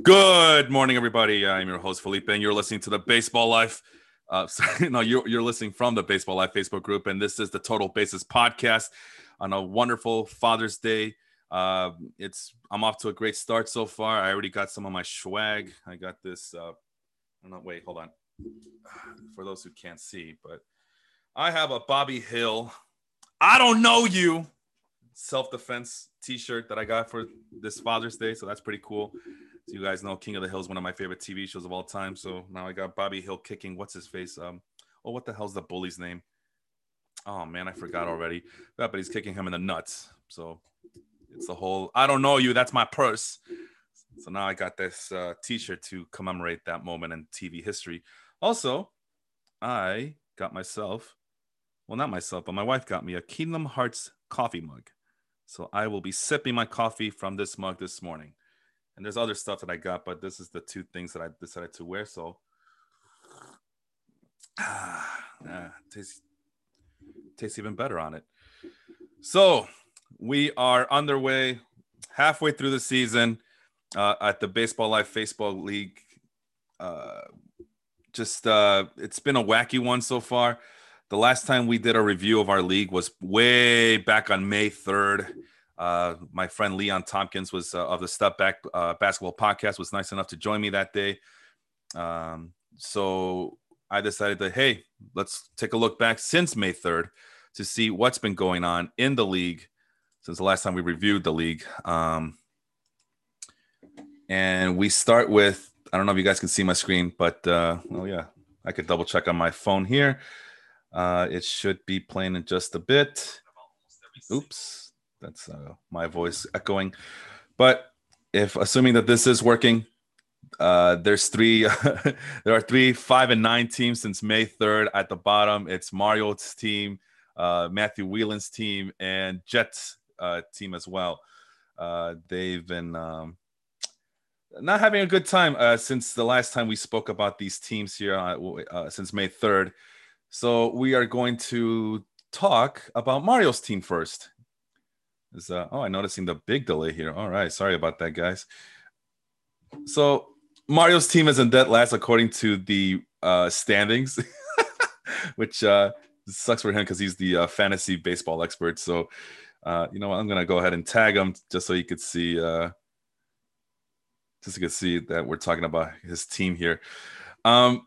Good morning, everybody. I'm your host Felipe, and you're listening to the Baseball Life. Uh, sorry, no, you're you're listening from the Baseball Life Facebook group, and this is the Total Bases podcast on a wonderful Father's Day. Uh, it's I'm off to a great start so far. I already got some of my swag. I got this. Uh, I'm not. Wait, hold on. For those who can't see, but I have a Bobby Hill. I don't know you self defense t shirt that I got for this Father's Day. So that's pretty cool. So you guys know King of the Hill is one of my favorite TV shows of all time. So now I got Bobby Hill kicking what's his face? Um, oh, what the hell's the bully's name? Oh man, I forgot already. Yeah, but he's kicking him in the nuts. So it's the whole I don't know you, that's my purse. So now I got this uh, t-shirt to commemorate that moment in TV history. Also, I got myself, well, not myself, but my wife got me a Kingdom Hearts coffee mug. So I will be sipping my coffee from this mug this morning. And there's other stuff that I got, but this is the two things that I decided to wear. So ah, yeah, tastes, tastes even better on it. So we are underway halfway through the season uh, at the Baseball Life Facebook League. Uh, just uh, it's been a wacky one so far. The last time we did a review of our league was way back on May 3rd. Uh, my friend Leon Tompkins was uh, of the Step Back uh, Basketball Podcast was nice enough to join me that day. Um, so I decided that hey, let's take a look back since May 3rd to see what's been going on in the league since the last time we reviewed the league. Um, and we start with I don't know if you guys can see my screen, but uh, oh yeah, I could double check on my phone here. Uh, it should be playing in just a bit. Oops, that's uh, my voice echoing. But if assuming that this is working, uh, there's three. there are three five and nine teams since May third. At the bottom, it's Mario's team, uh, Matthew Whelan's team, and Jets uh, team as well. Uh, they've been um, not having a good time uh, since the last time we spoke about these teams here uh, uh, since May 3rd. So we are going to talk about Mario's team first. Is uh, oh, I'm noticing the big delay here. All right, sorry about that, guys. So Mario's team is in dead last according to the uh, standings, which uh, sucks for him because he's the uh, fantasy baseball expert. So uh, you know what? I'm gonna go ahead and tag him just so you could see, uh, just so you could see that we're talking about his team here. Um,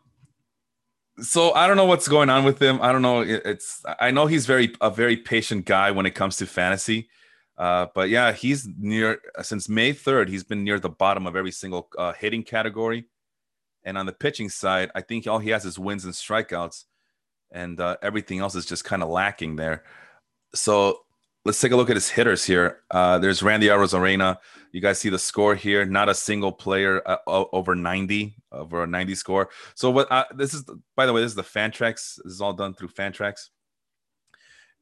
so I don't know what's going on with him. I don't know. It's I know he's very a very patient guy when it comes to fantasy. Uh, but yeah, he's near since May 3rd, he's been near the bottom of every single uh, hitting category. And on the pitching side, I think all he has is wins and strikeouts, and uh, everything else is just kind of lacking there. So let's take a look at his hitters here. Uh, there's Randy Arozarena. You guys see the score here. Not a single player uh, over 90, over a 90 score. So what? This is, by the way, this is the Fantrax. This is all done through Fantrax.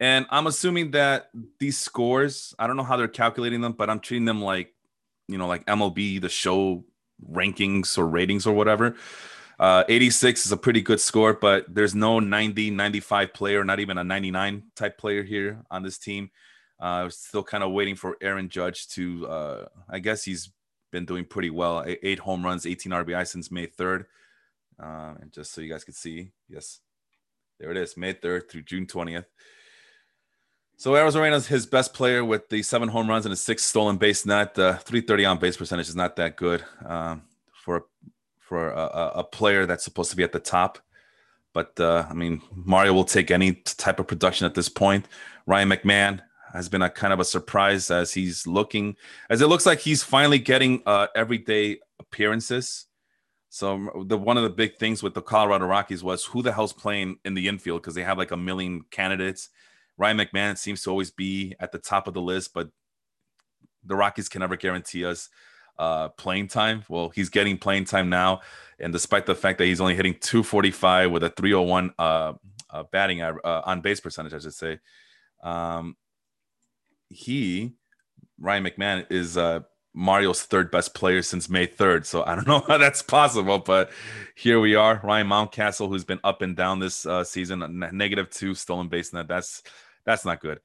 And I'm assuming that these scores, I don't know how they're calculating them, but I'm treating them like, you know, like MLB, the show rankings or ratings or whatever. Uh, 86 is a pretty good score, but there's no 90, 95 player, not even a 99 type player here on this team. Uh, still kind of waiting for Aaron Judge to. Uh, I guess he's been doing pretty well. Eight home runs, 18 RBI since May 3rd. Uh, and just so you guys could see, yes, there it is, May 3rd through June 20th. So Arozarena's his best player with the seven home runs and a six stolen base net. The 330 on base percentage is not that good um, for for a, a, player that's supposed to be at the top. But uh, I mean, Mario will take any type of production at this point. Ryan McMahon, has been a kind of a surprise as he's looking as it looks like he's finally getting uh, everyday appearances. So the one of the big things with the Colorado Rockies was who the hell's playing in the infield because they have like a million candidates. Ryan McMahon seems to always be at the top of the list, but the Rockies can never guarantee us uh, playing time. Well, he's getting playing time now, and despite the fact that he's only hitting 245 with a 301 uh, uh, batting uh, on base percentage, I should say. Um, he, Ryan McMahon, is uh, Mario's third best player since May 3rd. So I don't know how that's possible, but here we are. Ryan Mountcastle, who's been up and down this uh, season, negative two stolen base net. That's that's not good.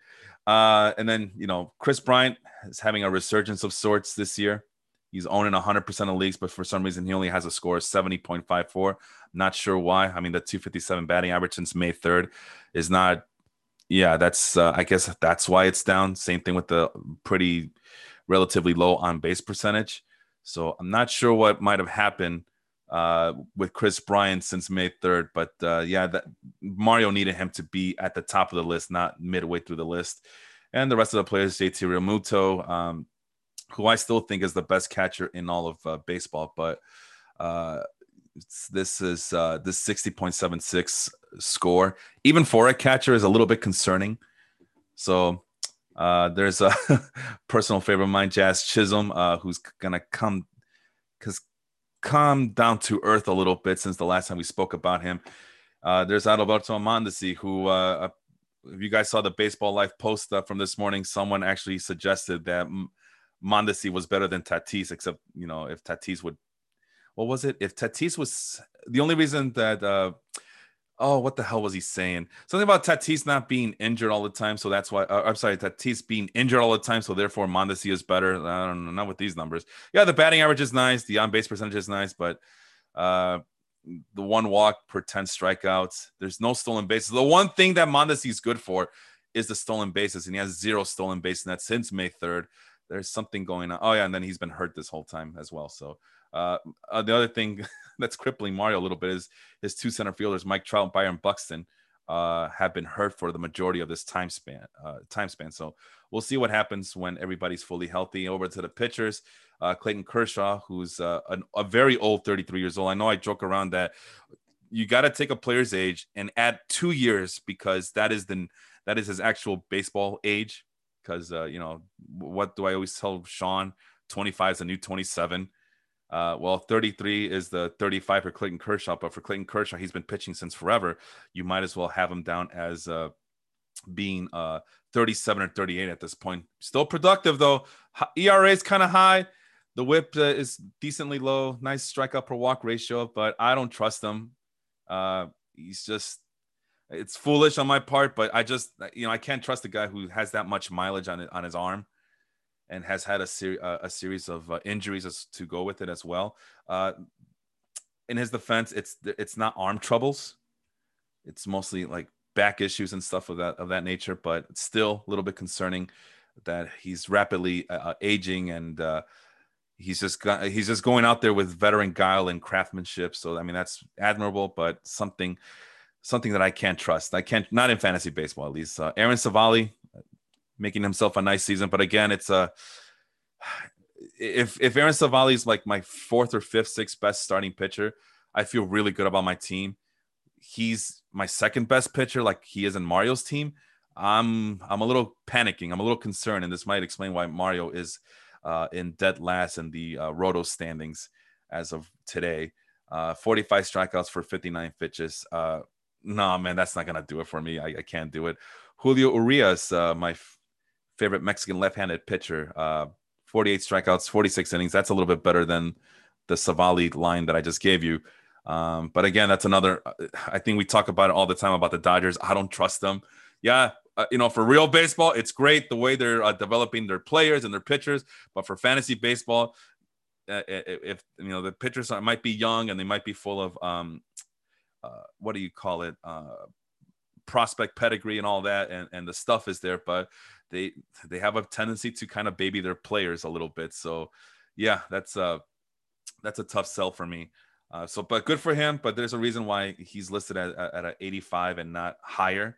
Uh, and then you know Kris Bryant is having a resurgence of sorts this year. He's owning 100% of leagues, but for some reason he only has a score of 70.54. Not sure why. I mean, the 257 batting average since May 3rd is not. Yeah, that's. Uh, I guess that's why it's down. Same thing with the pretty, relatively low on base percentage. So I'm not sure what might have happened uh, with Kris Bryant since May 3rd, but uh, yeah, that Mario needed him to be at the top of the list, not midway through the list. And the rest of the players, JT Realmuto, um, who I still think is the best catcher in all of uh, baseball. But uh, this is uh, this 60.76 score, even for a catcher, is a little bit concerning. So uh, there's a personal favorite of mine, Jazz Chisholm, uh, who's gonna come because come down to earth a little bit since the last time we spoke about him. Uh, there's Adalberto Mondesi, who, uh, uh, if you guys saw the Baseball Life post uh, from this morning, someone actually suggested that Mondesi was better than Tatis, except you know if Tatis would, what was it? If Tatis was the only reason that, uh, oh, what the hell was he saying? Something about Tatis not being injured all the time, so that's why. Uh, I'm sorry, Tatis being injured all the time, so therefore Mondesi is better. I don't know, not with these numbers. Yeah, the batting average is nice, the on base percentage is nice, but uh, the one walk per 10 strikeouts. There's no stolen bases. The one thing that Mondesi is good for is the stolen bases, and he has zero stolen base nets since May 3rd there's something going on. Oh yeah, and then he's been hurt this whole time as well. So uh, uh, the other thing that's crippling Mario a little bit is his two center fielders, Mike Trout and Byron Buxton, uh, have been hurt for the majority of this time span. Uh, time span. So we'll see what happens when everybody's fully healthy. Over to the pitchers, uh, Clayton Kershaw, who's an, a very old, 33 years old. I know I joke around that you got to take a player's age and add two years because that is the that is his actual baseball age because uh, you know what do I always tell Sean? 25 is a new 27. Uh, well, 33 is the 35 for Clayton Kershaw, but for Clayton Kershaw, he's been pitching since forever. You might as well have him down as uh, being uh, 37 or 38 at this point. Still productive though. ERA is kind of high. The WHIP uh, is decently low. Nice strikeout per walk ratio, but I don't trust him. Uh, he's just it's foolish on my part, but I just you know I can't trust a guy who has that much mileage on on his arm, and has had a series a series of uh, injuries to go with it as well. Uh, in his defense, it's it's not arm troubles, it's mostly like back issues and stuff of that of that nature. But still a little bit concerning that he's rapidly uh, uh aging and uh, he's just got, he's just going out there with veteran guile and craftsmanship. So I mean that's admirable, but something something that I can't trust. I can't not in fantasy baseball at least. Uh, Aaron Civale making himself a nice season, but again, it's a if if Aaron Civale is like my fourth or fifth, sixth best starting pitcher, I feel really good about my team. He's my second best pitcher, like he is in Mario's team. I'm I'm a little panicking. I'm a little concerned, and this might explain why Mario is uh, in dead last in the uh, Roto standings as of today. Uh, 45 strikeouts for 59 pitches. Uh, no, man, that's not gonna do it for me. I, I can't do it. Julio Urias, uh, my favorite Mexican left-handed pitcher, uh, 48 strikeouts, 46 innings. That's a little bit better than the Civale line that I just gave you. Um, but again, that's another. Uh, I think we talk about it all the time about the Dodgers. I don't trust them. Yeah, uh, you know, for real baseball, it's great the way they're uh, developing their players and their pitchers. But for fantasy baseball, uh, if you know the pitchers are, might be young and they might be full of um, uh, what do you call it uh, prospect pedigree and all that and, and the stuff is there but they they have a tendency to kind of baby their players a little bit so yeah that's a that's a tough sell for me uh, so but good for him but there's a reason why he's listed at, at an 85 and not higher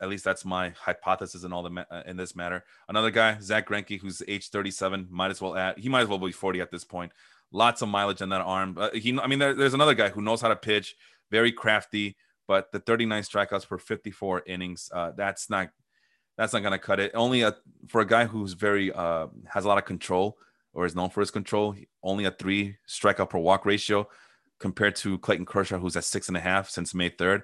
at least that's my hypothesis in all the uh, in this matter. Another guy, Zack Greinke, who's age 37, might as well add. He might as well be 40 at this point lots of mileage on that arm. Uh, he, I mean, there, there's another guy who knows how to pitch, very crafty, but the 39 strikeouts per 54 innings, uh, that's not that's not gonna cut it. Only a for a guy who's very uh, has a lot of control or is known for his control, only a three strikeout per walk ratio compared to Clayton Kershaw, who's at six and a half since May 3rd.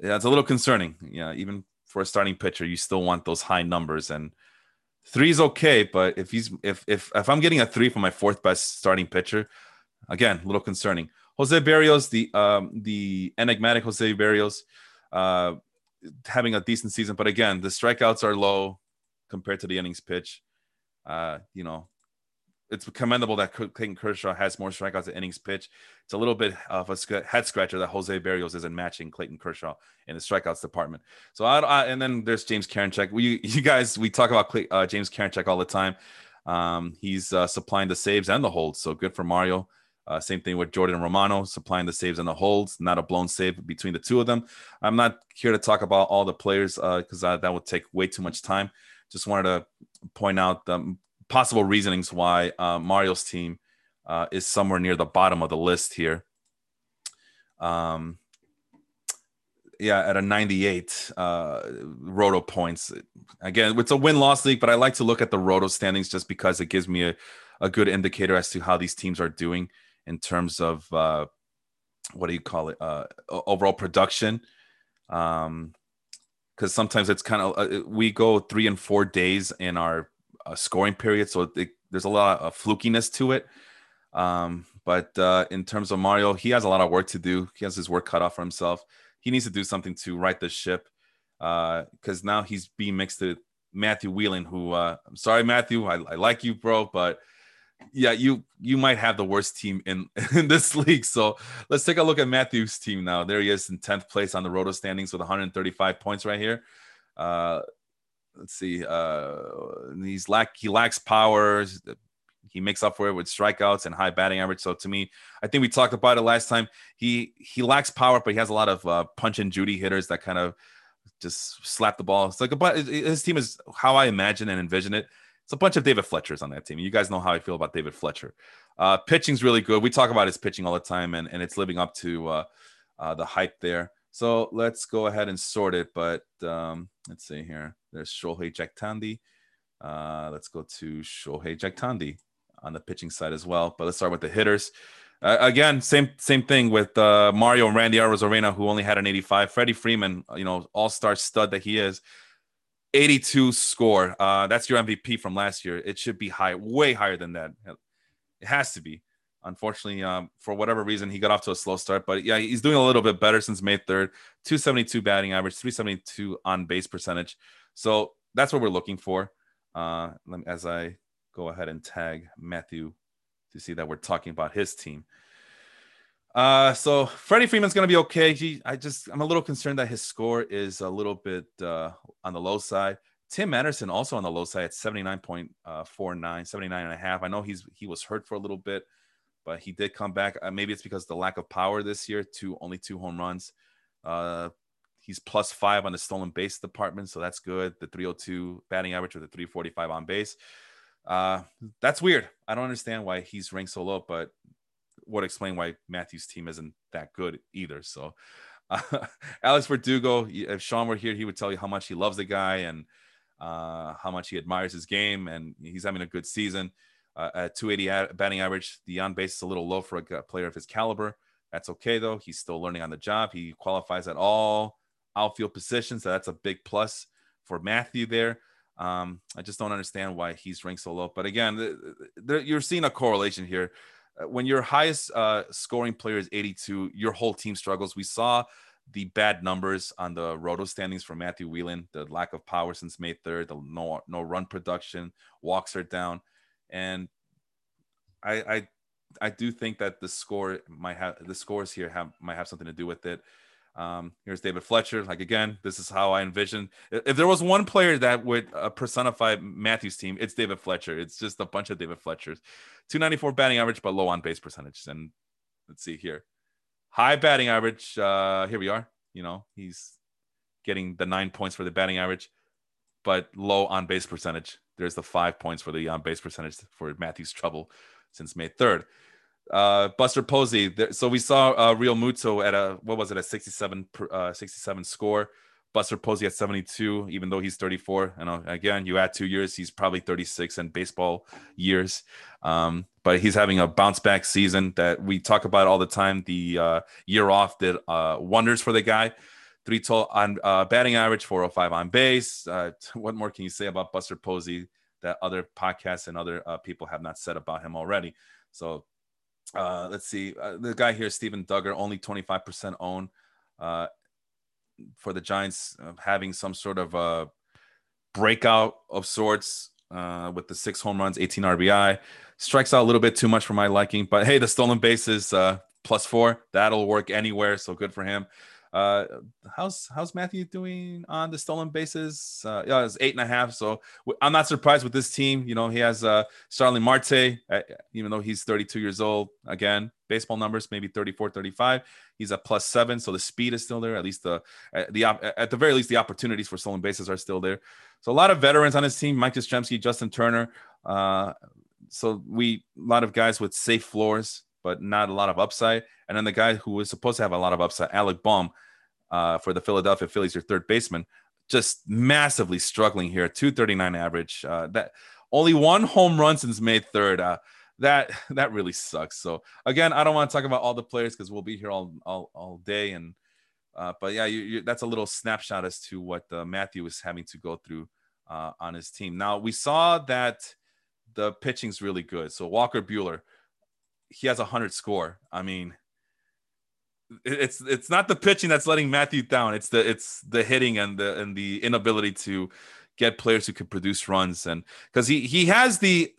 Yeah, it's a little concerning. Yeah, even for a starting pitcher, you still want those high numbers and Three is okay, but if he's if if if I'm getting a three from my fourth best starting pitcher, again, a little concerning. Jose Berrios, the um the enigmatic Jose Berrios, uh, having a decent season, but again, the strikeouts are low compared to the innings pitch. Uh, you know, it's commendable that Clayton Kershaw has more strikeouts than innings pitched. It's a little bit of a head scratcher that Jose Berrios isn't matching Clayton Kershaw in the strikeouts department. So I, I and then there's James Karinchak. We you guys we talk about uh, James Karinchak all the time. Um, he's uh, supplying the saves and the holds, so good for Mario. Uh, same thing with Jordan Romano supplying the saves and the holds. Not a blown save between the two of them. I'm not here to talk about all the players because uh, that would take way too much time. Just wanted to point out the possible reasonings why uh, Mario's team uh, is somewhere near the bottom of the list here. Um, yeah, at a 98 uh, roto points. Again, it's a win loss league, but I like to look at the roto standings just because it gives me a, a good indicator as to how these teams are doing in terms of uh, what do you call it? Uh, overall production. Um, because sometimes it's kind of uh, we go three and four days in our uh, scoring period, so it, there's a lot of flukiness to it. Um, but uh, in terms of Mario, he has a lot of work to do. He has his work cut off for himself. He needs to do something to right the ship because uh, now he's being mixed with Matthew Wheeling, who uh, I'm sorry, Matthew, I, I like you, bro, but yeah, you you might have the worst team in in this league. So let's take a look at Matthew's team now. There he is in tenth place on the Roto standings with 135 points right here. Uh, let's see. Uh, he's lack he lacks power. He makes up for it with strikeouts and high batting average. So to me, I think we talked about it last time. He he lacks power, but he has a lot of uh, punch and Judy hitters that kind of just slap the ball. It's like but his team is how I imagine and envision it it's a bunch of David Fletchers on that team. You guys know how I feel about David Fletcher. Uh, pitching's really good. We talk about his pitching all the time, and, and it's living up to uh, uh, the hype there. So let's go ahead and sort it. But um, let's see here. There's Shohei Ohtani. Uh, let's go to Shohei Ohtani on the pitching side as well. But let's start with the hitters. Uh, again, same same thing with uh, Mario and Randy Arozarena, who only had an 85. Freddie Freeman, you know, all star stud that he is, 82 score. Uh, that's your MVP from last year. It should be high, way higher than that. It has to be. Unfortunately, um, for whatever reason, he got off to a slow start. But yeah, he's doing a little bit better since May 3rd. 272 batting average, 372 on base percentage. So that's what we're looking for. Uh, as I go ahead and tag Matthew to see that we're talking about his team. Uh, so Freddie Freeman's gonna be okay. He, I just, I'm a little concerned that his score is a little bit uh, on the low side. Tim Anderson also on the low side at 79.49, 79 and a half. I know he's he was hurt for a little bit, but he did come back. Uh, maybe it's because the lack of power this year. Two only two home runs. Uh, he's plus five on the stolen base department, so that's good. The 302 batting average with a 345 on base. Uh, that's weird. I don't understand why he's ranked so low, but would explain why Matthew's team isn't that good either. So, uh, Alex Verdugo, if Sean were here, he would tell you how much he loves the guy and uh, how much he admires his game, and he's having a good season. Uh, at 280 batting average, the on base is a little low for a player of his caliber. That's okay though. He's still learning on the job. He qualifies at all outfield positions, so that's a big plus for Matthew there. Um, I just don't understand why he's ranked so low. But again, the, the, you're seeing a correlation here. Uh, when your highest uh, scoring player is 82, your whole team struggles. We saw the bad numbers on the roto standings for Matthew Whelan, the lack of power since May 3rd, the no no run production, walks are down, and I I I do think that the score might have the scores here have might have something to do with it. Um, here's David Fletcher. Like again, this is how I envision. If there was one player that would uh, personify Matthew's team, it's David Fletcher. It's just a bunch of David Fletchers. 294 batting average, but low on base percentage. And let's see here, high batting average. Uh, here we are. You know, he's getting the nine points for the batting average, but low on base percentage. There's the five points for the on base percentage for Matthew's trouble since May 3rd uh, Buster Posey. There, so we saw uh, Realmuto at a what was it a 67 uh, 67 score. Buster Posey at 72, even though he's 34. And uh, again, you add two years, he's probably 36 in baseball years. Um, but he's having a bounce back season that we talk about all the time. The uh, year off did uh, wonders for the guy. Three total on uh, batting average, 405 on base. Uh, what more can you say about Buster Posey that other podcasts and other uh, people have not said about him already? So uh, let's see. Uh, the guy here, Steven Duggar, only 25% own uh, for the Giants, uh, having some sort of a breakout of sorts. uh, with the six home runs, 18 RBI. Strikes out a little bit too much for my liking, but hey, the stolen bases uh, plus four that'll work anywhere, so good for him. Uh, how's how's Matthew doing on the stolen bases? Uh, yeah, it's eight and a half. So I'm not surprised with this team. You know, he has uh, Starling Marte, uh, even though he's 32 years old. Again, baseball numbers maybe 34, 35. He's a plus seven, so the speed is still there. At least the the at the very least the opportunities for stolen bases are still there. So a lot of veterans on his team: Mike Yastrzemski, Justin Turner. Uh, so we a lot of guys with safe floors but not a lot of upside. And then the guy who was supposed to have a lot of upside, Alec Bohm, uh, for the Philadelphia Phillies, your third baseman, just massively struggling here. 239 average. Uh, that only one home run since May 3rd. Uh, that that really sucks. So again, I don't want to talk about all the players because we'll be here all all, all day. And uh, but yeah, you, you, that's a little snapshot as to what uh, Matthew is having to go through uh, on his team. Now we saw that the pitching's really good. So Walker Buehler, he has a hundred score. I mean, it's it's not the pitching that's letting Matthew down. It's the it's the hitting and the and the inability to get players who can produce runs and because he he has the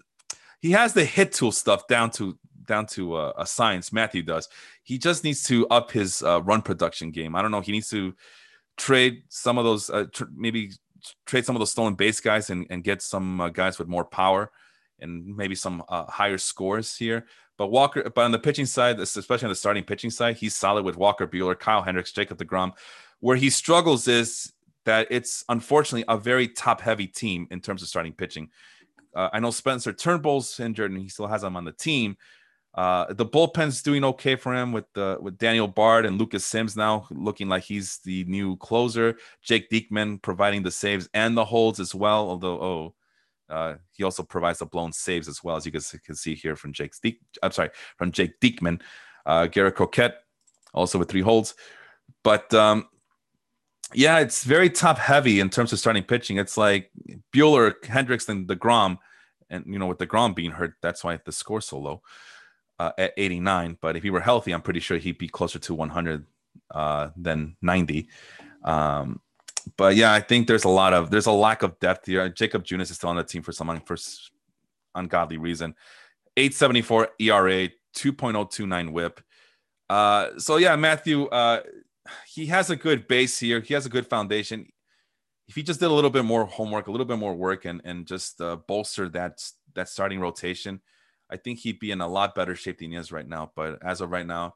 he has the hit tool stuff down to down to uh, a science. Matthew does. He just needs to up his uh, run production game. I don't know. He needs to trade some of those uh, tr- maybe trade some of those stolen base guys and, and get some uh, guys with more power and maybe some uh, higher scores here. But Walker, but on the pitching side, especially on the starting pitching side, he's solid with Walker Buehler, Kyle Hendricks, Jacob DeGrom. Where he struggles is that it's unfortunately a very top heavy team in terms of starting pitching. Uh, I know Spencer Turnbull's injured and he still has him on the team. Uh, the bullpen's doing okay for him with the with Daniel Bard and Lucas Sims now looking like he's the new closer. Jake Diekman providing the saves and the holds as well. Although, oh, uh, he also provides the blown saves as well, as you guys can see here from Jake. Deek, I'm sorry, from Jake Diekman. Uh, Garrett Crochet also with three holds, but um, yeah, it's very top heavy in terms of starting pitching. It's like Buehler, Hendricks, and Degrom, and you know with Degrom being hurt, that's why the score so low uh, at 89. But if he were healthy, I'm pretty sure he'd be closer to 100 uh, than 90. Um, but yeah, I think there's a lot of there's a lack of depth here. Jakob Junis is still on the team for some for ungodly reason. 874 ERA, 2.029 whip. Uh, so yeah, Matthew, uh, he has a good base here. He has a good foundation. If he just did a little bit more homework, a little bit more work, and and just uh, bolster that that starting rotation, I think he'd be in a lot better shape than he is right now. But as of right now,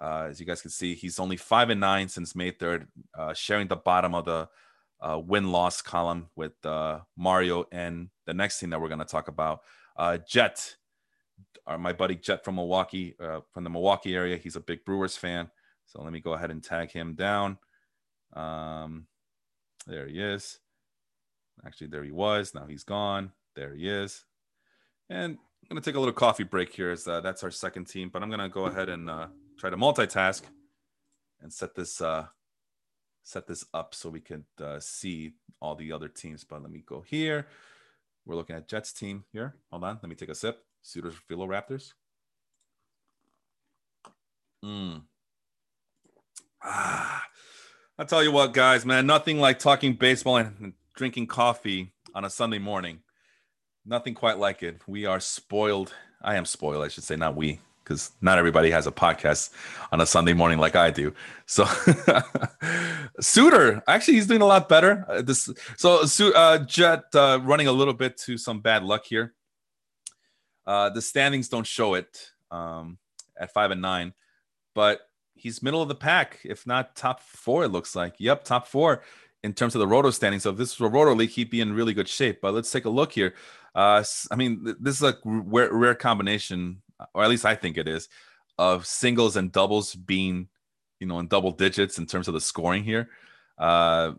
uh, as you guys can see, he's only five and nine since May 3rd, uh, sharing the bottom of the uh, win loss column with uh, Mario and the next team that we're going to talk about. Uh, Jet, our, my buddy Jet from Milwaukee, uh, from the Milwaukee area. He's a big Brewers fan. So let me go ahead and tag him down. Um, there he is. Actually, there he was. Now he's gone. There he is. And I'm going to take a little coffee break here. As, that's our second team, but I'm going to go ahead and try to multitask and set this uh, set this up so we could uh, see all the other teams. But let me go here. We're looking at Jets team here. Hold on. Let me take a sip. Suitors Philo Raptors. Mm. Ah, I'll tell you what, guys, man, nothing like talking baseball and drinking coffee on a Sunday morning. Nothing quite like it. We are spoiled. I am spoiled, I should say, not we because not everybody has a podcast on a Sunday morning like I do. So Suter, actually, he's doing a lot better. Uh, this so uh, Jet uh, running a little bit to some bad luck here. Uh, the standings don't show it um, at five and nine, but he's middle of the pack, if not top four. It looks like. Yep, top four in terms of the roto standings. So if this was a roto league, he'd be in really good shape. But let's take a look here. Uh, I mean, this is a rare, rare combination or at least I think it is, of singles and doubles being, you know, in double digits in terms of the scoring here. Uh,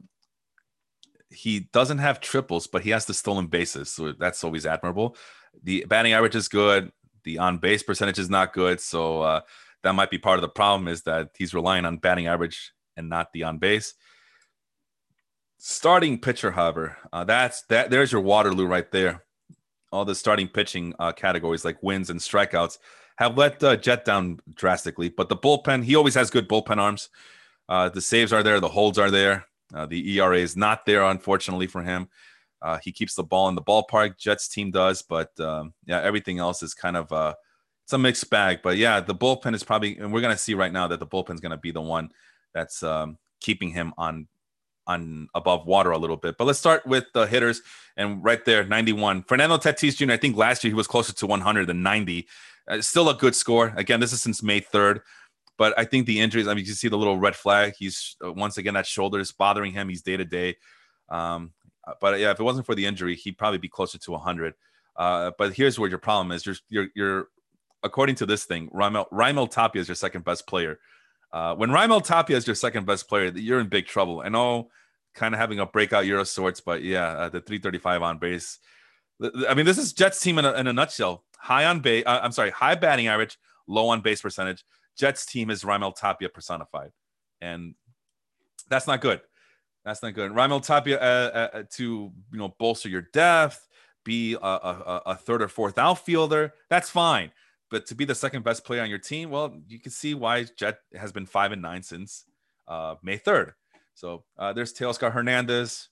he doesn't have triples, but he has the stolen bases, so that's always admirable. The batting average is good. The on base percentage is not good, so uh, that might be part of the problem. Is that he's relying on batting average and not the on base. Starting pitcher, however, uh, that's that. There's your Waterloo right there all the starting pitching uh, categories like wins and strikeouts have let uh, Jet down drastically. But the bullpen, he always has good bullpen arms. Uh, the saves are there, the holds are there. Uh, the ERA is not there, unfortunately for him. Uh, he keeps the ball in the ballpark. Jets team does, but um, yeah, everything else is kind of uh, it's a mixed bag. But yeah, the bullpen is probably, and we're gonna see right now that the bullpen is gonna be the one that's um, keeping him on on above water a little bit. But let's start with the hitters, and right there, 91. Fernando Tatis Jr. I think last year he was closer to 100 than 90. Uh, still a good score. Again, this is since May 3rd. But I think the injuries, I mean, you see the little red flag. He's uh, once again that shoulder is bothering him. He's day to day. But yeah, if it wasn't for the injury, he'd probably be closer to 100. Uh, but here's where your problem is. You're, you're, you're according to this thing, Raimel, Raimel Tapia is your second best player. Uh, when Raimel Tapia is your second best player, you're in big trouble. I know, kind of having a breakout year of sorts, but yeah, uh, the 335 on base. I mean, this is Jets team in a, in a nutshell. High on base, uh, I'm sorry, high batting average, low on base percentage. Jets team is Raimel Tapia personified, and that's not good. That's not good. Raimel Tapia uh, uh, uh, to you know bolster your depth, be a, a, a, third or fourth outfielder. That's fine. But to be the second best player on your team, well, you can see why Jet has been five and nine since uh, May third. So uh, there's Teoscar Hernandez.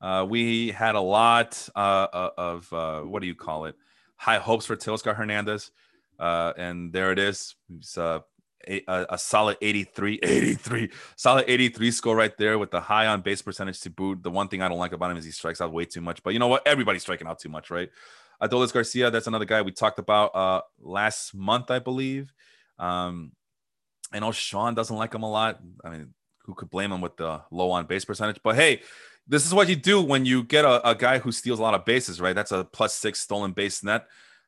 Uh, we had a lot uh, of what do you call it? High hopes for Teoscar Hernandez. Uh, and there it is. It's uh, a, a, solid 83, 83, solid 83 score right there with the high on base percentage to boot. The one thing I don't like about him is he strikes out way too much. But you know what? Everybody's striking out too much, right? Adolis Garcia, that's another guy we talked about uh, last month, I believe. Um, I know Sean doesn't like him a lot. I mean, who could blame him with the low on base percentage? But hey, this is what you do when you get a, a guy who steals a lot of bases, right? That's a plus six stolen base net.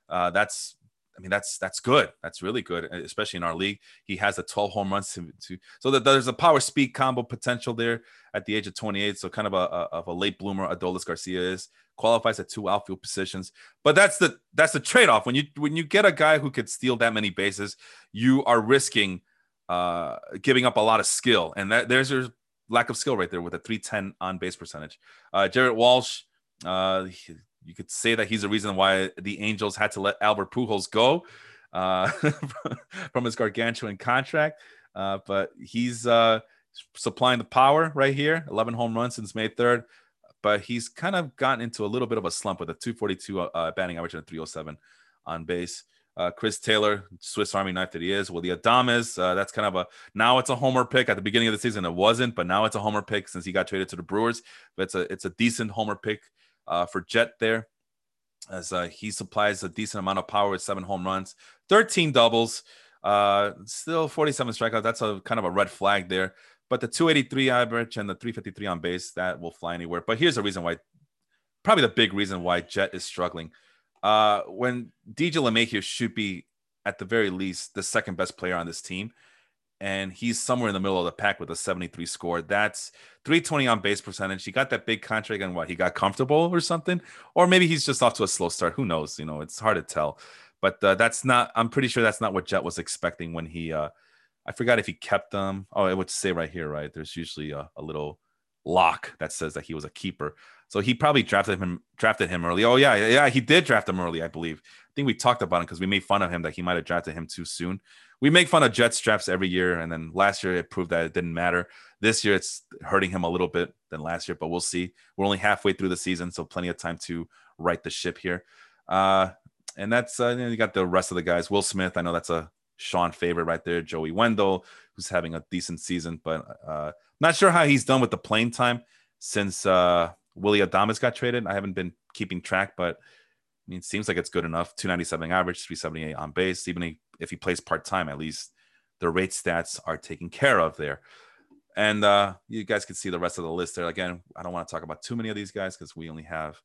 Uh, that's I mean, that's that's good. That's really good, especially in our league. He has a 12 home runs to, to so that there's a power speed combo potential there at the age of 28. So kind of a, a of a late bloomer. Adolis Garcia is qualifies at two outfield positions, but that's the that's the trade off when you when you get a guy who could steal that many bases, you are risking uh, giving up a lot of skill, and that there's your lack of skill right there with a 310 on base percentage. Uh, Jared Walsh. Uh, you could say that he's the reason why the Angels had to let Albert Pujols go uh, from his gargantuan contract. Uh, but he's uh, supplying the power right here 11 home runs since May 3rd. But he's kind of gotten into a little bit of a slump with a 242 uh, batting average and a 307 on base. Uh, Chris Taylor, Swiss Army knife that he is. Well, the Adames, uh, that's kind of a now it's a homer pick. At the beginning of the season, it wasn't, but now it's a homer pick since he got traded to the Brewers. But it's a it's a decent homer pick uh, for Jet there, as uh, he supplies a decent amount of power with seven home runs, 13 doubles, uh, still 47 strikeouts. That's a kind of a red flag there. But the 283 average and the 353 on base, that will fly anywhere. But here's the reason why, probably the big reason why Jet is struggling. Uh, when DJ LeMahieu should be, at the very least, the second best player on this team, and he's somewhere in the middle of the pack with a 73 score. That's 320 on base percentage. He got that big contract and what he got comfortable or something, or maybe he's just off to a slow start. Who knows? You know, it's hard to tell. But uh, that's not. I'm pretty sure that's not what Jet was expecting when he. Uh, I forgot if he kept them. Oh, it would say right here, right? There's usually a, a little lock that says that he was a keeper. So he probably drafted him drafted him early. Oh yeah, yeah, he did draft him early, I believe. I think we talked about him because we made fun of him that he might have drafted him too soon we make fun of Jets drafts every year, and then last year it proved that it didn't matter. This year it's hurting him a little bit than last year, but we'll see. We're only halfway through the season, so plenty of time to right the ship here. Uh, and that's uh, you, got the rest of the guys. Will Smith, I know that's a Sean favorite right there. Joey Wendle, who's having a decent season, but uh, not sure how he's done with the playing time since uh, Willy Adames got traded. I haven't been keeping track, but I mean, it seems like it's good enough. 297 average, 378 on base. Even if he plays part time, at least the rate stats are taken care of there. And uh, you guys can see the rest of the list there. Again, I don't want to talk about too many of these guys because we only have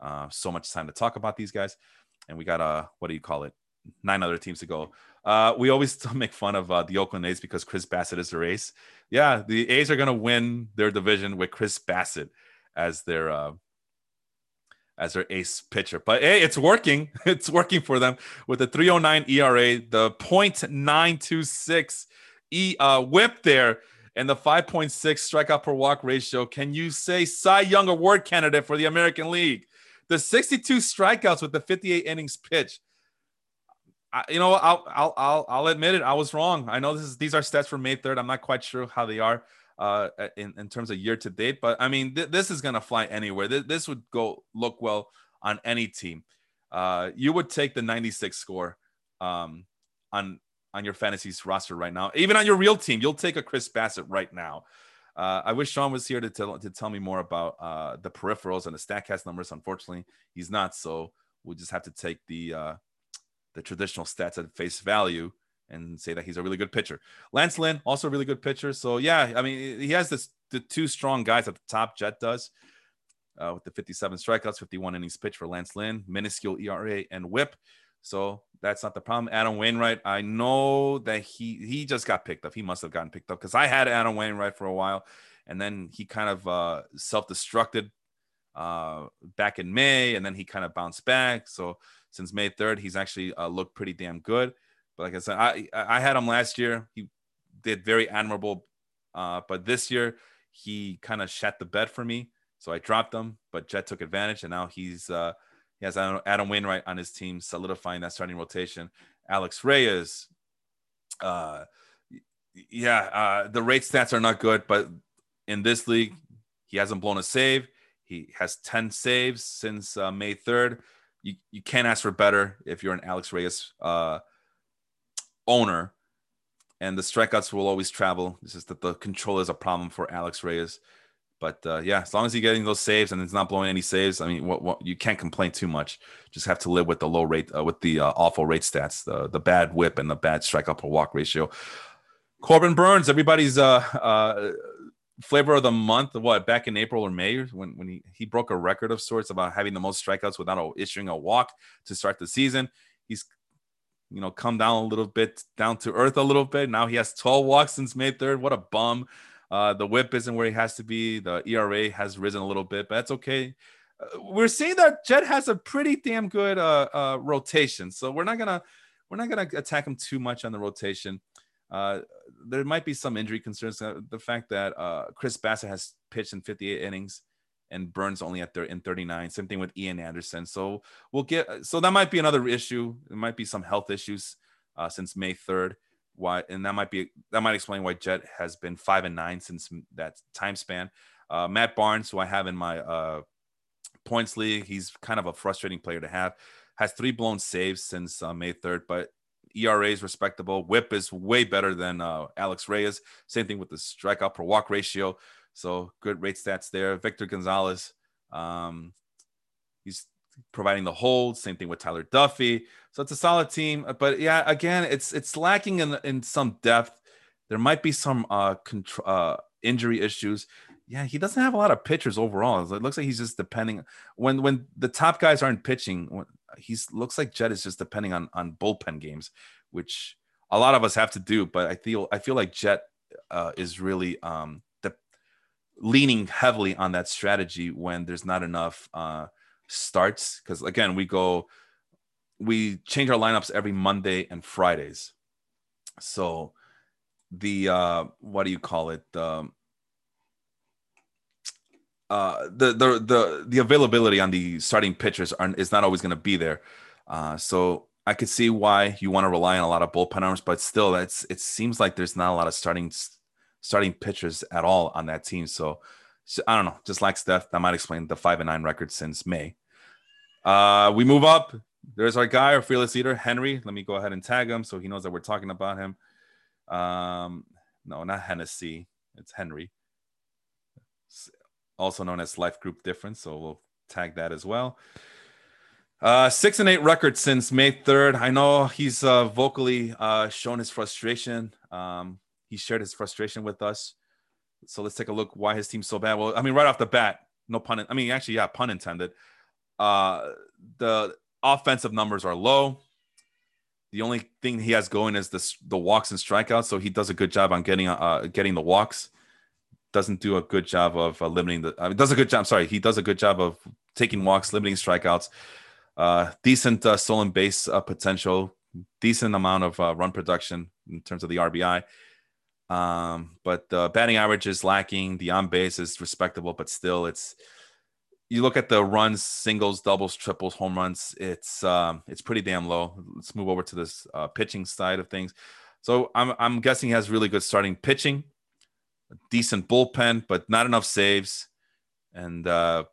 uh, so much time to talk about these guys. And we got, uh, what do you call it? Nine other teams to go. Uh, we always make fun of uh, the Oakland A's because Chris Bassitt is their ace. Yeah, the A's are going to win their division with Chris Bassitt as their uh, as their ace pitcher. But hey, it's working. It's working for them with the 309 ERA, the 0.926 E uh, whip there, and the 5.6 strikeout per walk ratio. Can you say Cy Young Award candidate for the American League? The 62 strikeouts with the 58 innings pitch. I, you know, I'll, I'll I'll I'll admit it. I was wrong. I know this is these are stats from May 3rd. I'm not quite sure how they are. Uh, in, in terms of year to date. But I mean, th- this is going to fly anywhere. Th- this would go look well on any team. Uh, you would take the 96 score um, on on your fantasies roster right now, even on your real team. You'll take a Chris Bassitt right now. Uh, I wish Sean was here to tell to tell me more about uh, the peripherals and the Statcast numbers. Unfortunately, he's not, so we'll just have to take the uh, the traditional stats at face value and say that he's a really good pitcher. Lance Lynn, also a really good pitcher. So yeah, I mean, he has this the two strong guys at the top. Jet does uh, with the 57 strikeouts, 51 innings pitch for Lance Lynn, minuscule ERA and WHIP. So that's not the problem. Adam Wainwright, I know that he he just got picked up. He must have gotten picked up because I had Adam Wainwright for a while, and then he kind of uh, self-destructed uh, back in May, and then he kind of bounced back. So since May 3rd, he's actually uh, looked pretty damn good. But like I said, I I had him last year. He did very admirable, uh, but this year he kind of shat the bed for me. So I dropped him, but Jet took advantage, and now he's uh, he has Adam Wainwright on his team, solidifying that starting rotation. Alex Reyes, uh, yeah, uh, the rate stats are not good, but in this league, he hasn't blown a save. He has 10 saves since uh, May 3rd. You, you can't ask for better if you're an Alex Reyes uh, owner. And the strikeouts will always travel. It's just that the control is a problem for Alex Reyes. But uh, yeah, as long as he's getting those saves and it's not blowing any saves, I mean, what, what you can't complain too much. Just have to live with the low rate, uh, with the uh, awful rate stats, the the bad WHIP and the bad strikeout per walk ratio. Corbin Burnes, everybody's uh, uh, flavor of the month. What back in April or May when when he he broke a record of sorts about having the most strikeouts without issuing a walk to start the season. He's you know come down a little bit, down to earth a little bit. Now he has 12 walks since May 3rd. What a bum. Uh, the whip isn't where he has to be. The ERA has risen a little bit, but that's okay. Uh, we're seeing that Jet has a pretty damn good uh, uh, rotation, so we're not gonna we're not gonna attack him too much on the rotation. Uh, there might be some injury concerns. The fact that uh, Chris Bassitt has pitched in 58 innings and Burnes only at there in 39. Same thing with Ian Anderson. So we'll get so that might be another issue. It might be some health issues uh, since May 3rd why and that might be that might explain why Jet has been five and nine since that time span. Uh, Matt Barnes, who I have in my uh, points league, he's kind of a frustrating player to have. Has three blown saves since uh, May third, but ERA is respectable. WHIP is way better than uh, Alex Reyes. Same thing with the strikeout per walk ratio. So good rate stats there. Victor Gonzalez, um, he's providing the hold. Same thing with Tyler Duffey. So it's a solid team. But yeah, again, it's it's lacking in in some depth. There might be some uh, contr- uh injury issues. Yeah, he doesn't have a lot of pitchers overall. It looks like he's just depending when when the top guys aren't pitching. He's looks like Jet is just depending on on bullpen games, which a lot of us have to do. But I feel I feel like Jet uh, is really um, leaning heavily on that strategy when there's not enough uh, starts. Because again we go we change our lineups every monday and fridays. So the uh what do you call it? Um uh the the the the availability on the starting pitchers are is not always going to be there. Uh so i could see why you want to rely on a lot of bullpen arms but still it's it seems like there's not a lot of starting starting pitchers at all on that team so so I don't know, just like Steph. That might explain the five and nine record since May. Uh, we move up. There's our guy, our fearless leader, Henry. Let me go ahead and tag him so he knows that we're talking about him. Um, no, not Hennessy. It's Henry, also known as Life Group Difference. So we'll tag that as well. Uh, six and eight record since May 3rd. I know he's uh, vocally uh, shown his frustration. Um, he shared his frustration with us. So let's take a look why his team's so bad. Well, I mean, right off the bat, no pun. I mean, actually, yeah, pun intended. Uh, the offensive numbers are low. The only thing he has going is the the walks and strikeouts. So he does a good job on getting uh getting the walks. Doesn't do a good job of uh, limiting the. I mean, does a good job. Sorry, he does a good job of taking walks, limiting strikeouts. Uh, decent uh, stolen base uh, potential. Decent amount of uh, run production in terms of the RBI. Um, but the batting average is lacking. The on base is respectable, but still, it's you look at the runs, singles, doubles, triples, home runs. It's um, it's pretty damn low. Let's move over to this uh, pitching side of things. So I'm I'm guessing he has really good starting pitching. decent bullpen, but not enough saves. And uh,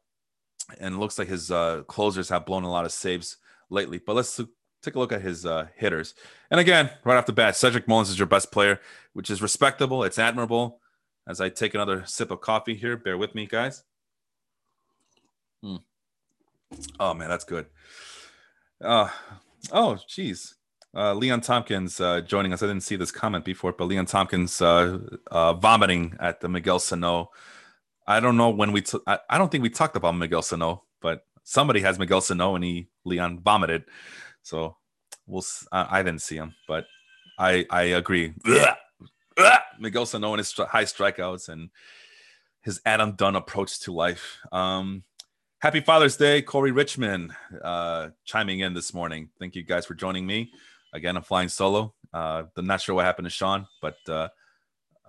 and looks like his uh, closers have blown a lot of saves lately. But let's take a look at his uh, hitters. And again, right off the bat, Cedric Mullins is your best player, which is respectable. It's admirable. As I take another sip of coffee here, bear with me, guys. Hmm. Oh man, that's good. Uh, oh, geez. Uh, Leon Tompkins uh, joining us. I didn't see this comment before, but Leon Tompkins uh, uh, vomiting at the Miguel Sano. I don't know when we. T- I, I don't think we talked about Miguel Sano, but somebody has Miguel Sano and he Leon vomited. So we'll. I, I didn't see him, but I I agree. Miguel Sano and his high strikeouts and his Adam Dunn approach to life. Um, happy Father's Day, Corey Richmond, uh, chiming in this morning. Thank you guys for joining me. Again, I'm flying solo. Uh, I'm not sure what happened to Sean, but uh,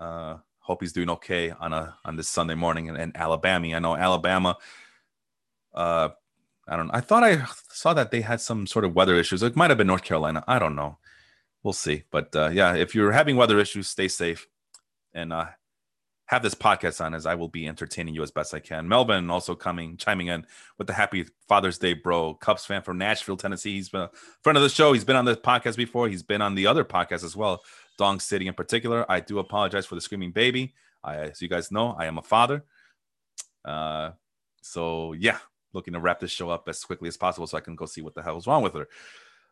uh, hope he's doing okay on a on this Sunday morning in, in Alabama. I know Alabama. Uh, I don't. I thought I saw that they had some sort of weather issues. It might have been North Carolina. I don't know. We'll see. But uh, yeah, if you're having weather issues, stay safe and uh, have this podcast on as I will be entertaining you as best I can. Melvin also coming, chiming in with the happy Father's Day, bro. Cubs fan from Nashville, Tennessee. He's been a friend of the show. He's been on the podcast before. He's been on the other podcast as well, Dong City in particular. I do apologize for the screaming baby. I, as you guys know, I am a father. Uh, so yeah, looking to wrap this show up as quickly as possible so I can go see what the hell is wrong with her.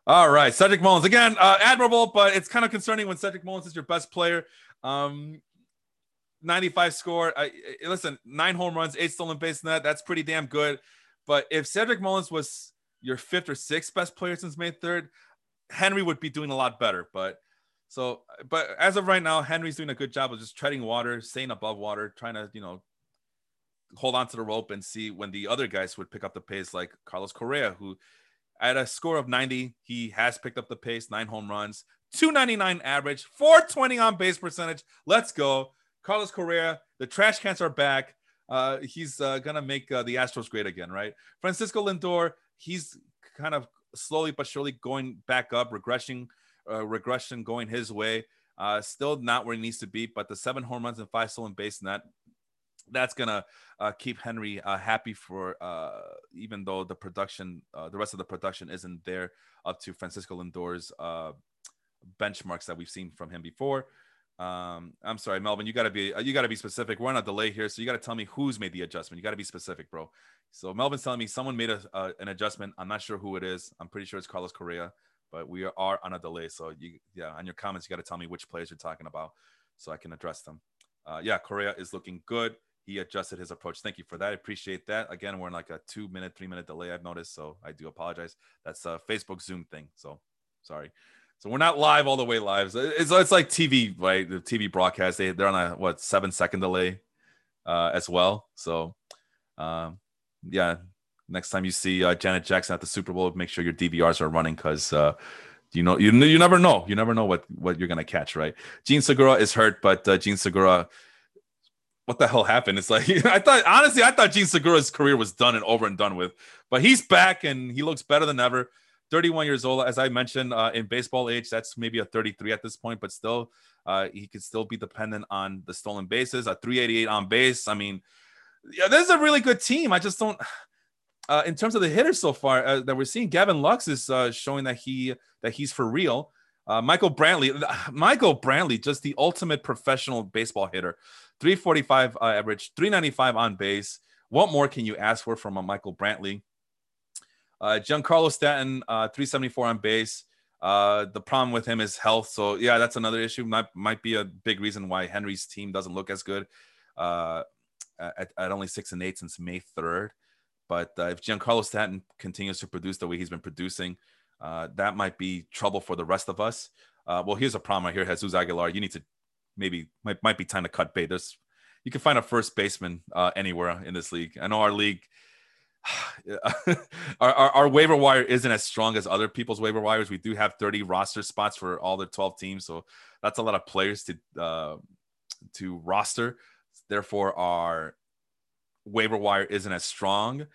All right, Cedric Mullins again, uh, admirable, but it's kind of concerning when Cedric Mullins is your best player. Um, 95 score. I, listen, nine home runs, eight stolen base net. That's pretty damn good. But if Cedric Mullins was your fifth or sixth best player since May 3rd, Henry would be doing a lot better. But so, but as of right now, Henry's doing a good job of just treading water, staying above water, trying to, you know, hold on to the rope and see when the other guys would pick up the pace, like Carlos Correa, who at a score of 90, he has picked up the pace, nine home runs, 299 average, 420 on base percentage. Let's go. Carlos Correa, the trash cans are back. Uh, he's uh, gonna make uh, the Astros great again, right? Francisco Lindor, he's kind of slowly but surely going back up, regression, uh, regression going his way. Uh, still not where he needs to be, but the seven home runs and five stolen base net, that's gonna uh, keep Henry uh, happy for uh, even though the production, uh, the rest of the production isn't there up to Francisco Lindor's uh, benchmarks that we've seen from him before. Um, I'm sorry, Melvin. You gotta be uh, you gotta be specific. We're on a delay here, so you gotta tell me who's made the adjustment. You gotta be specific, bro. So Melvin's telling me someone made a, an adjustment. I'm not sure who it is. I'm pretty sure it's Carlos Correa, but we are on a delay. So you yeah, on your comments, you gotta tell me which players you're talking about, so I can address them. Yeah, Correa is looking good. He adjusted his approach. Thank you for that. I appreciate that. Again, we're in like a two minute, three minute delay. I've noticed, so I do apologize. That's a Facebook Zoom thing. So sorry. So we're not live all the way live. It's, it's like TV, right? The TV broadcast. They they're on a what seven second delay uh, as well. So um, yeah, next time you see uh, Janet Jackson at the Super Bowl, make sure your DVRs are running because uh, you know you you never know. You never know what what you're gonna catch, right? Jean Segura is hurt, but uh, Jean Segura. What the hell happened? It's like I thought. Honestly, I thought Jean Segura's career was done and over and done with, but he's back and he looks better than ever. 31 years old. As I mentioned, uh, in baseball age, that's maybe a 33 at this point, but still, uh, he could still be dependent on the stolen bases, a 388 on base. I mean, yeah, this is a really good team. I just don't. Uh, in terms of the hitters so far uh, that we're seeing, Gavin Lux is uh, showing that he that he's for real. Uh, Michael Brantley, Michael Brantley, just the ultimate professional baseball hitter, 345 uh, average, 395 on base. What more can you ask for from a Michael Brantley? Uh, Giancarlo Stanton, uh, 374 on base. Uh, the problem with him is health. So yeah, that's another issue. Might might be a big reason why Henry's team doesn't look as good uh, at, at only six and eight since May 3rd. But uh, if Giancarlo Stanton continues to produce the way he's been producing, uh, that might be trouble for the rest of us. Uh, well, here's a problem right here, Jesus Aguilar. You need to maybe might might be time to cut bait. There's you can find a first baseman uh, anywhere in this league. I know our league our, our, our, waiver wire isn't as strong as other people's waiver wires. We do have 30 roster spots for all the 12 teams, so that's a lot of players to uh, to roster. Therefore, our waiver wire isn't as strong.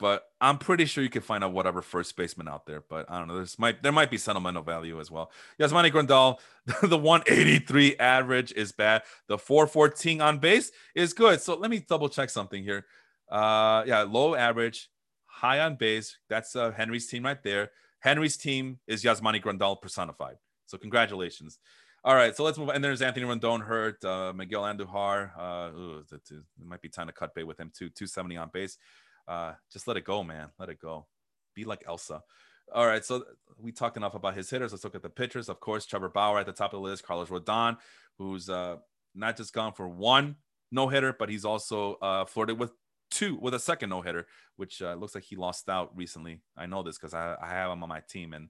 But I'm pretty sure you can find out whatever first baseman out there. But I don't know. There's might there might be sentimental value as well. Yasmani Grandal, the 183 average is bad. The 414 on base is good. So let me double check something here. Uh, yeah, low average, high on base. That's uh, Henry's team right there. Henry's team is Yasmani Grandal personified. So congratulations. All right, so let's move. On. And there's Anthony Rendon hurt, uh, Miguel Andujar. Uh, ooh, it might be time to cut bait with him too. 270 on base. Uh, just let it go, man. Let it go. Be like Elsa. All right, so we talked enough about his hitters. Let's look at the pitchers. Of course, Trevor Bauer at the top of the list. Carlos Rodon, who's uh, not just gone for one no hitter, but he's also uh, flirted with two with a second no hitter, which uh, looks like he lost out recently. I know this because I, I have him on my team, and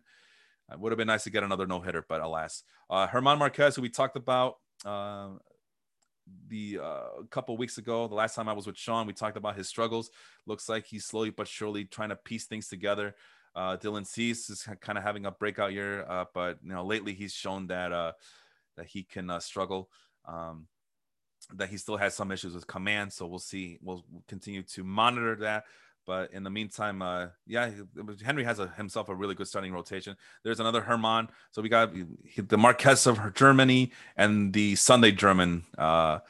it would have been nice to get another no hitter, but alas. Uh, German Marquez, who we talked about uh, the uh, a couple weeks ago, the last time I was with Sean, we talked about his struggles. Looks like he's slowly but surely trying to piece things together. Uh, Dylan Cease is kind of having a breakout year, uh, but you know lately he's shown that uh, that he can uh, struggle. Um, that he still has some issues with command, so we'll see. We'll continue to monitor that. But in the meantime, uh, yeah, Henry has a, himself a really good starting rotation. There's another German. So we got the Marquez of Germany and the Sunday German, uh,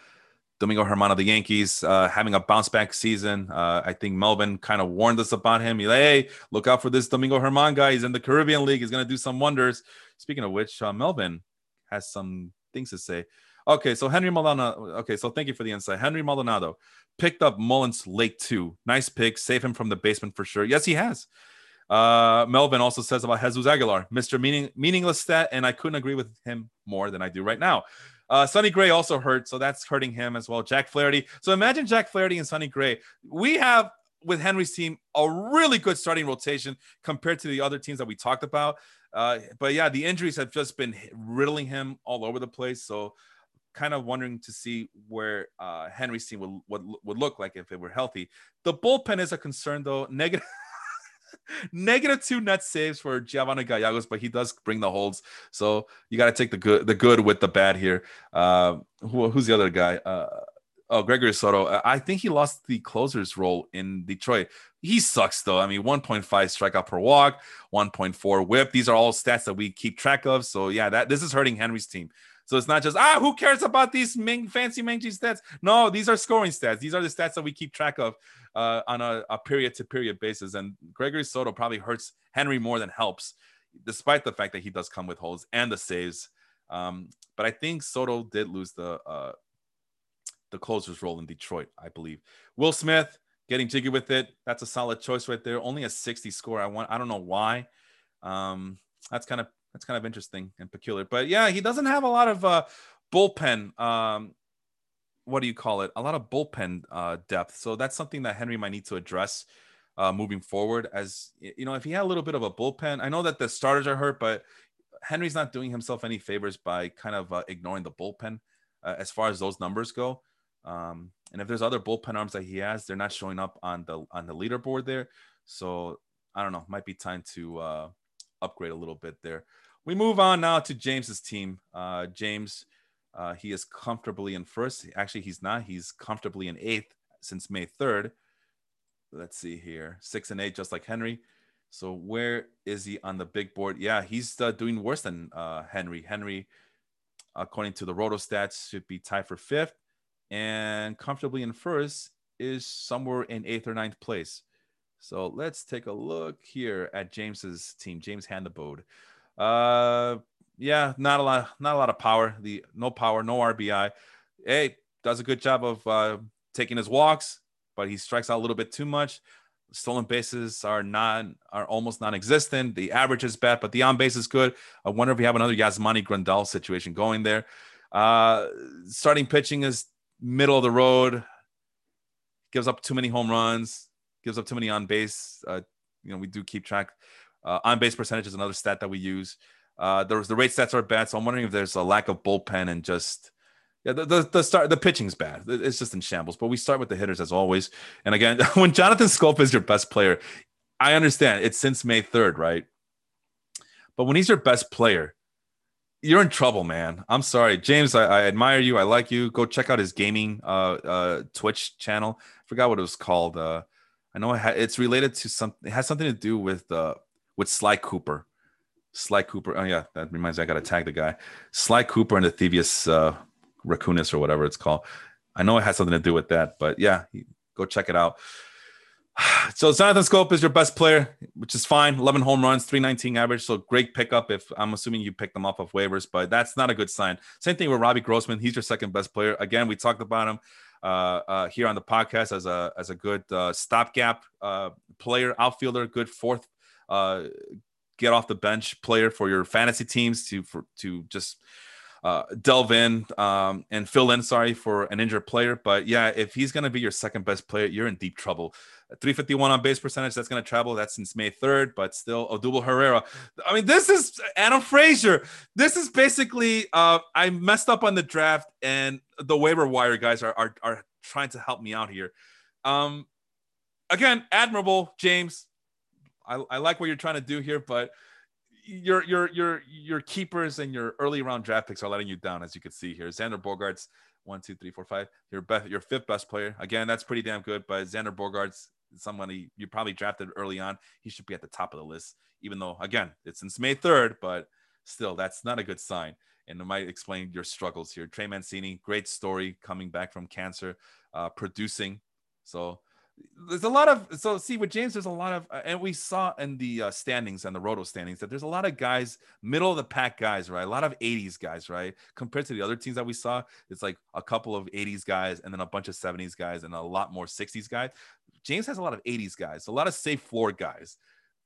Domingo Germán of the Yankees, uh, having a bounce back season. Uh, I think Melvin kind of warned us about him. He's like, hey, look out for this Domingo Germán guy. He's in the Caribbean League. He's going to do some wonders. Speaking of which, uh, Melvin has some things to say. Okay, so Henry Maldonado. Okay, so thank you for the insight. Henry Maldonado picked up Mullins late too. Nice pick. Save him from the basement for sure. Yes, he has. Uh, Melvin also says about Jesus Aguilar, Mr. Meaning, meaningless stat, and I couldn't agree with him more than I do right now. Uh, Sonny Gray also hurt, so that's hurting him as well. Jack Flaherty. So imagine Jack Flaherty and Sonny Gray. We have with Henry's team a really good starting rotation compared to the other teams that we talked about. Uh, but yeah, the injuries have just been riddling him all over the place. So kind of wondering to see where uh, Henry's team would, would would look like if it were healthy. The bullpen is a concern though. Negative. negative two net saves for Giovanni Gallegos, but he does bring the holds. So you got to take the good, the good with the bad here. Uh, who, who's the other guy? Uh, oh, Gregory Soto. I think he lost the closer's role in Detroit. He sucks though. I mean, 1.5 strikeout per walk, 1.4 WHIP. These are all stats that we keep track of. So yeah, that this is hurting Henry's team. So it's not just ah, who cares about these ming, fancy mangy stats? No, these are scoring stats. These are the stats that we keep track of uh, on a, a period to period basis. And Gregory Soto probably hurts Henry more than helps, despite the fact that he does come with holes and the saves. Um, but I think Soto did lose the uh, the closer's role in Detroit, I believe. Will Smith getting jiggy with it. That's a solid choice right there. Only a 60 score. I want. I don't know why. Um, that's kind of that's kind of interesting and peculiar. But yeah, he doesn't have a lot of uh, bullpen. Um, what do you call it? A lot of bullpen uh, depth. So that's something that Henry might need to address uh, moving forward. As you know, if he had a little bit of a bullpen, I know that the starters are hurt, but Henry's not doing himself any favors by kind of uh, ignoring the bullpen uh, as far as those numbers go. Um, and if there's other bullpen arms that he has, they're not showing up on the on the leaderboard there. So I don't know. Might be time to uh, upgrade a little bit there. We move on now to James's team. Uh, James, uh, he is comfortably in first. Actually, he's not. He's comfortably in eighth since May 3rd. Let's see here. Six and eight, just like Henry. So where is he on the big board? Yeah, he's uh, doing worse than uh, Henry. Henry, according to the Roto stats, should be tied for fifth, and comfortably in first is somewhere in eighth or ninth place. So let's take a look here at James's team, James Handabode. Uh, yeah, not a lot, not a lot of power. The no power, no RBI. Hey, does a good job of uh, taking his walks, but he strikes out a little bit too much. Stolen bases are not are almost non-existent. The average is bad, but the on base is good. I wonder if we have another Yasmani Grandal situation going there. Uh, starting pitching is middle of the road. Gives up too many home runs gives up too many on base. Uh, you know, we do keep track. Uh, on base percentage is another stat that we use. Uh, there's the rate stats are bad, so I'm wondering if there's a lack of bullpen and just yeah, the, the, the start the pitching's bad. It's just in shambles. But we start with the hitters as always. And again, when Jonathan Schoop is your best player, I understand it's since May 3rd, right? But when he's your best player, you're in trouble, man. I'm sorry, James. I, I, admire you. I like you. Go check out his gaming uh, uh, Twitch channel. I forgot what it was called. Uh, I know it's related to some. It has something to do with uh with Sly Cooper. Sly Cooper. Oh yeah, that reminds me. I got to tag the guy. Sly Cooper and the Thievius uh, Raccoonus or whatever it's called. I know it has something to do with that, but yeah, go check it out. So Jonathan Schoop is your best player, which is fine. 11 home runs, 319 average. So great pickup. If I'm assuming you picked them off of waivers, but that's not a good sign. Same thing with Robbie Grossman. He's your second best player. Again, we talked about him here on the podcast as a as a good uh, stopgap uh, player, outfielder, good fourth uh, get off the bench player for your fantasy teams to for to just uh, delve in um, and fill in. Sorry for an injured player, but yeah, if he's going to be your second best player, you're in deep trouble. 351 on base percentage. That's going to travel. That's since May 3rd, but still Odubel Herrera. I mean, this is Adam Frazier. This is basically uh, I messed up on the draft, and the waiver wire guys are are, are trying to help me out here. Um, again, admirable, James. I, I like what you're trying to do here, but your your your your keepers and your early round draft picks are letting you down, as you can see here. Xander Bogaerts, one, two, three, four, five. Your best, your fifth best player. Again, that's pretty damn good. But Xander Bogaerts, somebody you probably drafted early on, he should be at the top of the list. Even though, again, it's since May third, but still, that's not a good sign. And it might explain your struggles here. Trey Mancini, great story coming back from cancer, uh, producing. So there's a lot of so see with James, there's a lot of and we saw in the uh, standings and the roto standings that there's a lot of guys, middle of the pack guys, right? A lot of 80s guys, right? Compared to the other teams that we saw, it's like a couple of 80s guys and then a bunch of 70s guys and a lot more 60s guys. James has a lot of 80s guys, a lot of safe floor guys.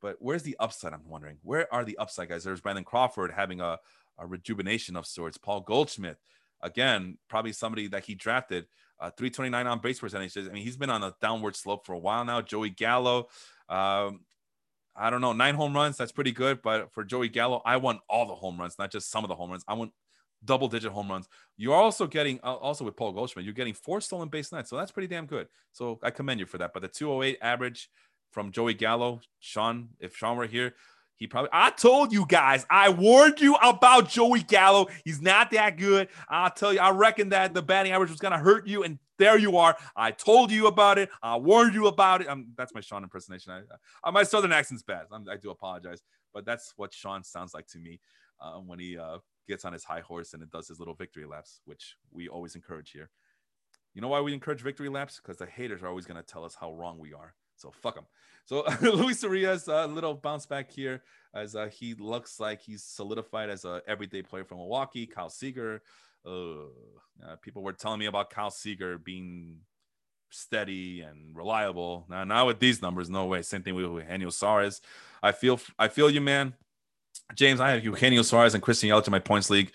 But where's the upside? I'm wondering. Where are the upside guys? There's Brandon Crawford having a, a rejuvenation of sorts. Paul Goldschmidt, again, probably somebody that he drafted uh, 329 on base percentage. I mean, he's been on a downward slope for a while now. Joey Gallo, um, I don't know, nine home runs. That's pretty good. But for Joey Gallo, I want all the home runs, not just some of the home runs. I want double digit home runs. You're also getting, uh, also with Paul Goldschmidt, you're getting four stolen base nights. So that's pretty damn good. So I commend you for that. But the 208 average from Joey Gallo, Sean, if Sean were here, he probably, I told you guys, I warned you about Joey Gallo. He's not that good. I'll tell you, I reckon that the batting average was going to hurt you. And there you are. I told you about it. I warned you about it. Um, that's my Sean impersonation. I, I, my Southern accent's bad. I'm, i do apologize. But that's what Sean sounds like to me uh, when he uh, gets on his high horse and it does his little victory laps, which we always encourage here. You know why we encourage victory laps? Because the haters are always going to tell us how wrong we are. So fuck them. So Luis Urias, a uh, little bounce back here as uh, he looks like he's solidified as a everyday player from Milwaukee. Kyle Seager, uh, people were telling me about Kyle Seager being steady and reliable. Now, now with these numbers, no way. Same thing with Eugenio Suarez. I feel, I feel you, man. James, I have Eugenio Suarez and Christian Yelich in my points league.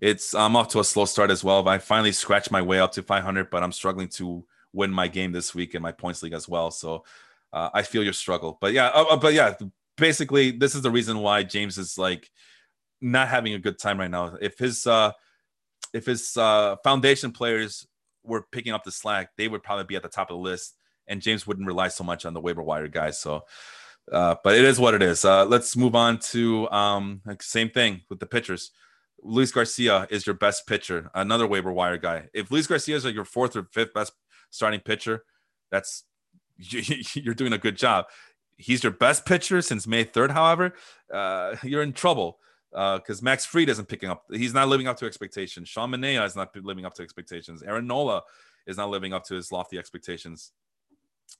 It's I'm off to a slow start as well. I finally scratched my way up to 500, but I'm struggling to win my game this week in my points league as well. So uh, I feel your struggle. But yeah, uh, uh, but yeah, basically this is the reason why James is like not having a good time right now. If his uh if his uh foundation players were picking up the slack, they would probably be at the top of the list, and James wouldn't rely so much on the waiver wire guys. So. Uh, but it is what it is. Uh, let's move on to um, like same thing with the pitchers. Luis Garcia is your best pitcher, another waiver wire guy. If Luis Garcia is like your fourth or fifth best starting pitcher, that's you're doing a good job. He's your best pitcher since May 3rd, however, uh, you're in trouble because uh, Max Fried isn't picking up. He's not living up to expectations. Sean Manaea is not living up to expectations. Aaron Nola is not living up to his lofty expectations.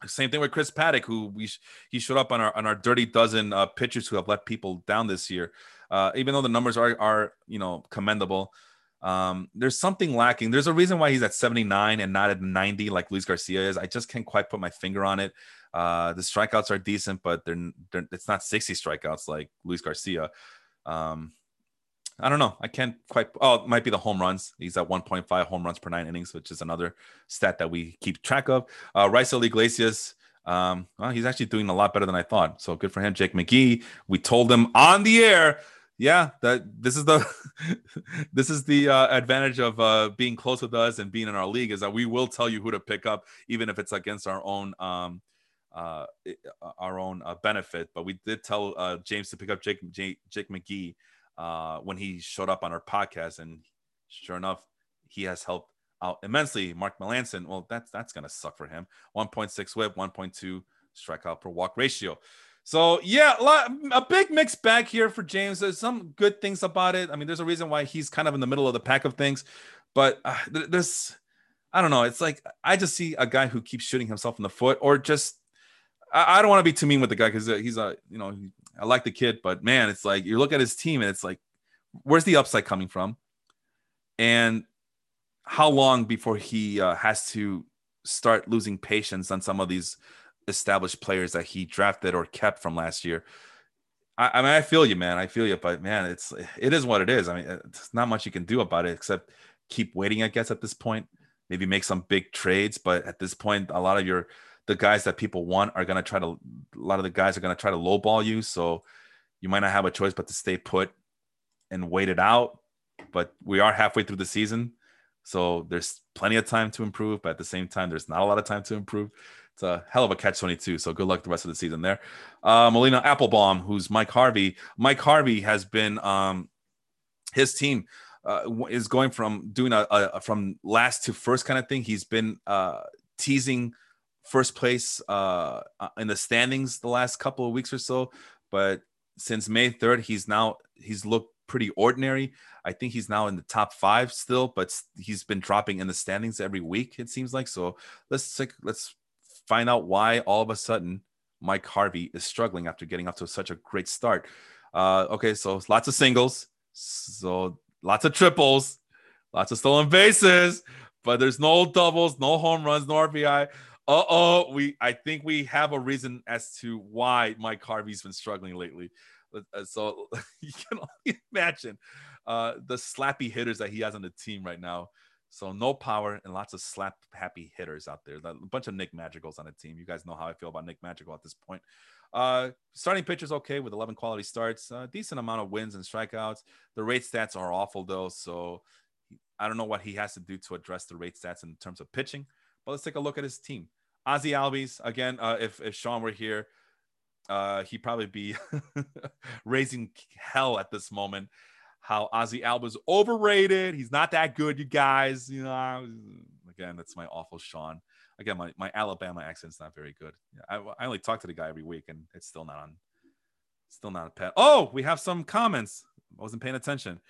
Same thing with Chris Paddack, who we he showed up on our on our dirty dozen uh, pitchers who have let people down this year. Uh, even though the numbers are are you know commendable, um, there's something lacking. There's a reason why he's at 79 and not at 90 like Luis Garcia is. I just can't quite put my finger on it. Uh, the strikeouts are decent, but they're, they're it's not 60 strikeouts like Luis Garcia. Um, I don't know. I can't quite. Oh, it might be the home runs. He's at 1.5 home runs per nine innings, which is another stat that we keep track of. Uh, Raisel Iglesias. Um, well, he's actually doing a lot better than I thought. So good for him. Jake McGee. We told him on the air yeah that this is the this is the uh, advantage of uh, being close with us and being in our league is that we will tell you who to pick up even if it's against our own um uh our own uh, benefit but we did tell uh james to pick up jake jake, jake mcgee uh when he showed up on our podcast and sure enough he has helped out immensely mark Melancon, well that's that's gonna suck for him 1.6 whip 1.2 strikeout per walk ratio. So yeah, a, lot, a big mixed bag here for James. There's some good things about it. I mean, there's a reason why he's kind of in the middle of the pack of things, but uh, there's, I don't know. It's like I just see a guy who keeps shooting himself in the foot, or just I, I don't want to be too mean with the guy because he's a you know I like the kid, but man, it's like you look at his team and it's like, where's the upside coming from, and how long before he uh, has to start losing patience on some of these established players that he drafted or kept from last year. I, I mean, I feel you, man. I feel you, but man, it's it is what it is. I mean, it's not much you can do about it except keep waiting. I guess at this point, maybe make some big trades. But at this point, a lot of your the guys that people want are gonna try to. A lot of the guys are gonna try to lowball you, so you might not have a choice but to stay put and wait it out. But we are halfway through the season, so there's plenty of time to improve. But at the same time, there's not a lot of time to improve it's a hell of a catch 22. So good luck the rest of the season there. Uh, Molina Applebaum, who's Mike Harvey. Mike Harvey has been um, his team uh, is going from doing a, a, from last to first kind of thing. He's been uh, teasing first place uh, uh in the standings the last couple of weeks or so, but since May 3rd, he's now he's looked pretty ordinary. I think he's now in the top five still, but he's been dropping in the standings every week. It seems like so. Let's take let's find out why all of a sudden Mike Harvey is struggling after getting off to such a great start. Uh, okay, so lots of singles, so lots of triples, lots of stolen bases, but there's no doubles, no home runs, no RBI. Uh oh, we I think we have a reason as to why Mike Harvey's been struggling lately. Uh, so you can only imagine uh, the slappy hitters that he has on the team right now. So no power and lots of slap happy hitters out there. A bunch of Nick Madrigals on the team. You guys know how I feel about Nick Madrigal at this point. Uh, starting pitchers okay with 11 quality starts, uh, decent amount of wins and strikeouts. The rate stats are awful though, so I don't know what he has to do to address the rate stats in terms of pitching. But let's take a look at his team. Ozzie Albies again. Uh, if if Sean were here, uh, he'd probably be raising hell at this moment how Ozzie Albies overrated. He's not that good, you guys. You know, again, that's my awful Sean. Again, my, my Alabama accent's not very good. I, I only talk to the guy every week, and it's still not on. Still not a pet. Oh, we have some comments. I wasn't paying attention.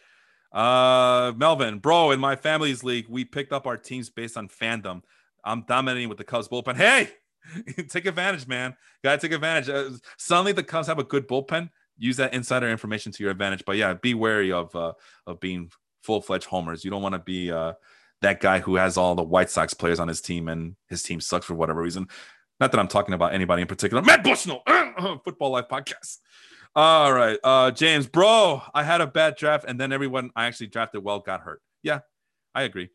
Uh, Melvin, bro, in my family's league, we picked up our teams based on fandom. I'm dominating with the Cubs bullpen. Hey, take advantage, man. Gotta take advantage. Uh, suddenly, the Cubs have a good bullpen use that insider information to your advantage. But yeah, be wary of uh, of being full fledged homers. You don't want to be uh, that guy who has all the White Sox players on his team and his team sucks for whatever reason. Not that I'm talking about anybody in particular. Matt Bushnell, Football Life Podcast. All right, uh, James, bro, I had a bad draft, and then everyone I actually drafted well got hurt. Yeah, I agree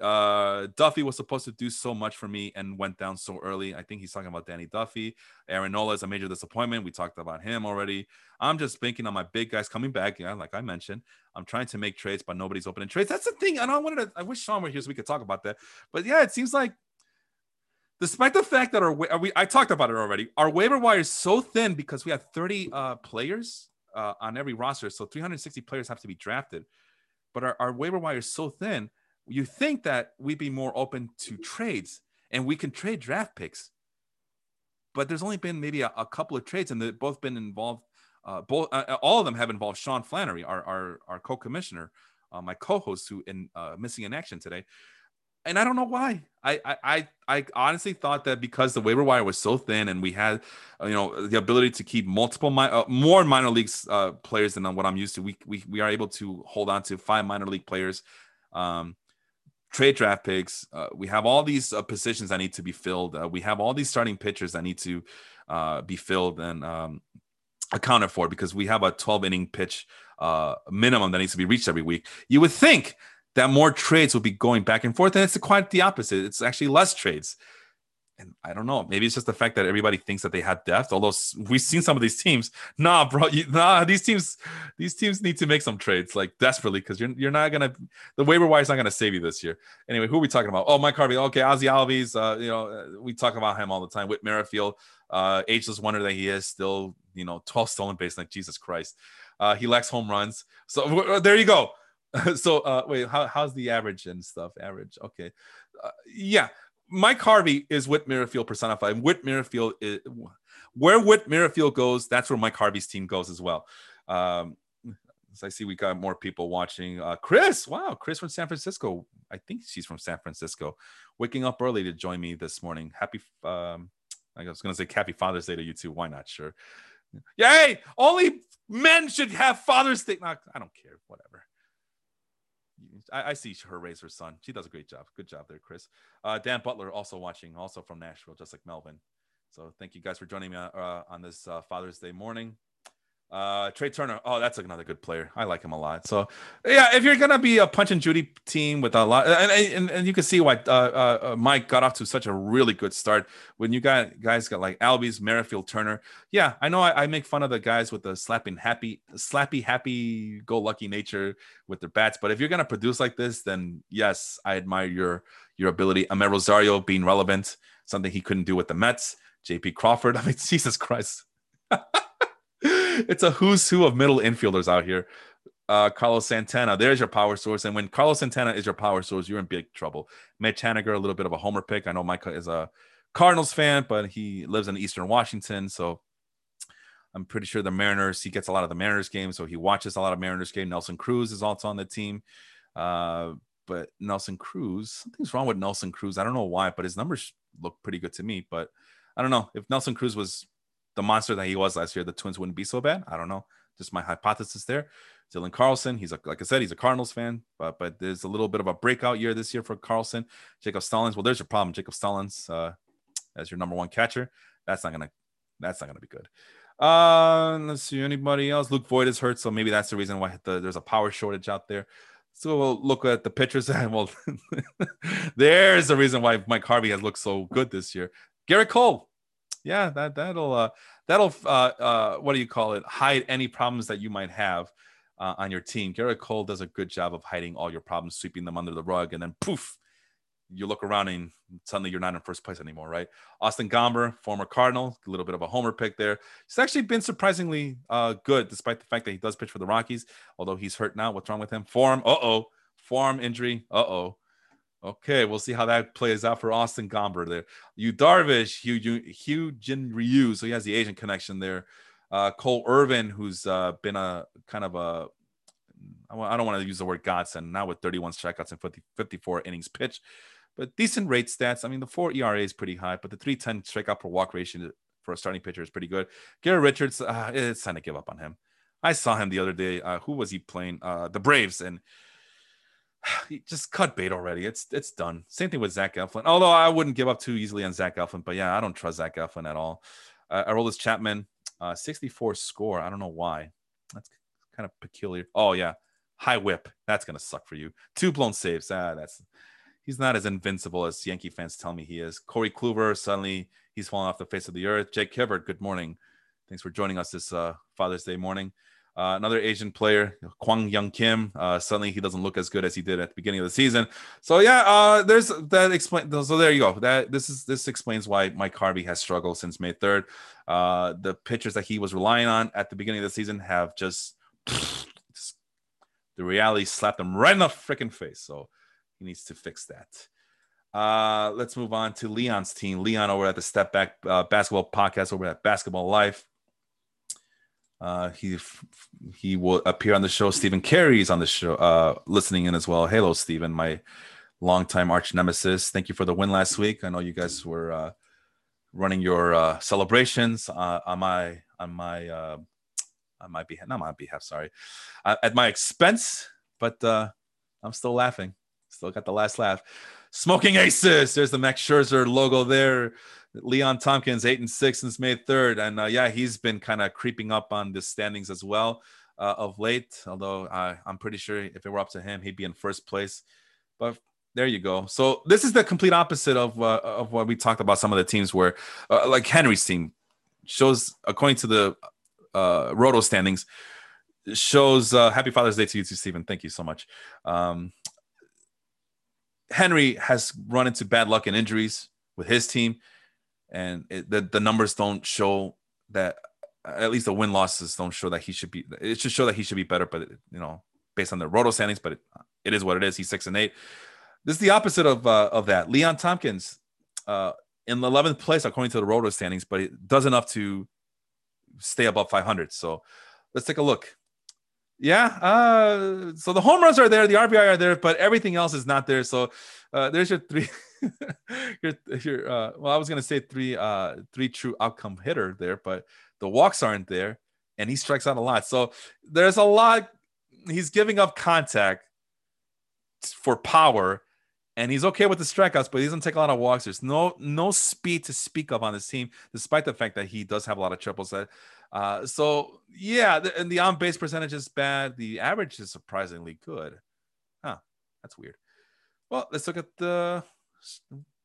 uh, Duffy was supposed to do so much for me and went down so early. I think he's talking about Danny Duffy. Aaron Nola is a major disappointment. We talked about him already. I'm just banking on my big guys coming back. Yeah, like I mentioned, I'm trying to make trades, but nobody's opening trades. That's the thing. And I wanted to. I wish Sean were here so we could talk about that. But yeah, it seems like, despite the fact that our we I talked about it already, our waiver wire is so thin because we have 30 uh, players uh, on every roster, so 360 players have to be drafted. But our, our waiver wire is so thin you think that we'd be more open to trades and we can trade draft picks. But there's only been maybe a, a couple of trades, and they've both been involved. Uh, both uh, uh, all of them have involved Sean Flannery, our our, our co-commissioner, uh, my co-host, who in uh, missing in action today. And I don't know why. I, I I honestly thought that because the waiver wire was so thin and we had, uh, you know, the ability to keep multiple mi- more minor leagues players than what I'm used to. We, we we are able to hold on to five minor league players. Um, trade draft picks. Uh, we have all these uh, positions that need to be filled. Uh, we have all these starting pitchers that need to uh, be filled and um, accounted for because we have a 12 inning pitch uh, minimum that needs to be reached every week. You would think that more trades would be going back and forth, and it's quite the opposite. It's actually less trades and I don't know, maybe it's just the fact that everybody thinks that they have depth. Although we've seen some of these teams, nah, bro, you, nah, these teams, these teams need to make some trades like desperately because you're you're not gonna the waiver wire is not gonna save you this year. Anyway, who are we talking about? Oh, Mike Harvey. Okay, Ozzie Albies. Uh, you know, uh, we talk about him all the time. Whit Merrifield, uh, ageless wonder that he is, still you know, 12 stolen base. Like Jesus Christ, uh, he lacks home runs. So uh, there you go. so uh, wait, how, how's the average and stuff? Average, okay, uh, yeah Mike Harvey is Whit Merrifield personified. Whit Merrifield is where Whit Merrifield goes, that's where Mike Harvey's team goes as well. Um, I see we got more people watching. Uh, Chris, wow, Chris from San Francisco. I think she's from San Francisco, waking up early to join me this morning. Happy, um, I was going to say Happy Father's Day to you too. Why not? Sure. Yay! Only men should have Father's Day. I don't care. Whatever. I, I, see her raise her son. She does a great job. Good job there, Chris. Uh, Dan Butler also watching, also from Nashville, just like Melvin. So thank you guys for joining me uh, on this uh, Father's Day morning. Uh, Trey Turner. Oh, that's another good player. I like him a lot. So, yeah, if you're gonna be a punch and Judy team with a lot, and and, and you can see why uh, uh, uh, Mike got off to such a really good start. When you got guys got like Albies, Merrifield, Turner. Yeah, I know I, I make fun of the guys with the slapping happy, slappy, happy, go lucky nature with their bats. But if you're gonna produce like this, then yes, I admire your your ability. Amed Rosario being relevant, something he couldn't do with the Mets. JP Crawford. I mean, Jesus Christ. it's a who's who of middle infielders out here. Uh, Carlos Santana, there's your power source. And when Carlos Santana is your power source, you're in big trouble. Mitch Haniger, a little bit of a homer pick. I know Micah is a Cardinals fan, but he lives in Eastern Washington. So I'm pretty sure the Mariners, he gets a lot of the Mariners games. So he watches a lot of Mariners game. Nelson Cruz is also on the team. Uh, but Nelson Cruz, something's wrong with Nelson Cruz. I don't know why, but his numbers look pretty good to me. But I don't know if Nelson Cruz was the monster that he was last year, the Twins wouldn't be so bad. I don't know. Just my hypothesis there. Dylan Carlson, he's a, like I said, he's a Cardinals fan, but but there's a little bit of a breakout year this year for Carlson. Jacob Stallings, well, there's your problem. Jacob Stallings uh, as your number one catcher. That's not gonna that's not gonna be good. Uh, let's see anybody else. Luke Voit is hurt, so maybe that's the reason why the, there's a power shortage out there. So we'll look at the pitchers, and well, there's the reason why Mike Harvey has looked so good this year. Gerrit Cole, yeah, that that'll uh, that'll uh, uh, what do you call it? Hide any problems that you might have uh, on your team. Gerrit Cole does a good job of hiding all your problems, sweeping them under the rug, and then poof, you look around and suddenly you're not in first place anymore, right? Austin Gomber, former Cardinal, a little bit of a homer pick there. He's actually been surprisingly uh, good, despite the fact that he does pitch for the Rockies, although he's hurt now. What's wrong with him? Form, uh oh, form injury, uh oh. Okay, we'll see how that plays out for Austin Gomber there. Yu Darvish, Hugh, Hyun Jin Ryu, so he has the Asian connection there. Uh, Cole Irvin, who's uh, been a kind of a, I don't want to use the word godsend, now with 31 strikeouts and 50, 54 innings pitched, but decent rate stats. I mean, the four ERA is pretty high, but the 310 strikeout per walk ratio for a starting pitcher is pretty good. Garrett Richards, uh, it's time to give up on him. I saw him the other day. Uh, who was he playing? Uh, the Braves, and just cut bait already. It's it's done. Same thing with Zach Eflin. Although I wouldn't give up too easily on Zach Eflin, but yeah, I don't trust Zach Eflin at all. Uh, Aroldis Chapman, uh, 64 score. I don't know why. That's kind of peculiar. Oh yeah, high whip. That's gonna suck for you. Two blown saves. Ah, that's he's not as invincible as Yankee fans tell me he is. Corey Kluber suddenly he's fallen off the face of the earth. Jake Hibbert, good morning. Thanks for joining us this uh, Father's Day morning. Uh, another Asian player, Kwang Young Kim. Uh, suddenly, he doesn't look as good as he did at the beginning of the season. So yeah, uh, there's that explain. So there you go. That this is this explains why Mike Harvey has struggled since May third. Uh, the pitchers that he was relying on at the beginning of the season have just, just the reality slapped him right in the freaking face. So he needs to fix that. Uh, let's move on to Leon's team. Leon over at the Step Back uh, Basketball Podcast over at Basketball Life. Uh, he he will appear on the show. Stephen Carey is on the show, uh, listening in as well. Hello, Stephen, my longtime arch nemesis. Thank you for the win last week. I know you guys were uh, running your uh, celebrations uh, on my on my uh, on my behalf, not my behalf, sorry, uh, at my expense. But uh, I'm still laughing. Still got the last laugh. Smoking Aces. There's the Max Scherzer logo there. Leon Tompkins, eight and six since May 3rd. And uh, yeah, he's been kind of creeping up on the standings as well uh, of late. Although uh, I'm pretty sure if it were up to him, he'd be in first place. But there you go. So this is the complete opposite of uh, of what we talked about. Some of the teams where, uh, like Henry's team, shows according to the Roto standings, shows Happy Father's Day to you too, Stephen. Thank you so much. Um, Henry has run into bad luck and injuries with his team and it, the the numbers don't show that. At least the win losses don't show that he should be. It should show that he should be better, but you know, based on the roto standings, but it, it is what it is. He's six and eight. This is the opposite of uh, of that. Leon Tompkins, uh, in the 11th place according to the roto standings, but it does enough to stay above 500. So let's take a look. Yeah, uh, so the home runs are there, the RBI are there, but everything else is not there. So uh, there's your three. uh, well, I was gonna say three, uh, three true outcome hitter there, but the walks aren't there, and he strikes out a lot. So there's a lot. He's giving up contact for power, and he's okay with the strikeouts, but he doesn't take a lot of walks. There's no no speed to speak of on this team, despite the fact that he does have a lot of triples. Uh, so yeah, the, and the on base percentage is bad. The average is surprisingly good. Huh, that's weird. Well, let's look at the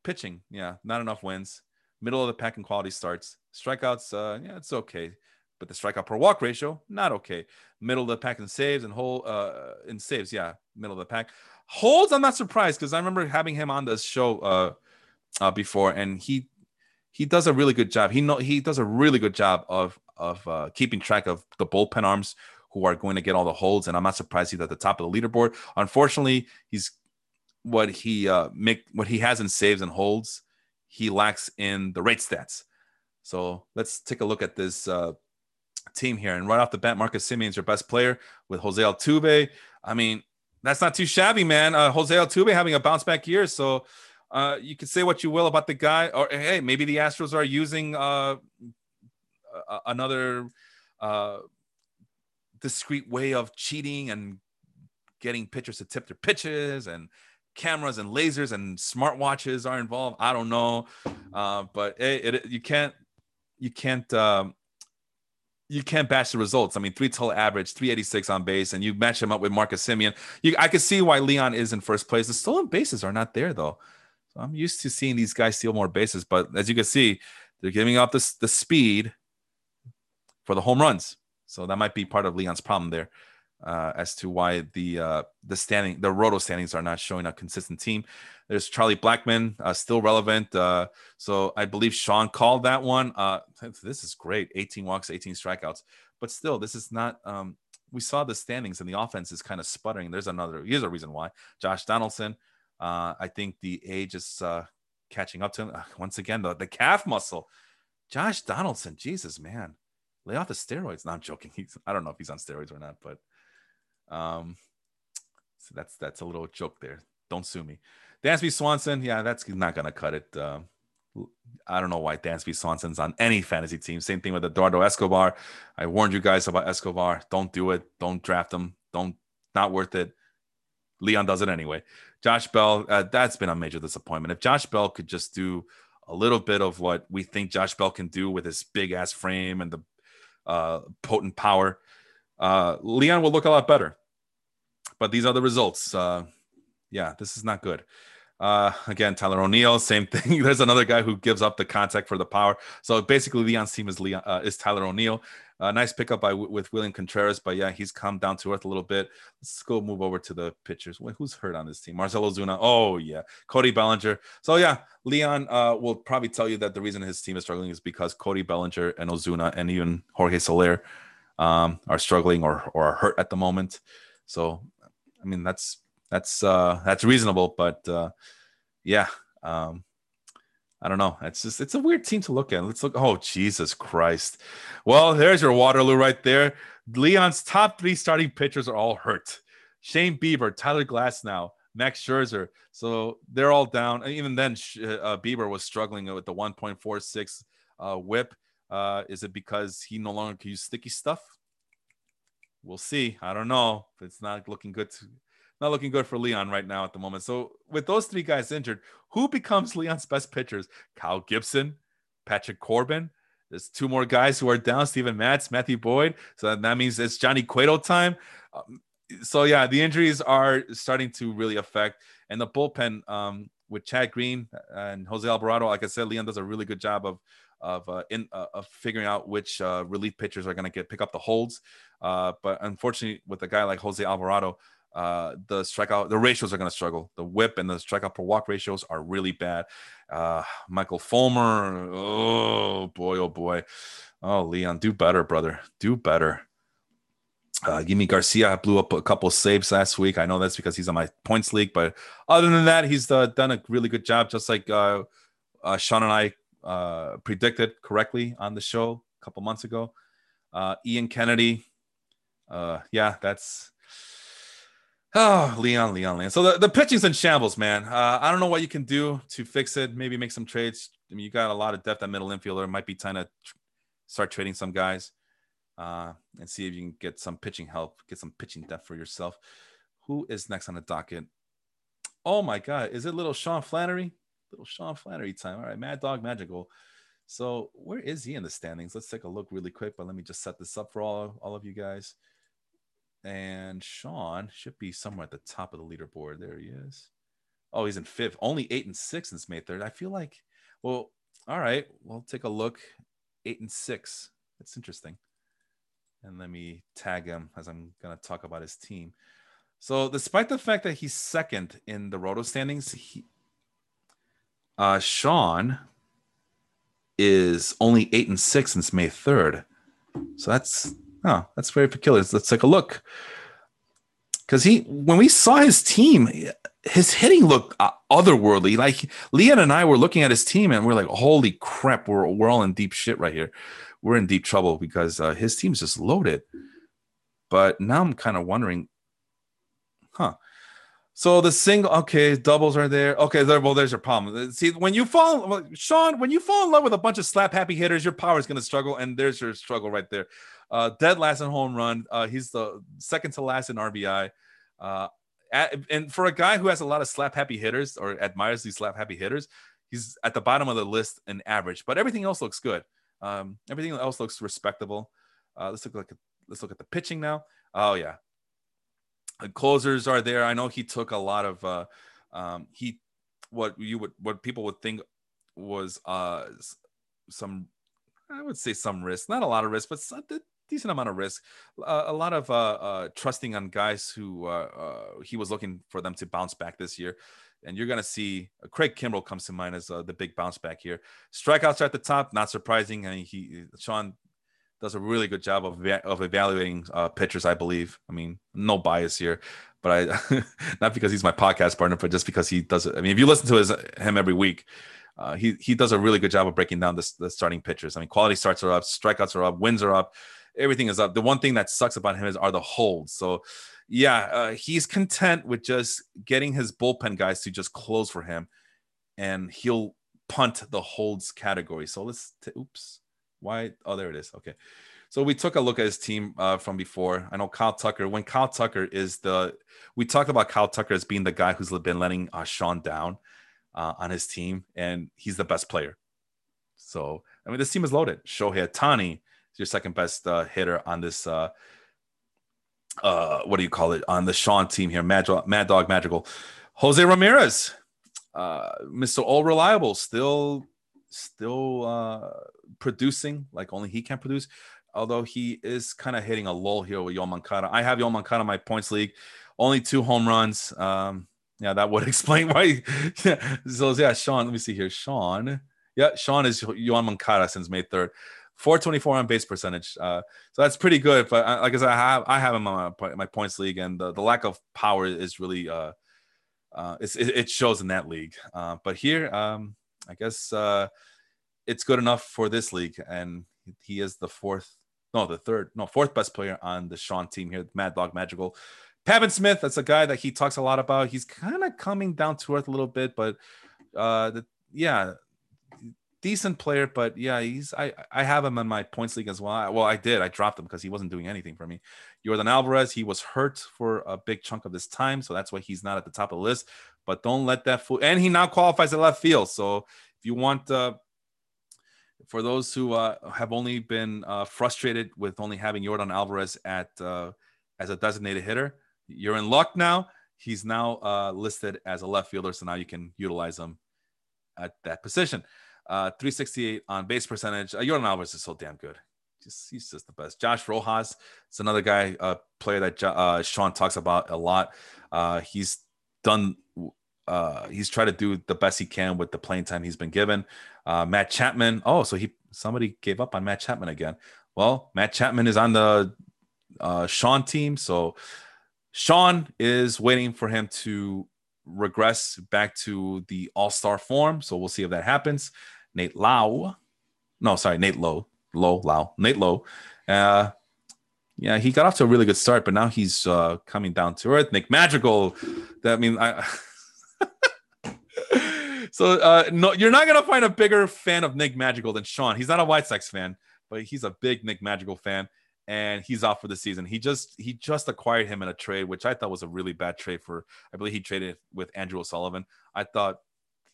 pitching. Yeah, not enough wins. Middle of the pack in quality starts. Strikeouts, uh, yeah, it's okay. But the strikeout per walk ratio, not okay. Middle of the pack in saves and whole uh in saves, yeah, middle of the pack. Holds, I'm not surprised because I remember having him on this show uh, uh, before, and he he does a really good job. He know he does a really good job of of uh, keeping track of the bullpen arms who are going to get all the holds, and I'm not surprised he's at the top of the leaderboard. Unfortunately, he's what he uh make what he has in saves and holds, he lacks in the rate stats. So let's take a look at this uh, team here. And right off the bat, Marcus Semien's your best player with Jose Altuve. I mean, that's not too shabby, man. Uh, Jose Altuve having a bounce back year, so uh, you can say what you will about the guy, or hey, maybe the Astros are using uh, another uh, discreet way of cheating and getting pitchers to tip their pitches, and cameras and lasers and smartwatches are involved. I don't know, uh, but hey, it, you can't you can't um, you can't bash the results. I mean, three total average, 386 on base, and you match him up with Marcus Semien. You, I can see why Leon is in first place. The stolen bases are not there though. So I'm used to seeing these guys steal more bases, but as you can see, they're giving up the, the speed for the home runs. So that might be part of Leon's problem there uh, as to why the uh, the standing the roto standings are not showing a consistent team. There's Charlie Blackmon, uh, still relevant. Uh, so I believe Sean called that one. Uh, this is great. 18 walks, 18 strikeouts. But still, this is not. Um, we saw the standings and the offense is kind of sputtering. There's another. Here's a reason why. Josh Donaldson. Uh, I think the age is catching up to him. once again, the, the calf muscle. Josh Donaldson, Jesus, man, lay off the steroids. No, I'm joking. He's, I don't know if he's on steroids or not, but um, so that's that's a little joke there. Don't sue me. Dansby Swanson, yeah, that's not gonna cut it. Uh, I don't know why Dansby Swanson's on any fantasy team. Same thing with Eduardo Escobar. I warned you guys about Escobar. Don't do it. Don't draft him. Don't. Not worth it. Leon does it anyway. Josh Bell, uh, that's been a major disappointment. If Josh Bell could just do a little bit of what we think Josh Bell can do with his big ass frame and the uh, potent power, uh, Leon will look a lot better. But these are the results. Uh, yeah, this is not good. Uh, again, Tyler O'Neill, same thing. There's another guy who gives up the contact for the power. So basically, Leon's team is Leon uh, is Tyler O'Neill. Uh, nice pickup by with William Contreras, but yeah, he's come down to earth a little bit. Let's go move over to the pitchers. Wait, who's hurt on this team? Marcelo Ozuna. Oh yeah, Cody Bellinger. So yeah, Leon uh, will probably tell you that the reason his team is struggling is because Cody Bellinger and Ozuna and even Jorge Soler um, are struggling or or are hurt at the moment. So I mean, that's that's uh, that's reasonable, but uh, yeah, um, I don't know. It's just it's a weird team to look at. Let's look. Oh Jesus Christ! Well, there's your Waterloo right there. Leon's top three starting pitchers are all hurt. Shane Bieber, Tyler Glasnow, Max Scherzer. So they're all down. And Even then, uh, Bieber was struggling with the 1.46 uh, WHIP. Uh, is it because he no longer can use sticky stuff? We'll see. I don't know. It's not looking good. To, not looking good for Leon right now at the moment. So with those three guys injured, who becomes Leon's best pitchers? Kyle Gibson, Patrick Corbin. There's two more guys who are down: Steven Matz, Matthew Boyd. So that means it's Johnny Cueto time. Um, so yeah, the injuries are starting to really affect, and the bullpen um, with Chad Green and Jose Alvarado. Like I said, Leon does a really good job of of uh, in uh, of figuring out which uh, relief pitchers are going to get pick up the holds. Uh, but unfortunately, with a guy like Jose Alvarado, uh, the strikeout the ratios are going to struggle. The WHIP and the strikeout per walk ratios are really bad. Uh, Michael Fulmer, oh boy, oh boy, oh Leon, do better, brother, do better. Uh, Yimi Garcia blew up a couple saves last week. I know that's because he's on my points league, but other than that, he's uh, done a really good job. Just like uh, Sean and I uh, predicted correctly on the show a couple months ago. Uh, Ian Kennedy, uh, yeah, that's oh Leon, Leon, Leon. So the, the pitching's in shambles, man. Uh, I don't know what you can do to fix it. Maybe make some trades. I mean, you got a lot of depth at middle infielder. Might be time to tr- start trading some guys uh, and see if you can get some pitching help, get some pitching depth for yourself. Who is next on the docket? Oh my God, is it little Sean Flannery? Little Sean Flannery time. All right, Mad Dog Magical. So where is he in the standings? Let's take a look really quick, but let me just set this up for all, all of you guys. And Sean should be somewhere at the top of the leaderboard. There he is. Oh, he's in fifth. Only eight and six since May 3rd. I feel like, well, all right, we'll take a look. Eight and six. That's interesting. And let me tag him as I'm going to talk about his team. So, despite the fact that he's second in the Roto standings, he, uh, Sean is only eight and six since May 3rd. So that's oh, that's very peculiar. Let's take a look. Because he, when we saw his team, his hitting looked uh, otherworldly. Like Leon and I were looking at his team, and we're like, "Holy crap, we're we're all in deep shit right here. We're in deep trouble because uh, his team's just loaded." But now I'm kind of wondering? So the single, okay, doubles are there. Okay, there, well, there's your problem. See, when you fall, Sean, when you fall in love with a bunch of slap happy hitters, your power is going to struggle, and there's your struggle right there. Uh, dead last in home run. Uh, he's the second to last in RBI. Uh, at, and for a guy who has a lot of slap happy hitters or admires these slap happy hitters, he's at the bottom of the list in average. But everything else looks good. Um, everything else looks respectable. Uh, let's look like let's look at the pitching now. Oh yeah, closers are there. I know he took a lot of uh, um, he what you would what people would think was uh, some I would say some risk, not a lot of risk, but a decent amount of risk. Uh, a lot of uh, uh, trusting on guys who uh, uh, he was looking for them to bounce back this year. And you're going to see uh, Craig Kimbrel comes to mind as the big bounce back here. Strikeouts are at the top, not surprising. I mean, he Sean does a really good job of of evaluating uh, pitchers. I believe. I mean, no bias here, but I not because he's my podcast partner, but just because he does it. I mean, if you listen to his him every week, uh, he he does a really good job of breaking down the, starting pitchers. I mean, quality starts are up, strikeouts are up, wins are up, everything is up. The one thing that sucks about him is are the holds. So, yeah, uh, he's content with just getting his bullpen guys to just close for him, and he'll punt the holds category. So let's t- oops why? Oh, there it is. Okay. So we took a look at his team uh, from before. I know Kyle Tucker. When Kyle Tucker is the, we talked about Kyle Tucker as being the guy who's been letting uh, Sean down uh, on his team, and he's the best player. So I mean, this team is loaded. Shohei Ohtani is your second best uh, hitter on this. Uh, uh, what do you call it on the Sean team here? Mad, Mad Dog Magical. Jose Ramirez, Mr. All Reliable, still still uh, producing like only he can produce. Although he is kind of hitting a lull here with Yoan Moncada. I have Yoan Moncada in my points league, only two home runs. Um, yeah, that would explain why. So yeah, Sean. Let me see here. Sean. Yeah, Sean is Yoan Moncada since May third. 424 on base percentage. Uh, so that's pretty good. But uh, like I said, I have I have him on my, my points league, and the, the lack of power is really uh, uh, it, it shows in that league. Uh, but here, um, I guess uh, it's good enough for this league, and he is the fourth, no, the third, no, fourth best player on the Sean team here. Mad Dog Magical. Pavin Smith, that's a guy that he talks a lot about. He's kind of coming down to earth a little bit, but uh, the, yeah, decent player. But yeah, he's I I have him in my points league as well. I, well, I did. I dropped him because he wasn't doing anything for me. Yordan Alvarez, he was hurt for a big chunk of this time, so that's why he's not at the top of the list. But don't let that fool. And he now qualifies at left field. So if you want uh, for those who uh, have only been uh, frustrated with only having Yordan Alvarez at uh, as a designated hitter, you're in luck now. He's now uh, listed as a left fielder, so now you can utilize him at that position. Uh, 368 on base percentage. Uh, Yordan Alvarez is so damn good. Just, he's just the best. Josh Rojas, it's another guy, player that Sean talks about a lot. He's done uh, he's tried to do the best he can with the playing time he's been given. Uh, Matt Chapman. Oh, so he somebody gave up on Matt Chapman again. Well, Matt Chapman is on the uh, Sean team, so Sean is waiting for him to regress back to the All Star form. So we'll see if that happens. Nate Lau, no, sorry, Nate Lowe, Low Lau, Nate Lowe. Uh, yeah, he got off to a really good start, but now he's uh, coming down to earth. Nick Madrigal, that I mean, I. so uh, no, you're not gonna find a bigger fan of Nick Madrigal than Sean. He's not a White Sox fan, but he's a big Nick Madrigal fan and he's off for the season. He just he just acquired him in a trade, which I thought was a really bad trade for. I believe he traded with Andrew O'Sullivan. I thought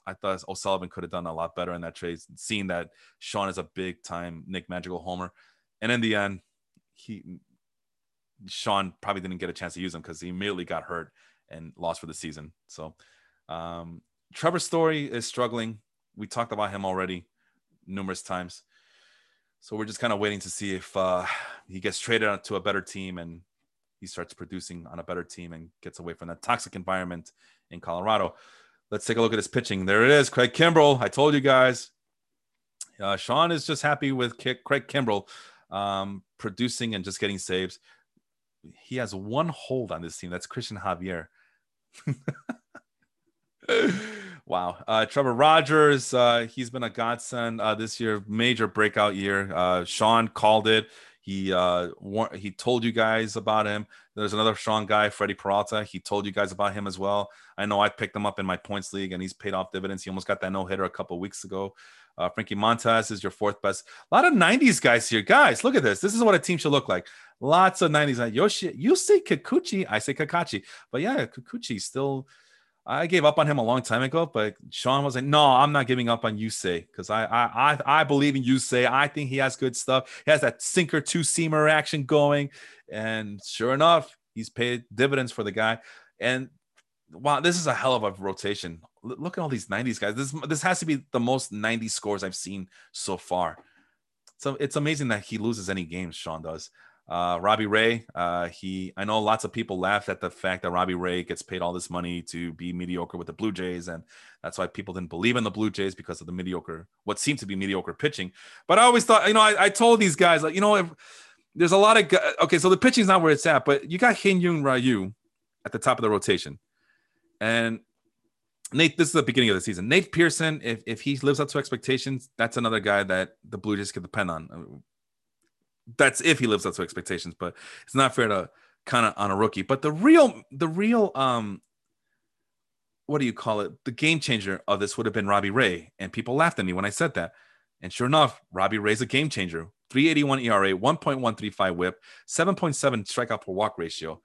I thought O'Sullivan could have done a lot better in that trade, seeing that Sean is a big time Nick Madrigal homer, and in the end, he Sean probably didn't get a chance to use him because he immediately got hurt and lost for the season. So um, Trevor Story is struggling. We talked about him already numerous times. So we're just kind of waiting to see if uh, he gets traded to a better team and he starts producing on a better team and gets away from that toxic environment in Colorado. Let's take a look at his pitching. There it is, Craig Kimbrel. I told you guys. Uh, Sean is just happy with Craig Kimbrel um, producing and just getting saves. He has one hold on this team. That's Cristian Javier. Wow. Uh, Trevor Rogers, uh, he's been a godsend uh, this year, major breakout year. Uh, Sean called it. He uh, war- he told you guys about him. There's another Sean guy, Freddy Peralta. He told you guys about him as well. I know I picked him up in my points league, and he's paid off dividends. He almost got that no hitter a couple weeks ago. Uh, Frankie Montas is your fourth best. A lot of 90s guys here. Guys, look at this. This is what a team should look like. Lots of 90s. Yoshi, you say Kikuchi, I say Kakachi. But yeah, Kikuchi still – I gave up on him a long time ago, but Sean was like, "No, I'm not giving up on Yusei because I, I I I believe in Yusei. I think he has good stuff. He has that sinker two seamer action going, and sure enough, he's paid dividends for the guy. And wow, this is a hell of a rotation. Look at all these '90s guys. This this has to be the most '90 scores I've seen so far. So it's amazing that he loses any games. Sean does. Uh, Robbie Ray, uh, he I know lots of people laughed at the fact that Robbie Ray gets paid all this money to be mediocre with the Blue Jays, and that's why people didn't believe in the Blue Jays because of the mediocre, what seemed to be mediocre pitching. But I always thought, you know, I, I told these guys like, you know, if there's a lot of okay, so the pitching's not where it's at, but you got Hyun Jin Ryu at the top of the rotation, and Nate, this is the beginning of the season. Nate Pearson, if, if he lives up to expectations, that's another guy that the Blue Jays could depend on that's if he lives up to expectations, but it's not fair to kind of on a rookie. But the real, the real, um, what do you call it? The game changer of this would have been Robbie Ray, and people laughed at me when I said that. And sure enough, Robbie Ray's a game changer. 381 ERA, 1.135 whip, 7.7 strikeout per walk ratio,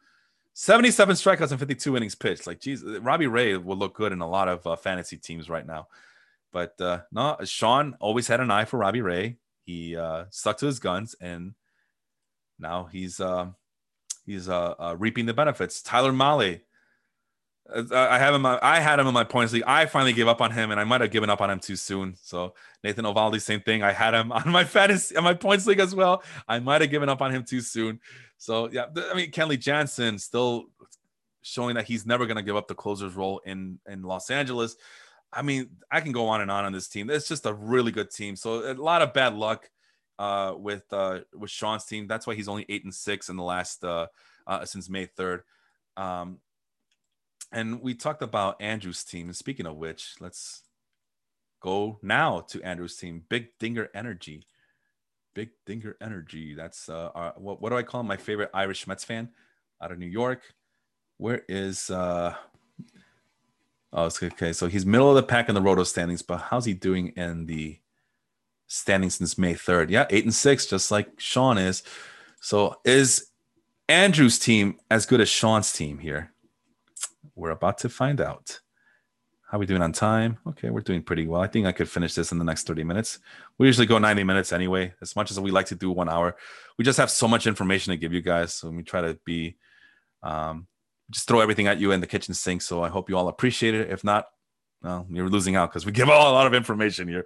77 strikeouts and 52 innings pitched. Like, geez, Robbie Ray will look good in a lot of uh, fantasy teams right now. But uh, no, Sean always had an eye for Robbie Ray. He uh, stuck to his guns, and now he's uh, he's uh, uh, reaping the benefits. Tyler Mahle, uh, I have him. I had him in my points league. I finally gave up on him, and I might have given up on him too soon. So Nathan Eovaldi, same thing. I had him on my fantasy, on my points league as well. I might have given up on him too soon. So yeah, I mean Kenley Jansen still showing that he's never going to give up the closer's role in in Los Angeles. I mean, I can go on and on on this team. It's just a really good team. So a lot of bad luck uh, with uh, with Sean's team. That's why he's only eight and six in the last uh, uh, since May third. Um, and we talked about Andrew's team. And speaking of which, let's go now to Andrew's team. Big Dinger Energy. Big Dinger Energy. That's uh, our, what, what do I call him? My favorite Irish Mets fan out of New York. Where is uh Oh, it's okay. So he's middle of the pack in the roto standings, but how's he doing in the standings since May 3rd? Yeah, eight and six, just like Sean is. So is Andrew's team as good as Sean's team here? We're about to find out. How are we doing on time? Okay, we're doing pretty well. I think I could finish this in the next 30 minutes. We usually go 90 minutes anyway, as much as we like to do one hour. We just have so much information to give you guys. So we try to be um, just throw everything at you in the kitchen sink. So I hope you all appreciate it. If not, well, you're losing out because we give all a lot of information here.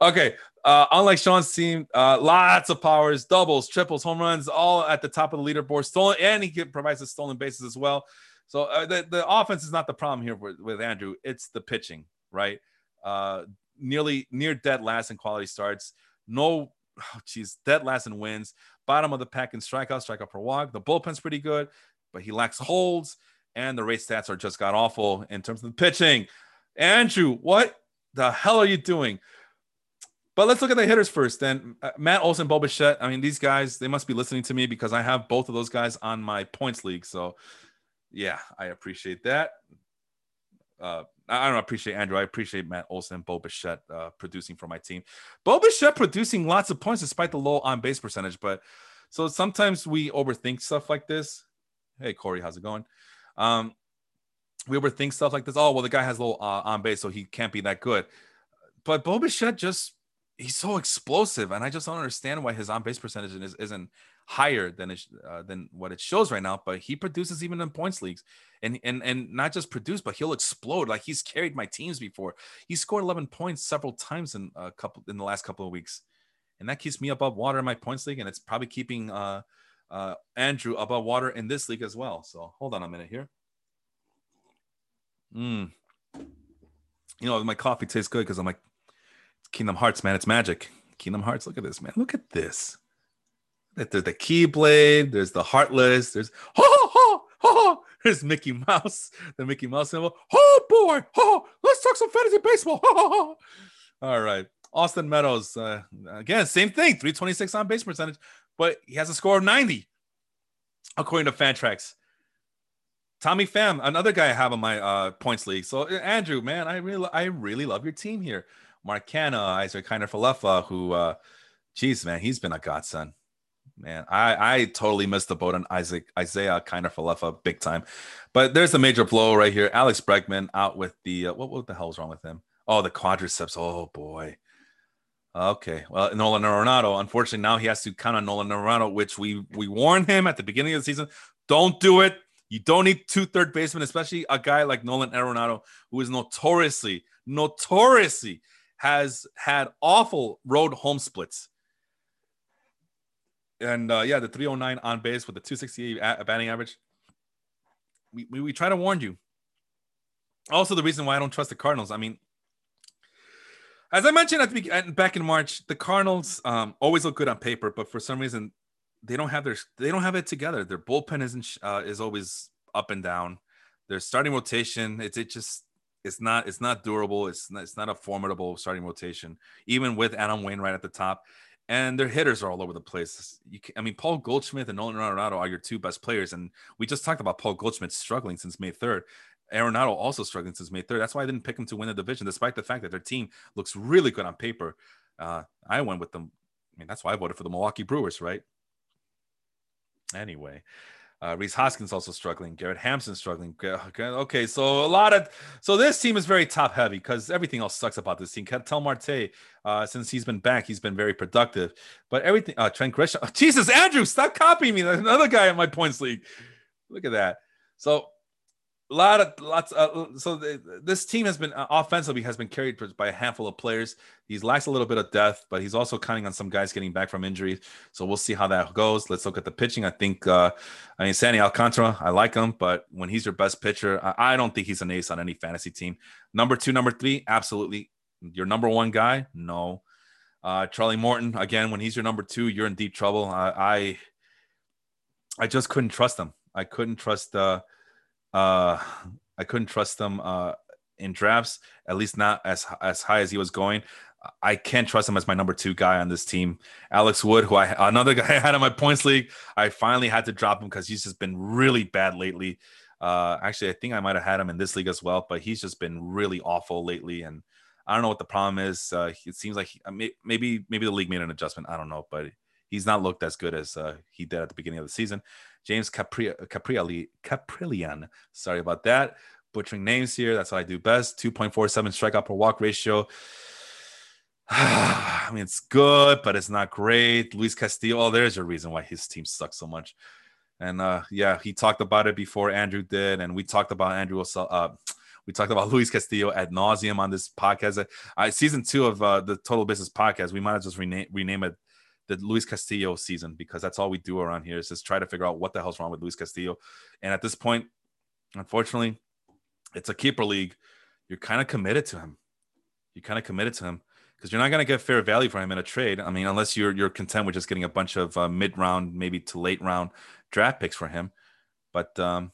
Okay. Uh, unlike Sean's team, uh, lots of powers, doubles, triples, home runs, all at the top of the leaderboard. Stolen, and he provides the stolen bases as well. So uh, the, the offense is not the problem here with, with Andrew. It's the pitching, right? Uh, nearly near dead last in quality starts. No, oh, geez, dead last in wins. Bottom of the pack in strikeouts, strikeout per walk. The bullpen's pretty good but he lacks holds. and the race stats are just got awful in terms of the pitching. Andrew, what the hell are you doing? But let's look at the hitters first. Then uh, Matt Olson, Bo Bichette. I mean, these guys they must be listening to me because I have both of those guys on my points league. So, yeah, I appreciate that. Uh, I don't appreciate Andrew. I appreciate Matt Olson, Bo Bichette uh, producing for my team. Bo Bichette producing lots of points despite the low on base percentage. But so sometimes we overthink stuff like this. Hey Corey, how's it going? Um, we overthink stuff like this. Oh well, the guy has low uh, on base, so he can't be that good. But Bo Bichette just he's so explosive, and I just don't understand why his on base percentage is, isn't higher than it, uh, than what it shows right now. But he produces even in points leagues, and and and not just produce, but he'll explode. Like he's carried my teams before. He scored 11 points several times in a couple in the last couple of weeks, and that keeps me above water in my points league, and it's probably keeping uh, uh, Andrew about water in this league as well. So hold on a minute here. Mm. You know, my coffee tastes good because I'm like Kingdom Hearts, man. It's magic. Kingdom Hearts. Look at this, man. Look at this. There's the Keyblade. There's the Heartless. There's ho ho ho. There's Mickey Mouse. The Mickey Mouse symbol. Oh boy. Oh, let's talk some fantasy baseball. All right. Austin Meadows. Uh, again, same thing. 326 on base percentage, but he has a score of 90, according to Fantrax. Tommy Pham, another guy I have on my uh, points league. So Andrew, man, I really, I really love your team here. Mark Canha, Isaac Kiner Falefa, who, uh, geez, man, he's been a godsend. Man, I, I totally missed the boat on Isaac Isaiah Kiner Falefa big time. But there's a major blow right here. Alex Bregman out with the uh, what, what the hell's wrong with him? Oh, the quadriceps. Oh boy. Okay. Well, Nolan Arenado, unfortunately, now he has to count on Nolan Arenado, which we we warned him at the beginning of the season. Don't do it. You don't need two third basemen, especially a guy like Nolan Arenado, who is notoriously, notoriously has had awful road home splits. And uh, yeah, the 309 on base with the 268 batting average. We, we, we try to warn you. Also, the reason why I don't trust the Cardinals. I mean, as I mentioned at the beginning, back in March, the Cardinals um, always look good on paper, but for some reason, they don't have their they don't have it together. Their bullpen isn't uh, is always up and down. Their starting rotation, it's it just it's not it's not durable. It's not, it's not a formidable starting rotation, even with Adam Wainwright at the top. And their hitters are all over the place. Can, I mean, Paul Goldschmidt and Nolan Arenado are your two best players, and we just talked about Paul Goldschmidt struggling since May third. Arenado also struggling since May third. That's why I didn't pick him to win the division, despite the fact that their team looks really good on paper. Uh, I went with them. I mean, that's why I voted for the Milwaukee Brewers, right? Anyway, uh, Rhys Hoskins also struggling. Garrett Hampson struggling. Okay, so a lot of so this team is very top heavy because everything else sucks about this team. Ketel Marte, uh, since he's been back, he's been very productive. But everything, uh, Trent Grisham. Oh, Jesus, Andrew, stop copying me. There's another guy in my points league. Look at that. So a lot of lots uh, so the, this team has been uh, offensively has been carried by a handful of players. He's lacks a little bit of depth but he's also counting on some guys getting back from injuries so we'll see how that goes. Let's look at the pitching. I think uh i mean sandy alcantara i like him but when he's your best pitcher I, I don't think he's an ace on any fantasy team. Number two number three absolutely your number one guy? No. Uh charlie morton again when he's your number two you're in deep trouble. I i, I just couldn't trust him. I couldn't trust uh uh, I couldn't trust him uh, in drafts, at least not as as high as he was going. I can't trust him as my number two guy on this team. Alex Wood, who I another guy I had in my points league, I finally had to drop him because he's just been really bad lately. Uh, actually, I think I might have had him in this league as well, but he's just been really awful lately, and I don't know what the problem is. Uh, it seems like he, maybe maybe the league made an adjustment. I don't know, but he's not looked as good as uh, he did at the beginning of the season. James Capri- Capriali, Caprillion. Sorry about that. Butchering names here. That's what I do best. 2.47 strikeout per walk ratio. I mean, it's good, but it's not great. Luis Castillo. Oh, there's a reason why his team sucks so much. And uh, yeah, he talked about it before Andrew did, and we talked about Andrew. Uh, we talked about Luis Castillo ad nauseum on this podcast. Uh, season two of uh, the Total Business podcast. We might have just rename rename it the Luis Castillo season because that's all we do around here is just try to figure out what the hell's wrong with Luis Castillo. And at this point, unfortunately, it's a keeper league. You're kind of committed to him. You're kind of committed to him because you're not going to get fair value for him in a trade. I mean, unless you're you're content with just getting a bunch of uh, mid round, maybe to late round draft picks for him. But um,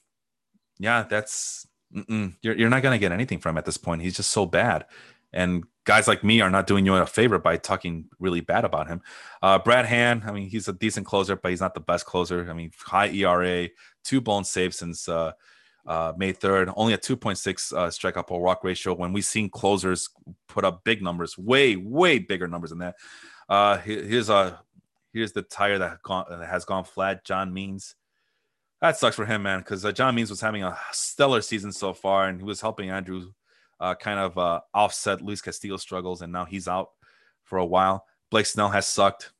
yeah, that's you're you're not gonna get anything from him at this point. He's just so bad, and guys like me are not doing you a favor by talking really bad about him. Uh, Brad Hand, I mean, he's a decent closer, but he's not the best closer. I mean, high ERA, two blown saves since uh, uh, May 3rd, only a 2.6 uh, strikeout per walk ratio. When we've seen closers put up big numbers, way, way bigger numbers than that. Uh, here's a here's the tire that, gone, that has gone flat. John Means. That sucks for him, man, because uh, John Means was having a stellar season so far, and he was helping Andrew uh, kind of uh, offset Luis Castillo's struggles, and now he's out for a while. Blake Snell has sucked.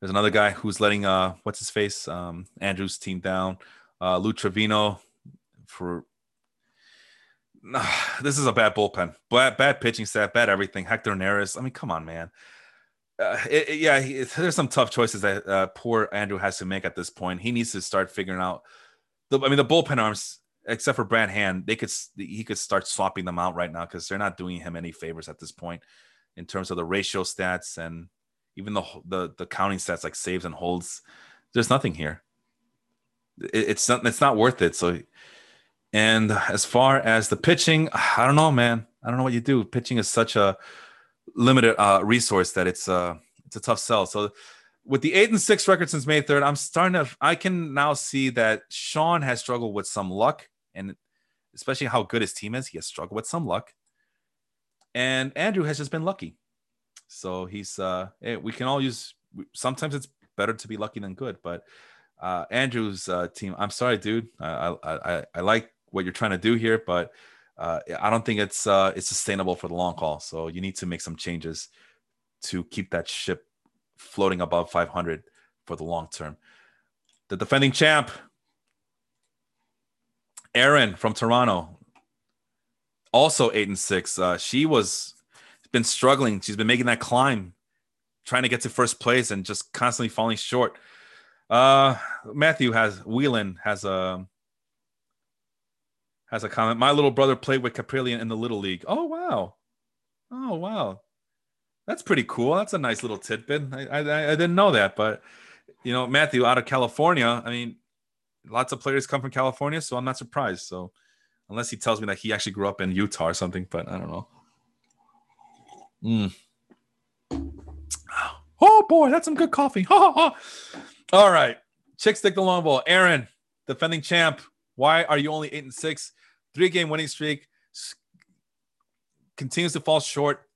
There's another guy who's letting uh, what's his face, um, Andrew's team down. Uh, Lou Trivino for this is a bad bullpen, bad, bad pitching staff, bad everything. Hector Neris. I mean, come on, man. Uh, it, it, yeah, he, there's some tough choices that uh, poor Andrew has to make at this point. He needs to start figuring out. The, I mean, the bullpen arms except for Brad Hand, they could he could start swapping them out right now because they're not doing him any favors at this point in terms of the ratio stats and even the the the counting stats like saves and holds. There's nothing here. It, it's not it's not worth it. So, and as far as the pitching, I don't know, man. I don't know what you do. Pitching is such a limited uh, resource that it's uh it's a tough sell. So with the eight and six record since May 3rd, I'm starting to I can now see that Sean has struggled with some luck and especially how good his team is. He has struggled with some luck, and Andrew has just been lucky. So he's uh, hey, we can all use. Sometimes it's better to be lucky than good, but uh, Andrew's uh, team. I'm sorry, dude. I, I I I like what you're trying to do here, but uh, I don't think it's uh, it's sustainable for the long haul. So you need to make some changes to keep that ship floating above 500 for the long term. The defending champ, Erin from Toronto, also eight and six. Uh, she was been struggling. She's been making that climb, trying to get to first place and just constantly falling short. Uh, Matthew has Whelan has a has a comment. My little brother played with Kaprielian in the little league. Oh wow, oh wow, that's pretty cool. That's a nice little tidbit. I I, I didn't know that, but you know Matthew out of California. I mean, lots of players come from California, so I'm not surprised. So unless he tells me that he actually grew up in Utah or something, but I don't know. Mm. Oh boy, that's some good coffee. All right. Chicks dig the long ball. Aaron, defending champ. Why are you only eight and six? Three game winning streak. Continues to fall short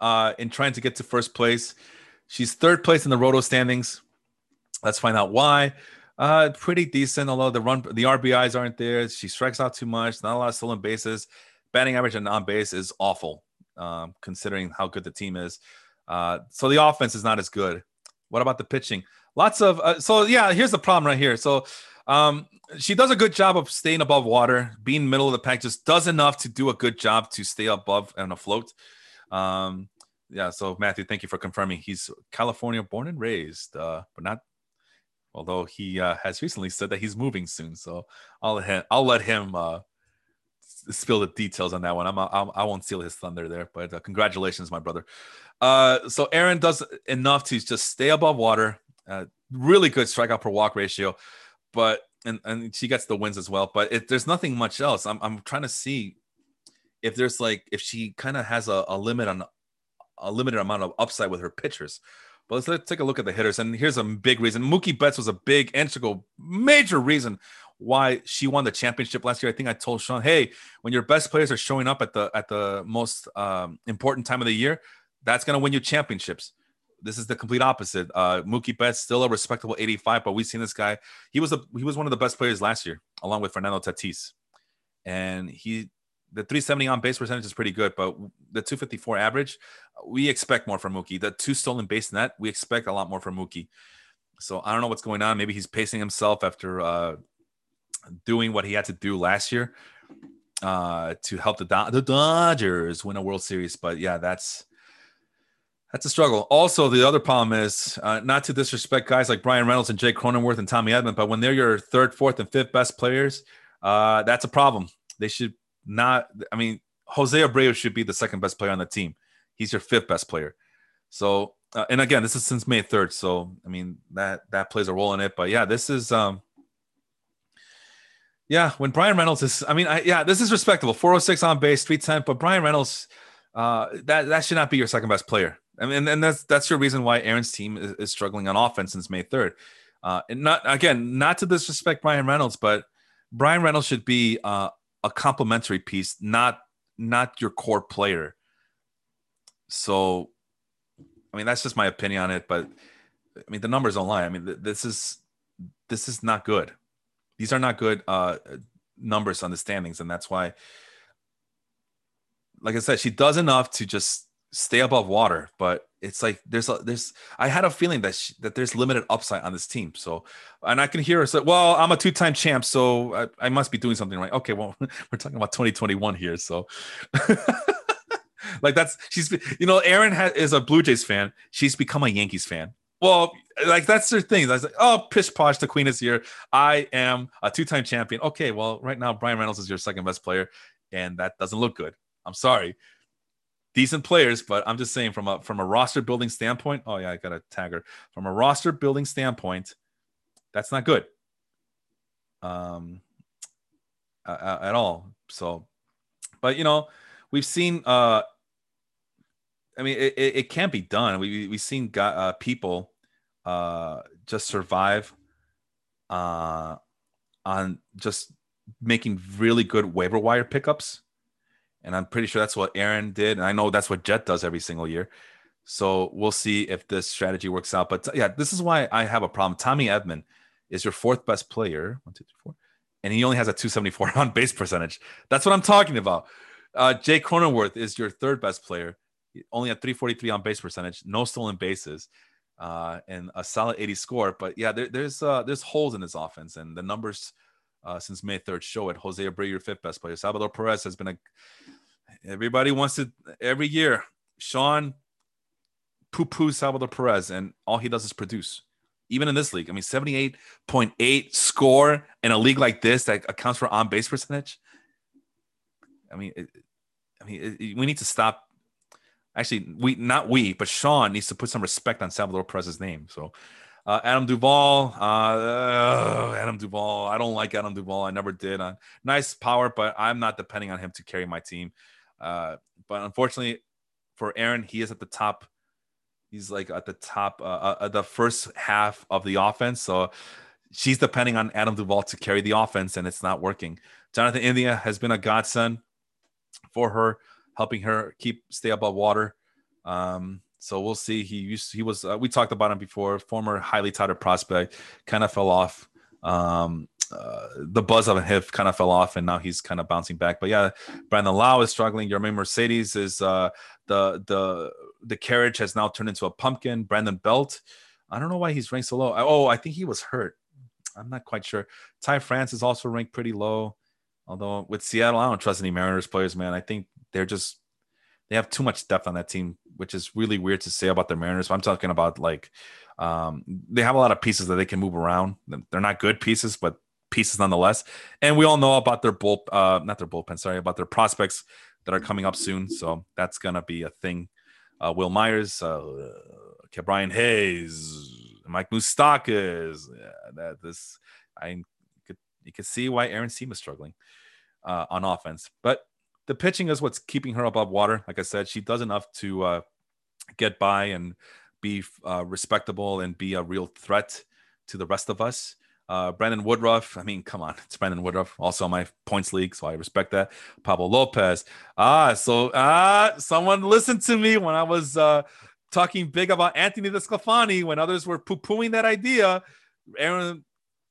uh, in trying to get to first place. She's third place in the Roto standings. Let's find out why. Uh, pretty decent, although the run, the RBIs aren't there. She strikes out too much. Not a lot of stolen bases. Batting average and on base is awful, um, considering how good the team is. Uh, so the offense is not as good. What about the pitching? Lots of uh, so yeah. Here's the problem right here. So um, she does a good job of staying above water, being middle of the pack. Just does enough to do a good job to stay above and afloat. Um, yeah. So Matthew, thank you for confirming. He's California born and raised, uh, but not although he uh, has recently said that he's moving soon. So I'll let him, I'll let him uh, spill the details on that one. I'm, I'm I won't steal his thunder there, but uh, congratulations, my brother. Uh, so Aaron does enough to just stay above water. Uh, really good strikeout per walk ratio, but and and she gets the wins as well. But it, there's nothing much else. I'm I'm trying to see if there's like if she kind of has a, a limit on a limited amount of upside with her pitchers. But let's, let's take a look at the hitters. And here's a big reason. Mookie Betts was a big, integral, major reason why she won the championship last year. I think I told Sean, hey, when your best players are showing up at the at the most um, important time of the year, that's going to win you championships. This is the complete opposite. Uh, Mookie Betts still a respectable 85, but we've seen this guy. He was a he was one of the best players last year, along with Fernando Tatis, and he the 370 on base percentage is pretty good, but the 254 average, we expect more from Mookie. The two stolen base net, we expect a lot more from Mookie. So I don't know what's going on. Maybe he's pacing himself after uh, doing what he had to do last year uh, to help the Do- the Dodgers win a World Series. But yeah, that's that's a struggle. Also, the other problem is uh, not to disrespect guys like Bryan Reynolds and Jake Cronenworth and Tommy Edman, but when they're your third, fourth, and fifth best players, uh, that's a problem. They should not. I mean, Jose Abreu should be the second best player on the team. He's your fifth best player. So, uh, and again, this is since May third. So, I mean that that plays a role in it. But yeah, this is um, Yeah, when Bryan Reynolds is, I mean, I, yeah, this is respectable. 406 on base, 310, but Bryan Reynolds, uh, that that should not be your second best player. I mean, and that's that's your reason why Aaron's team is, is struggling on offense since May 3rd. Uh, and not again, not to disrespect Bryan Reynolds, but Bryan Reynolds should be uh, a complementary piece, not not your core player. So, I mean, that's just my opinion on it. But I mean, the numbers don't lie. I mean, th- this is this is not good. These are not good uh, numbers on the standings, and that's why, like I said, she does enough to just stay above water. But it's like there's a there's I had a feeling that that there's limited upside on this team. So, and I can hear her say, "Well, I'm a two time champ, so I, I must be doing something right." Okay, well, we're talking about 2021 here, so. like that's she's you know Aaron is a Blue Jays fan. She's become a Yankees fan. Well, like that's their thing. I was like, oh, pish posh, the queen is here. I am a two-time champion. Okay, well, right now Bryan Reynolds is your second best player, and that doesn't look good. I'm sorry. Decent players, but I'm just saying from a from a roster building standpoint. Oh yeah, I got a tagger. From a roster building standpoint, that's not good. Um, at all. So, but you know, we've seen uh I mean, it, it, it can't be done. We we've seen got, uh, people uh, just survive uh, on just making really good waiver wire pickups, and I'm pretty sure that's what Aaron did, and I know that's what Jet does every single year. So we'll see if this strategy works out. But yeah, this is why I have a problem. Tommy Edman is your fourth best player. One, two, three, four. And he only has a 274 on base percentage. That's what I'm talking about. Uh, Jay Cronenworth is your third best player only at 343 on base percentage, no stolen bases, uh, and a solid 80 score. But yeah, there, there's uh, there's holes in his offense, and the numbers uh, since May 3rd show it. Jose Abreu, your fifth best player. Salvador Perez has been a everybody wants to every year. Sean poo poo Salvador Perez, and all he does is produce. Even in this league, I mean, 78.8 score in a league like this that accounts for on base percentage. I mean, it, I mean, it, we need to stop actually we not we but sean needs to put some respect on salvador perez's name so uh, adam duvall uh, adam duvall. I don't like adam duvall. I never did. Uh, nice power but i'm not depending on him to carry my team. Uh, but unfortunately for aaron he is at the top. He's like at the top uh, uh, the first half of the offense. So she's depending on adam duvall to carry the offense and it's not working. Jonathan india has been a godsend for her helping her keep stay above water. Um, so we'll see. He used he was uh, we talked about him before. Former highly touted prospect, kind of fell off. Um, uh, the buzz of him kind of fell off, and now he's kind of bouncing back. But yeah, Brandon Lowe is struggling. Yermin Mercedes is uh, the the the carriage has now turned into a pumpkin. Brandon Belt, I don't know why he's ranked so low. Oh, I think he was hurt. I'm not quite sure. Ty France is also ranked pretty low. Although with Seattle, I don't trust any Mariners players, man. I think they're just they have too much depth on that team, which is really weird to say about the Mariners. I'm talking about like um, they have a lot of pieces that they can move around. They're not good pieces, but pieces nonetheless. And we all know about their bull, uh, not their bullpen, sorry, about their prospects that are coming up soon. So that's gonna be a thing. Uh, Wil Myers, uh, Brian Hayes, Mike Moustakas. Yeah, that this I could you could see why Aaron team is struggling uh, on offense, but the pitching is what's keeping her above water. Like I said, she does enough to uh, get by and be uh, respectable and be a real threat to the rest of us. Uh, Brandon Woodruff, I mean, come on, it's Brandon Woodruff, also my points league, so I respect that. Pablo Lopez. Ah, so ah, someone listened to me when I was uh, talking big about Anthony DeSclafani when others were poo-pooing that idea. Aaron,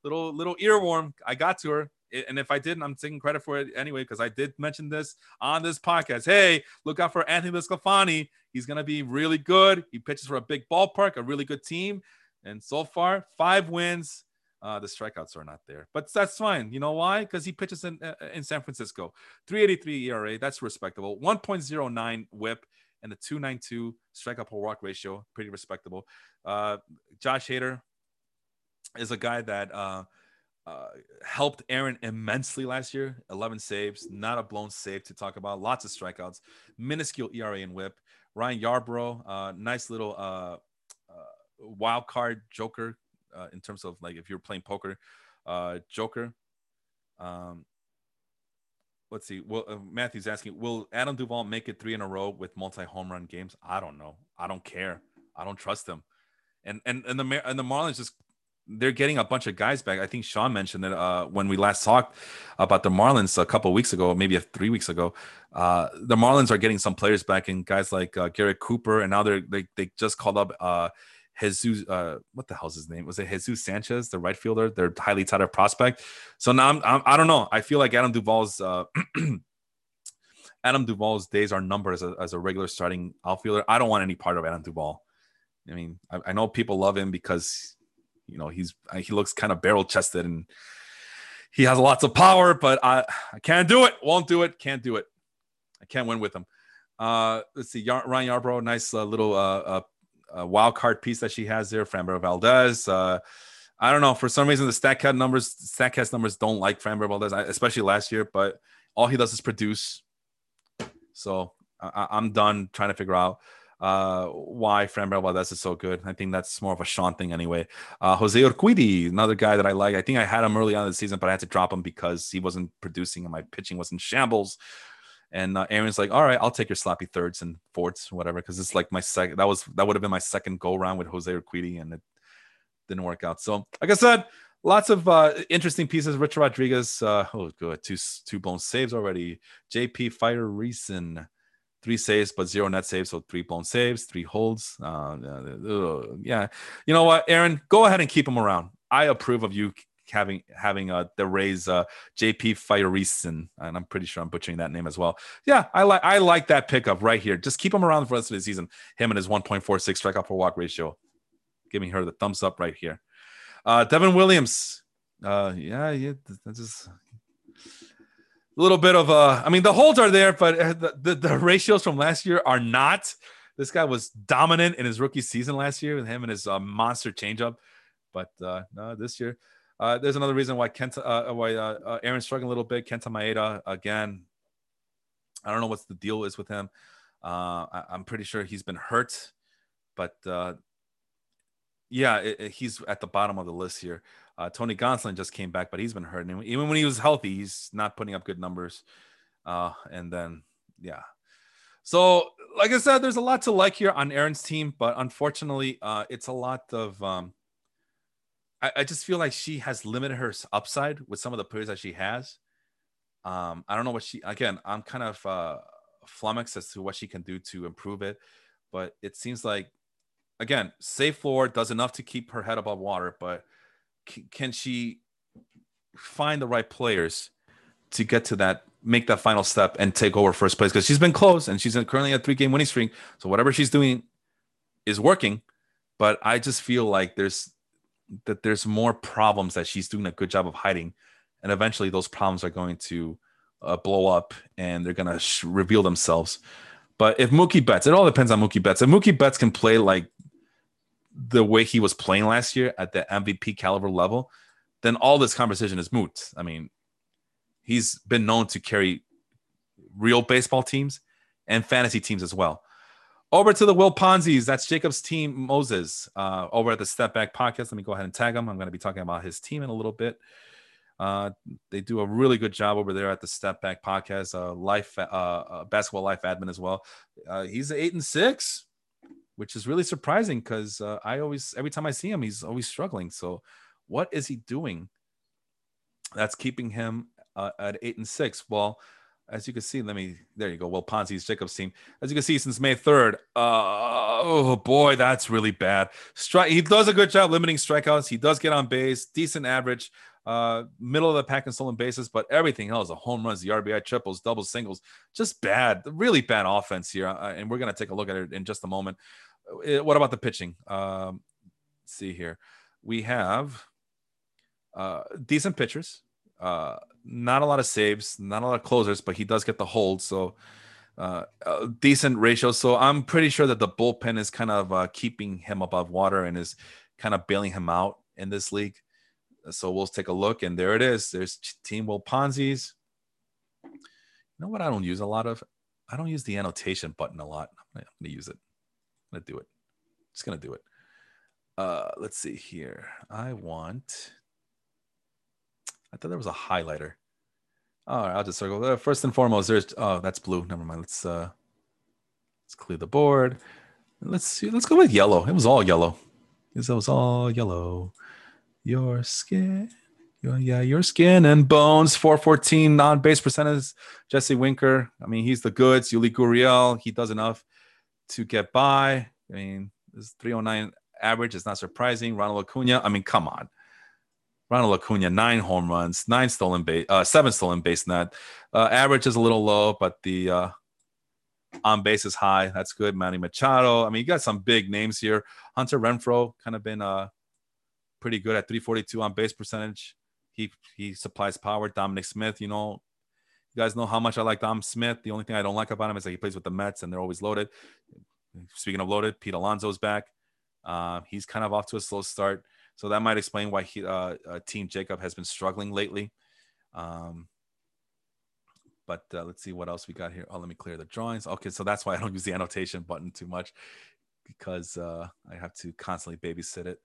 little little earworm, I got to her and if I didn't, I'm taking credit for it anyway because I did mention this on this podcast. Hey, look out for Anthony Desclafani. He's gonna be really good. He pitches for a big ballpark, a really good team, and so far five wins. Uh, the strikeouts are not there, but that's fine. You know why? Because he pitches in uh, in San Francisco. 3.83 ERA, that's respectable. 1.09 WHIP and the 2.92 strikeout per walk ratio, pretty respectable. Uh, Josh Hader is a guy that. Uh, helped Aaron immensely last year. 11 saves, not a blown save to talk about. Lots of strikeouts, minuscule ERA and WHIP. Ryan Yarbrough, uh, nice little uh, uh wild card joker uh, in terms of like if you're playing poker, uh, joker. Um, let's see. Well, uh, Matthew's asking, will Adam Duvall make it three in a row with multi home run games? I don't know. I don't care. I don't trust him. And and and the and the Marlins just they're getting a bunch of guys back. I think Sean mentioned that uh, when we last talked about the Marlins a couple weeks ago, maybe three weeks ago. Uh, the Marlins are getting some players back, and guys like uh, Garrett Cooper, and now they're they, they just called up uh, Jesus. Uh, what the hell's his name? Was it Jesus Sanchez, the right fielder? They're highly touted prospect. So now I'm, I'm I do not know. I feel like Adam Duvall's. Uh, Adam Duvall's days are numbered as a, as a regular starting outfielder. I don't want any part of Adam Duvall. I mean, I, I know people love him because you know he's he looks kind of barrel chested and he has lots of power, but I I can't do it. Won't do it. Can't do it. I can't win with him. Uh, let's see, Ryan Yarbrough, nice uh, little uh, uh, uh, wild card piece that she has there. Framber Valdez. Uh, I don't know. For some reason, the Statcast numbers, Statcast numbers don't like Framber Valdez, especially last year. But all he does is produce. So I, I'm done trying to figure out uh, why Framber Valdez is so good. I think that's more of a Sean thing anyway. Uh, Jose Urquidy, another guy that I like. I think I had him early on in the season, but I had to drop him because he wasn't producing and my pitching was in shambles. And uh, Aaron's like, all right, I'll take your sloppy thirds and fourths, whatever, because it's like my second. That was that would have been my second go round with Jose Urquidy, and it didn't work out. So, like I said, lots of uh, interesting pieces. Richard Rodriguez, uh, oh good, two two blown saves already. JP Fire Reason three saves but zero net saves so three blown saves three holds uh, uh, yeah you know what aaron go ahead and keep him around i approve of you having having uh, the Rays uh, JP Firereason, and I'm pretty sure I'm butchering that name as well. Yeah, I like I like that pickup right here. Just keep him around for the rest of the season. Him and his 1.46 strikeout per walk ratio. Giving her the thumbs up right here. Uh, Devin Williams. Uh, yeah, yeah, that's just little bit of a. I mean, the holds are there, but uh, the, the, the ratios from last year are not. This guy was dominant in his rookie season last year with him and his uh, monster changeup, but uh, no, this year. Uh, there's another reason why Kenta, uh, why uh, uh, Aaron's struggling a little bit. Kenta Maeda again. I don't know what the deal is with him. Uh, I, am pretty sure he's been hurt, but yeah, it, it, he's at the bottom of the list here. Uh, Tony Gonsolin just came back, but he's been hurt. And even when he was healthy, he's not putting up good numbers. Uh, and then, yeah. So, like I said, there's a lot to like here on Aaron's team, but unfortunately, uh, it's a lot of. Um, I, I just feel like she has limited her upside with some of the players that she has. Um, I don't know what she. Again, I'm kind of uh, flummoxed as to what she can do to improve it, but it seems like, again, safe floor does enough to keep her head above water, but can she find the right players to get to that make that final step and take over first place? Because she's been close and she's currently a three game winning streak. So whatever she's doing is working. But i just feel like there's that there's more problems that she's doing a good job of hiding. And eventually those problems are going to uh, blow up and they're going to sh- reveal themselves. But if mookie betts it all depends on mookie betts. If mookie betts can play like the way he was playing last year at the MVP caliber level, then all this conversation is moot. I mean, he's been known to carry real baseball teams and fantasy teams as well. Over to the Will Ponzi's. That's Jacob's team, Moses, uh, over at the Step Back Podcast. Let me go ahead and tag him. I'm going to be talking about his team in a little bit. Uh, they do a really good job over there at the Step Back Podcast. Uh, life, uh, uh basketball life admin as well. Uh, he's eight and six which is really surprising because uh, I always, every time I see him, he's always struggling. So, what is he doing that's keeping him uh, at eight and six? Well, as you can see, let me, there you go. Well, Ponzi's Jacobs team. As you can see, since May 3rd, uh, oh boy, that's really bad. Strike, he does a good job limiting strikeouts. He does get on base, decent average, uh, middle of the pack in stolen bases, but everything else, the home runs, the RBI triples, doubles, singles, just bad, really bad offense here. Uh, and we're going to take a look at it in just a moment. Uh, what about the pitching? Um, see here. We have uh, decent pitchers. Uh, not a lot of saves, not a lot of closers, but he does get the hold. So uh, decent ratio. So I'm pretty sure that the bullpen is kind of uh, keeping him above water and is kind of bailing him out in this league. So we'll take a look, and there it is. There's Team Will Ponzi's. You know what? I don't use a lot of. I don't use the annotation button a lot. I'm gonna use it gonna do it. Just gonna do it. Uh, let's see here. I want. I thought there was a highlighter. All right, I'll just circle. Uh, first and foremost, there's oh, that's blue. Never mind. Let's uh let's clear the board. Let's see. Let's go with yellow. It was all yellow. It was all yellow. Your skin. Yeah, your skin and bones. 414 non-base percentage. Jesse Winker. I mean, he's the goods. Yuli Gurriel. He does enough to get by. I mean, this 309 average is not surprising. Ronald Acuna. I mean, come on. Ronald Acuna, nine home runs, nine stolen base, uh, seven stolen base net. Uh, average is a little low, but the uh, on base is high. That's good. Manny Machado. I mean, you got some big names here. Hunter Renfroe, kind of been uh pretty good at 342 on base percentage. He he supplies power. Dominic Smith, you know, guys know how much I like Dom Smith. The only thing I don't like about him is that he plays with the Mets and they're always loaded. Speaking of loaded, Pete Alonso's back. Uh, he's kind of off to a slow start. So that might explain why he, uh, uh, Team Jacob has been struggling lately. Um, but uh, let's see what else we got here. Oh, let me clear the drawings. Okay, so that's why I don't use the annotation button too much because uh, I have to constantly babysit it.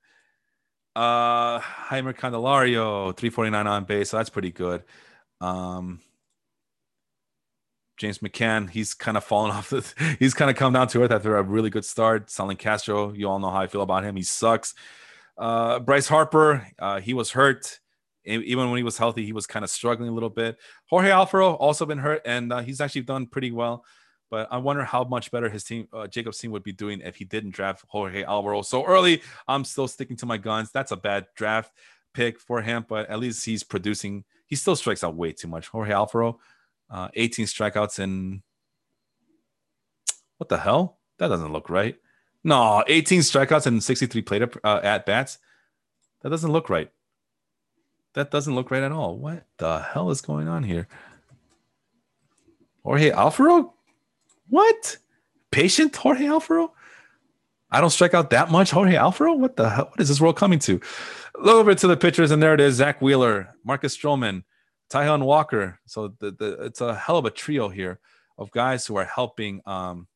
Uh, Jeimer Candelario, 349 on base. So that's pretty good. Um, James McCann, he's kind of fallen off. The, he's kind of come down to earth after a really good start. Starlin Castro, you all know how I feel about him. He sucks. Uh, Bryce Harper, uh, he was hurt. Even when he was healthy, he was kind of struggling a little bit. Jorge Alfaro also been hurt, and uh, he's actually done pretty well. But I wonder how much better his team, uh, Jacob's team, would be doing if he didn't draft Jorge Alfaro so early. I'm still sticking to my guns. That's a bad draft pick for him, but at least he's producing. He still strikes out way too much. Jorge Alfaro, uh, 18 strikeouts in what the hell? That doesn't look right. No, 18 strikeouts and 63 plate uh, at bats. That doesn't look right. That doesn't look right at all. What the hell is going on here? Jorge Alfaro? What? Patient Jorge Alfaro? I don't strike out that much. Jorge Alfaro? What the hell? What is this world coming to? Look over to the pitchers, and there it is Zack Wheeler, Marcus Stroman, Taijuan Walker. So the, the, it's a hell of a trio here of guys who are helping um,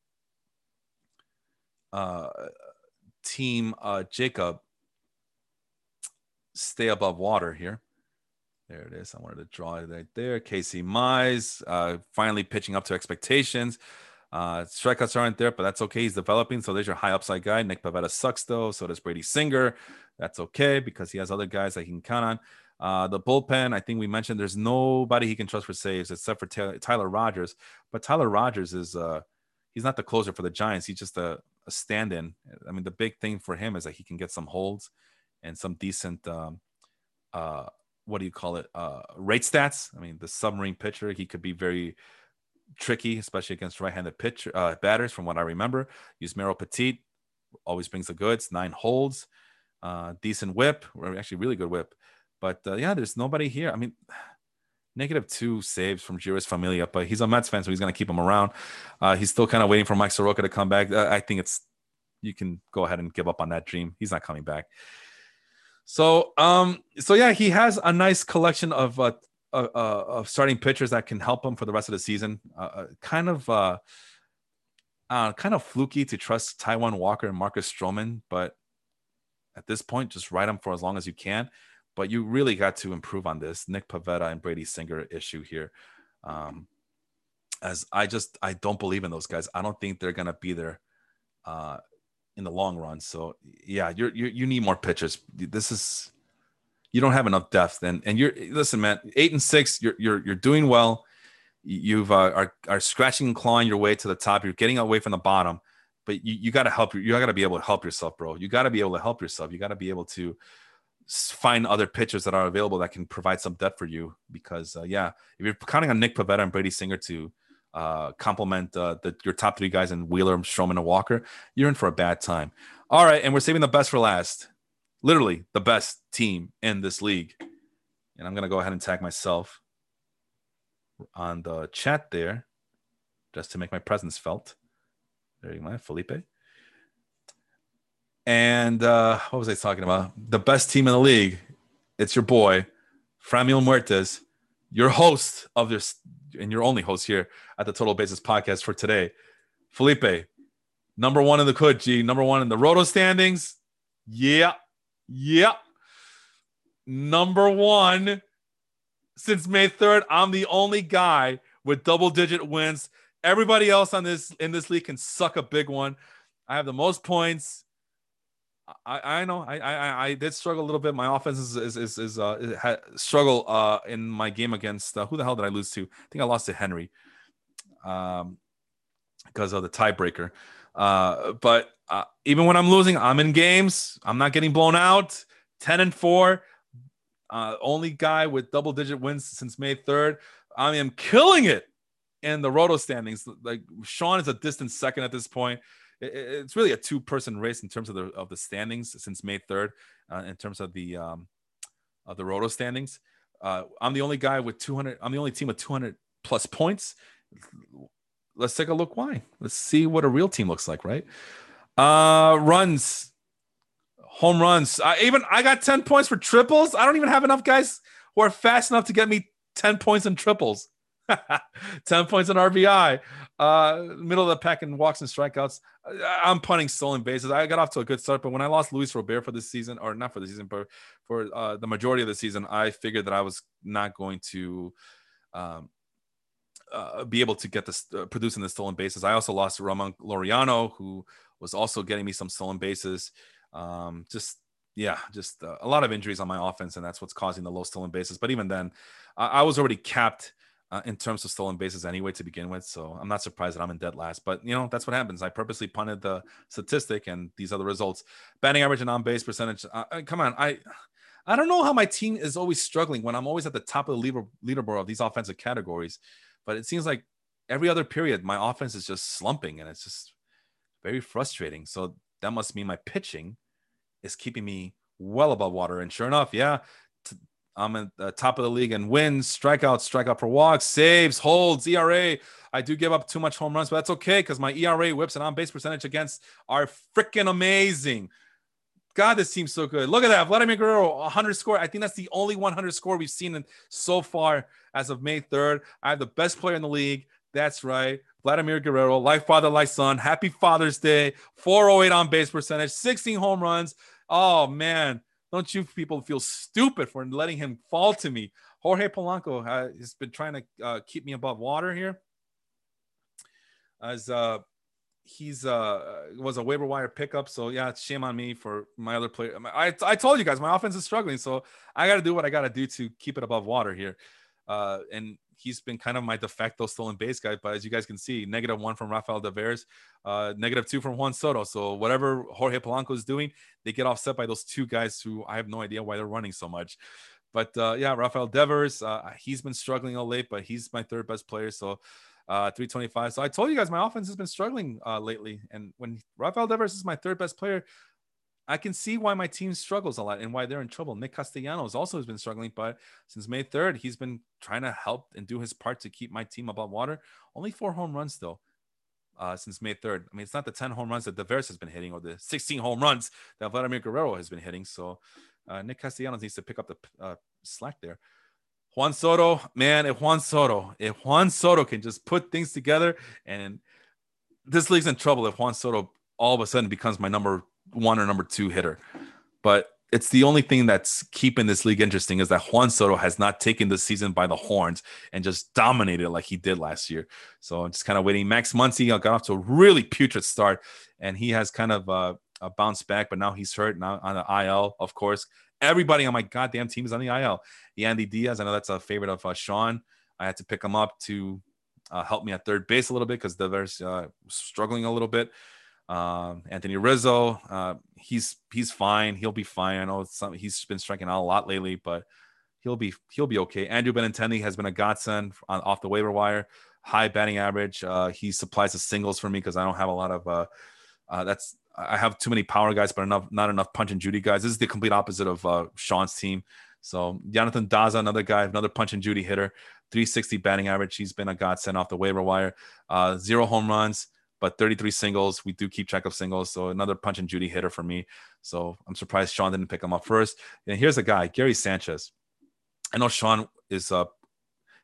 uh, team uh, Jacob stay above water here. There it is. I wanted to draw it right there. Casey Mize uh, finally pitching up to expectations. Uh, strikeouts aren't there, but that's okay. He's developing. So there's your high upside guy. Nick Pivetta sucks though. So does Brady Singer. That's okay because he has other guys that he can count on. Uh, the bullpen, I think we mentioned there's nobody he can trust for saves except for Tyler Rogers. But Tyler Rogers is uh, he's not the closer for the Giants. He's just a, a stand-in. I mean, the big thing for him is that he can get some holds and some decent um, uh, what do you call it? Uh, rate stats. I mean, the submarine pitcher, he could be very tricky, especially against right-handed uh, batters. From what I remember, Yusmeiro Petit always brings the goods. Nine holds, uh, decent whip, or actually really good whip. But uh, yeah, there's nobody here. I mean, negative two saves from Jeurys Familia, but he's a Mets fan, so he's going to keep him around. Uh, he's still kind of waiting for Mike Soroka to come back. Uh, I think it's you can go ahead and give up on that dream. He's not coming back. So, um, so yeah, he has a nice collection of uh, uh, uh, of starting pitchers that can help him for the rest of the season. Uh, uh kind of, uh, uh, kind of fluky to trust Taijuan Walker and Marcus Stroman, but at this point, just ride them for as long as you can but you really got to improve on this Nick Pivetta and Brady Singer issue here. Um, as I just I don't believe in those guys. I don't think they're gonna be there uh, in the long run. So yeah, you're, you're you need more pitchers. This is you don't have enough depth. And and you're listen, man, eight and six, you're you're you're doing well. You've uh, are are scratching and clawing your way to the top. You're getting away from the bottom, but you, you got to help. You got to be able to help yourself, bro. You got to be able to help yourself. You got to be able to find other pitchers that are available that can provide some depth for you. Because uh, yeah, if you're counting on Nick Pivetta and Brady Singer to uh, complement uh, the, your top three guys in Wheeler, Stroman, and Walker, you're in for a bad time. All right, and we're saving the best for last. Literally the best team in this league. And I'm gonna go ahead and tag myself on the chat there, just to make my presence felt. There you go, Felipe. And uh, what was I talking about? The best team in the league. It's your boy, Franmil Muertes, your host of this, and your only host here at the Total Basis podcast for today. Felipe, number one in the could G, number one in the Roto standings. Yeah. Yeah. Number one, since May 3rd. I'm the only guy with double digit wins. Everybody else on this in this league can suck a big one. I have the most points. I, I know I, I I did struggle a little bit. My offense is is is, is uh had struggle uh in my game against uh, who the hell did I lose to? I think I lost to Henry, um, because of the tiebreaker. Uh, but uh, even when I'm losing, I'm in games. I'm not getting blown out. Ten and four. Uh, only guy with double digit wins since May 3rd. I am killing it in the roto standings. Like Sean is a distant second at this point it's really a two person race in terms of the of the standings since May 3rd uh, in terms of the um, of the roto standings. Uh, I'm the only guy with 200. I'm the only team with 200 plus points. Let's take a look. Why? Let's see what a real team looks like. Right? Uh, runs, home runs. Uh, even I got 10 points for triples. I don't even have enough guys who are fast enough to get me 10 points in triples. 10 points in RBI. Uh, middle of the pack in walks and strikeouts. I'm punting stolen bases. I got off to a good start, but when I lost Luis Robert for this season, or not for the season, but for uh, the majority of the season, I figured that I was not going to um, uh, be able to get this uh, producing the stolen bases. I also lost Ramon Laureano, who was also getting me some stolen bases. Um, just yeah, just uh, a lot of injuries on my offense, and that's what's causing the low stolen bases. But even then, I, I was already capped uh, in terms of stolen bases anyway to begin with. So I'm not surprised that I'm in dead last. But you know that's what happens. I purposely punted the statistic, and these are the results. Batting average and on base percentage. Uh, uh, come on, I. I don't know how my team is always struggling when I'm always at the top of the leader, leaderboard of these offensive categories, but it seems like every other period my offense is just slumping and it's just very frustrating. So that must mean my pitching is keeping me well above water. And sure enough, yeah, I'm at the top of the league in wins, strikeouts, strikeout per walk, saves, holds, ERA. I do give up too much home runs, but that's okay because my ERA whips and on base percentage against are freaking amazing. God, this team's so good. Look at that. Vladimir Guerrero, 100 score. I think that's the only 100 score we've seen so far as of May 3rd. I have the best player in the league. That's right. Vladimir Guerrero, like father, like son. Happy Father's Day. 408 on base percentage, 16 home runs. Oh, man. Don't you people feel stupid for letting him fall to me? Jorge Polanco uh, has been trying to uh, keep me above water here. As uh, he's uh was a waiver wire pickup, so yeah, it's shame on me for my other player. I I told you guys my offense is struggling, so I got to do what I got to do to keep it above water here. Uh, and he's been kind of my de facto stolen base guy. But as you guys can see, negative one from Rafael Devers, uh, negative two from Juan Soto. So whatever Jorge Polanco is doing, they get offset by those two guys who I have no idea why they're running so much. But uh, yeah, Rafael Devers, uh, he's been struggling all late, but he's my third best player. So uh, 325. So I told you guys my offense has been struggling uh, lately. And when Rafael Devers is my third best player, I can see why my team struggles a lot and why they're in trouble. Nick Castellanos also has been struggling, but since May 3rd, he's been trying to help and do his part to keep my team above water. Only four home runs, though, uh, since May 3rd. I mean, it's not the 10 home runs that Devers has been hitting or the 16 home runs that Vladimir Guerrero has been hitting. So uh, Nick Castellanos needs to pick up the uh, slack there. Juan Soto, man, if Juan Soto, if Juan Soto can just put things together and this league's in trouble if Juan Soto all of a sudden becomes my number one or number two hitter. But it's the only thing that's keeping this league interesting is that Juan Soto has not taken the season by the horns and just dominated like he did last year. So I'm just kind of waiting. Max Muncy got off to a really putrid start, and he has kind of uh, bounced back, but now he's hurt now on the IL, of course. Everybody on my goddamn team is on the IL. Yandy Diaz, I know that's a favorite of uh, Sean. I had to pick him up to uh, help me at third base a little bit because Devers uh, struggling a little bit. Um, Anthony Rizzo, uh, he's he's fine. He'll be fine. I know some, he's been striking out a lot lately, but he'll be he'll be okay. Andrew Benintendi has been a godsend on, off the waiver wire. High batting average. Uh, he supplies the singles for me because I don't have a lot of. Uh, uh, that's I have too many power guys, but enough not enough punch and Judy guys. This is the complete opposite of uh, Sean's team. So Jonathan Daza, another guy, another punch and Judy hitter, 360 batting average. He's been a godsend off the waiver wire. Uh, zero home runs but 33 singles. We do keep track of singles. So another punch and Judy hitter for me. So I'm surprised Sean didn't pick him up first. And here's a guy, Gary Sanchez. I know Sean is uh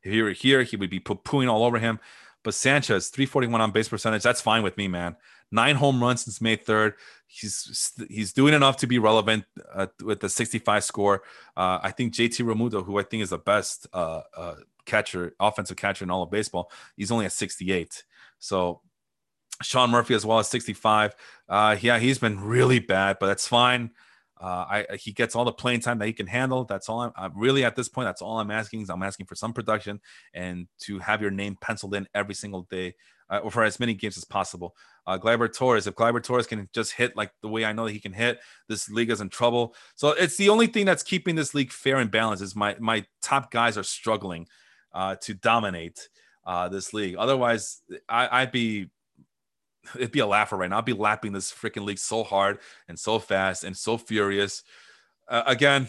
if he were here, he would be poo-pooing all over him. But Sanchez, 341 on base percentage, that's fine with me, man. Nine home runs since May 3rd. He's he's doing enough to be relevant uh, with the 65 score. Uh, I think JT Realmuto, who I think is the best uh, uh, catcher, offensive catcher in all of baseball, he's only at 68. So Sean Murphy as well as 65. Uh, yeah, he's been really bad, but that's fine. Uh, I he gets all the playing time that he can handle. That's all I'm, I'm, really at this point. That's all I'm asking. Is I'm asking for some production and to have your name penciled in every single day uh, for as many games as possible. Uh, Gleyber Torres, if Gleyber Torres can just hit like the way I know that he can hit, this league is in trouble. So it's the only thing that's keeping this league fair and balanced. Is my my top guys are struggling uh, to dominate uh, this league. Otherwise, I, I'd be it'd be a laugher right now. I'd be lapping this freaking league so hard and so fast and so furious. Uh, again,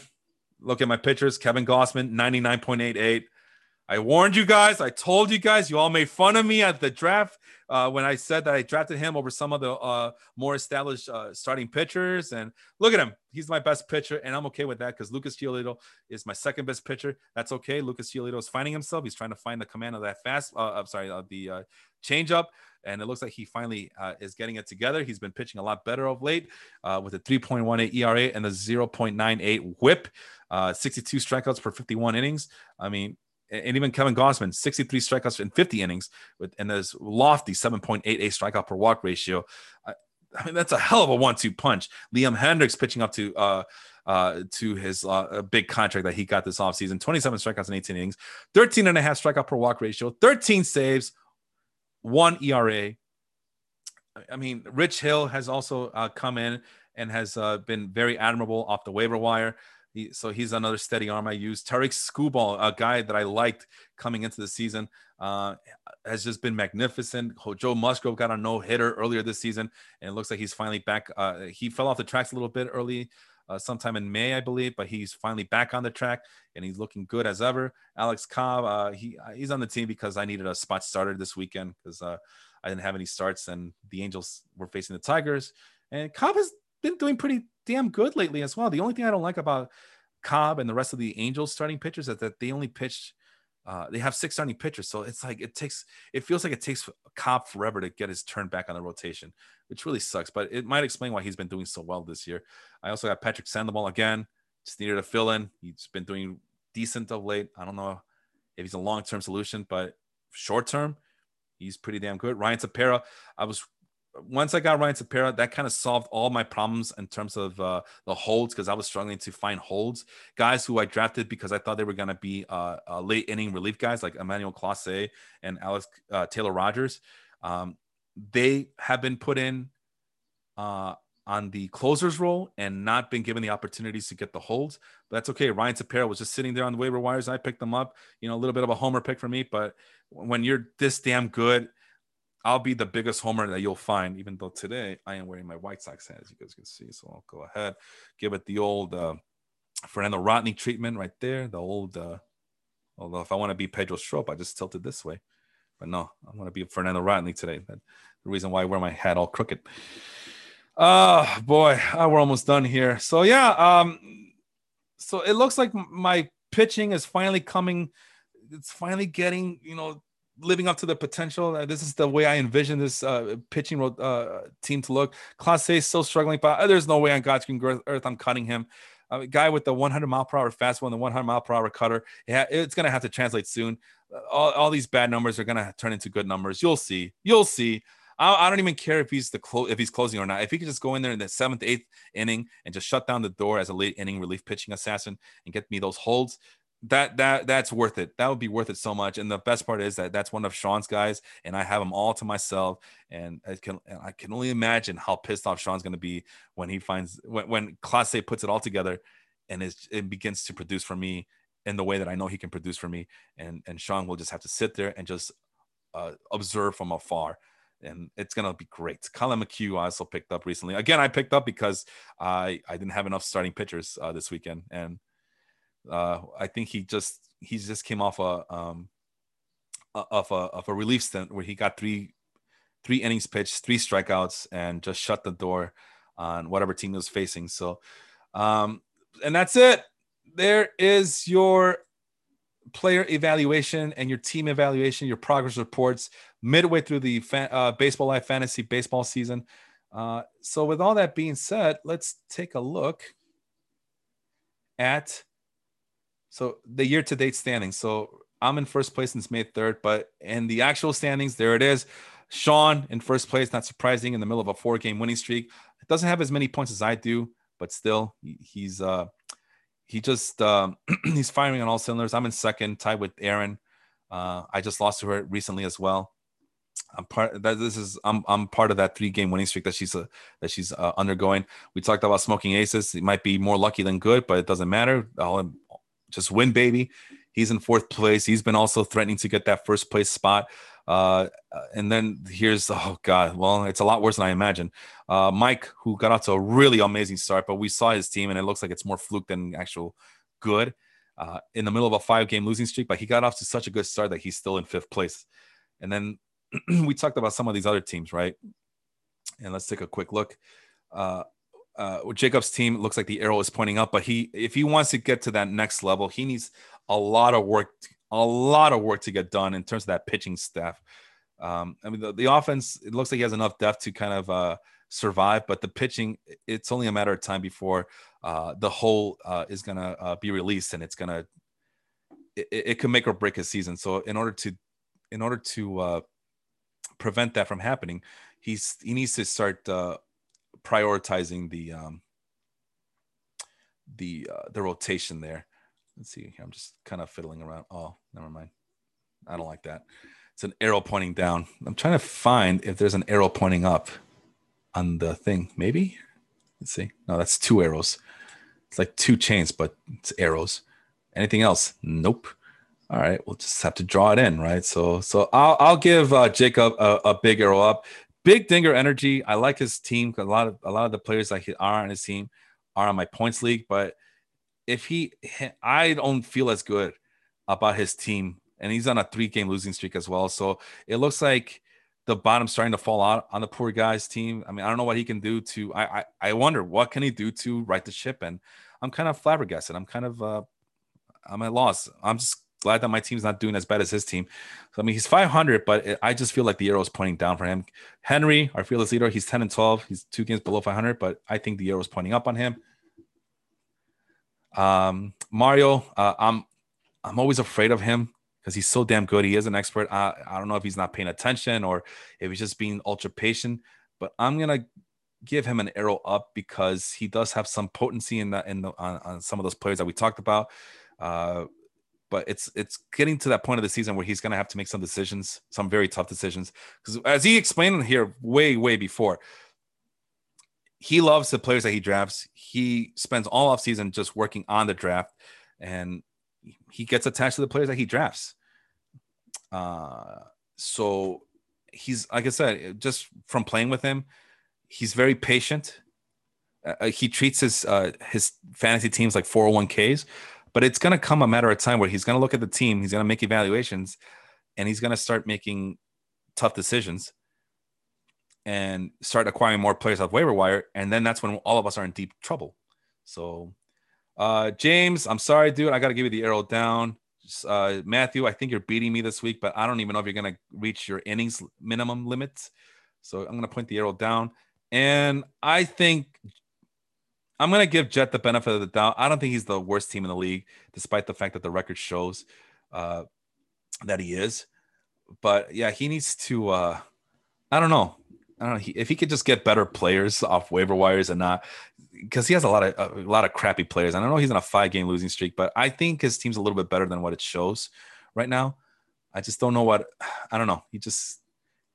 look at my pitchers. Kevin Gausman, 99.88. I warned you guys. I told you guys. You all made fun of me at the draft uh, when I said that I drafted him over some of the uh, more established uh, starting pitchers. And look at him. He's my best pitcher, and I'm okay with that because Lucas Giolito is my second best pitcher. That's okay. Lucas Giolito is finding himself. He's trying to find the command of that fast. Uh, I'm sorry, the uh, changeup and it looks like he finally uh, is getting it together. He's been pitching a lot better of late uh, with a 3.18 ERA and a 0.98 WHIP, uh, 62 strikeouts per 51 innings. I mean, and even Kevin Gausman, 63 strikeouts in 50 innings, with and this lofty 7.88 strikeout per walk ratio. I, I mean, that's a hell of a one-two punch. Liam Hendriks pitching up to uh, uh, to his uh, big contract that he got this offseason 27 strikeouts in 18 innings, 13 and a half strikeout per walk ratio, 13 saves, one ERA. I mean, Rich Hill has also uh, come in and has uh, been very admirable off the waiver wire. He, so he's another steady arm I use. Tarik Skubal, a guy that I liked coming into the season, uh, has just been magnificent. Joe Musgrove got a no hitter earlier this season, and it looks like he's finally back. Uh, he fell off the tracks a little bit early uh, sometime in May, I believe, but he's finally back on the track and he's looking good as ever. Alex Cobb, uh, he uh, he's on the team because I needed a spot starter this weekend because uh, I didn't have any starts and the Angels were facing the Tigers. And Cobb has been doing pretty damn good lately as well. The only thing I don't like about Cobb and the rest of the Angels starting pitchers is that they only pitched uh, they have six starting pitchers, so it's like it takes. It feels like it takes Cobb forever to get his turn back on the rotation, which really sucks. But it might explain why he's been doing so well this year. I also got Patrick Sandoval again. Just needed a fill in. He's been doing decent of late. I don't know if he's a long term solution, but short term, he's pretty damn good. Ryan Tepera, I was once I got Ryan Tepera, that kind of solved all my problems in terms of uh, the holds because I was struggling to find holds. Guys who I drafted because I thought they were going to be uh, uh, late inning relief guys like Emmanuel Clase and Alex uh, Taylor Rogers. Um, they have been put in uh, on the closer's role and not been given the opportunities to get the holds. But that's okay. Ryan Tepera was just sitting there on the waiver wires. I picked them up. You know, a little bit of a homer pick for me, but when you're this damn good I'll be the biggest homer that you'll find, even though today I am wearing my White Sox hat, as you guys can see. So I'll go ahead, give it the old uh, Fernando Rodney treatment right there. The old, uh, although if I want to be Pedro Strop, I just tilt it this way. But no, I want to be Fernando Rodney today. That's the reason why I wear my hat all crooked. Oh boy, oh, we're almost done here. So yeah, um, so it looks like my pitching is finally coming. It's finally getting, you know, living up to the potential. Uh, this is the way I envision this uh, pitching uh, team to look. Clase is still struggling, but uh, there's no way on God's green earth I'm cutting him. A guy with the 100 mile per hour fastball and the 100 mile per hour cutter, yeah, it's going to have to translate soon. Uh, all, all these bad numbers are going to turn into good numbers. You'll see. You'll see. I, I don't even care if he's the clo- if he's closing or not. If he could just go in there in the seventh, eighth inning and just shut down the door as a late inning relief pitching assassin and get me those holds, that that that's worth it. That would be worth it so much. And the best part is that that's one of Sean's guys, and I have them all to myself. And I can I can only imagine how pissed off Sean's going to be when he finds when when Clase puts it all together, and it begins to produce for me in the way that I know he can produce for me. And and Sean will just have to sit there and just uh, observe from afar. And it's gonna be great. Colin McHugh I also picked up recently. Again, I picked up because I I didn't have enough starting pitchers uh, this weekend, and uh, I think he just he just came off a um of a of a relief stint where he got three three innings pitched, three strikeouts, and just shut the door on whatever team he was facing. So, um, and that's it. There is your player evaluation and your team evaluation, your progress reports midway through the fa- uh, baseball life fantasy baseball season. Uh, so, with all that being said, let's take a look at so the year to date standings. So I'm in first place since May 3rd, but in the actual standings, there it is. Sean in first place, not surprising, in the middle of a four game winning streak. Doesn't have as many points as I do, but still, he's uh he just um, he's firing on all cylinders. I'm in second, tied with Aaron. Uh, I just lost to her recently as well. I'm part that this is I'm I'm part of that three game winning streak that she's uh, that she's uh, undergoing. We talked about smoking aces. It might be more lucky than good, but it doesn't matter. I'll just win, baby. He's in fourth place. He's been also threatening to get that first place spot. Uh, and then here's oh god, well, it's a lot worse than I imagined. Uh, Mike, who got out to a really amazing start, but we saw his team, and it looks like it's more fluke than actual good. Uh, in the middle of a five game losing streak, but he got off to such a good start that he's still in fifth place. And then we talked about some of these other teams, right? And let's take a quick look. Uh, uh, Jacob's team looks like the arrow is pointing up, but he, if he wants to get to that next level, he needs a lot of work, a lot of work to get done in terms of that pitching staff. Um, I mean, the, the offense, it looks like he has enough depth to kind of uh, survive, but the pitching, it's only a matter of time before uh, the whole uh, is going to uh, be released and it's going to, it, it can make or break his season. So in order to, in order to uh, prevent that from happening, he's he needs to start prioritizing the um, the uh, the rotation there. Let's see. Here. I'm just kind of fiddling around. Oh, never mind. I don't like that. It's an arrow pointing down. I'm trying to find if there's an arrow pointing up on the thing. Maybe. Let's see. No, that's two arrows. It's like two chains, but it's arrows. Anything else? Nope. All right, we'll just have to draw it in, right? So, so I'll I'll give uh, Jacob a, a big arrow up. Big Dinger energy. I like his team. A lot of a lot of the players that are on his team are on my points league, but if he, I don't feel as good about his team, and he's on a three game losing streak as well. So it looks like the bottom's starting to fall out on the poor guy's team. I mean, I don't know what he can do to. I I, I wonder what can he do to right the ship, and I'm kind of flabbergasted. I'm kind of uh, I'm at loss. I'm just glad that my team's not doing as bad as his team. So I mean, he's 500, but it, I just feel like the arrow is pointing down for him. Henry, our fearless leader, he's 10 and 12. He's two games below 500, but I think the arrow is pointing up on him. Um, Mario, uh, I'm I'm always afraid of him because he's so damn good. He is an expert. I, I don't know if he's not paying attention or if he's just being ultra patient, but I'm gonna give him an arrow up because he does have some potency in that in the on, on some of those players that we talked about. Uh, but it's it's getting to that point of the season where he's going to have to make some decisions, some very tough decisions. Because as he explained here way way before, he loves the players that he drafts. He spends all off season just working on the draft, and he gets attached to the players that he drafts. Uh, so he's like I said, just from playing with him, he's very patient. Uh, uh he treats his uh, his fantasy teams like 401ks, but it's going to come a matter of time where he's going to look at the team, he's going to make evaluations, and he's going to start making tough decisions and start acquiring more players off waiver wire. And then that's when all of us are in deep trouble. So, uh, James, I'm sorry, dude. I got to give you the arrow down. Uh, Matthew, I think you're beating me this week, but I don't even know if you're going to reach your innings minimum limits. So I'm going to point the arrow down. And I think I'm to give Jet the benefit of the doubt. I don't think he's the worst team in the league, despite the fact that the record shows uh, that he is. But yeah, he needs to. Uh, I don't know. I don't know if he could just get better players off waiver wires and not because he has a lot of a lot of crappy players. I don't know he's in a five game losing streak, but I think his team's a little bit better than what it shows right now. I just don't know what I don't know. He just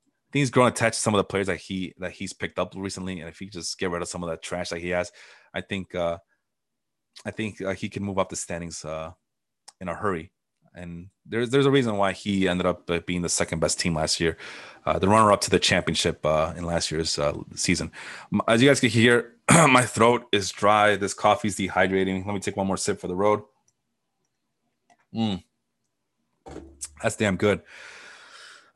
I think he's grown attached to some of the players that he that he's picked up recently, and if he just get rid of some of that trash that he has, I think uh I think uh, he can move up the standings uh in a hurry and there's there's a reason why he ended up uh, being the second best team last year, uh, the runner up to the championship uh, in last year's uh, season. As you guys can hear, my throat is dry. This coffee's dehydrating. Let me take one more sip for the road. Mm. That's damn good.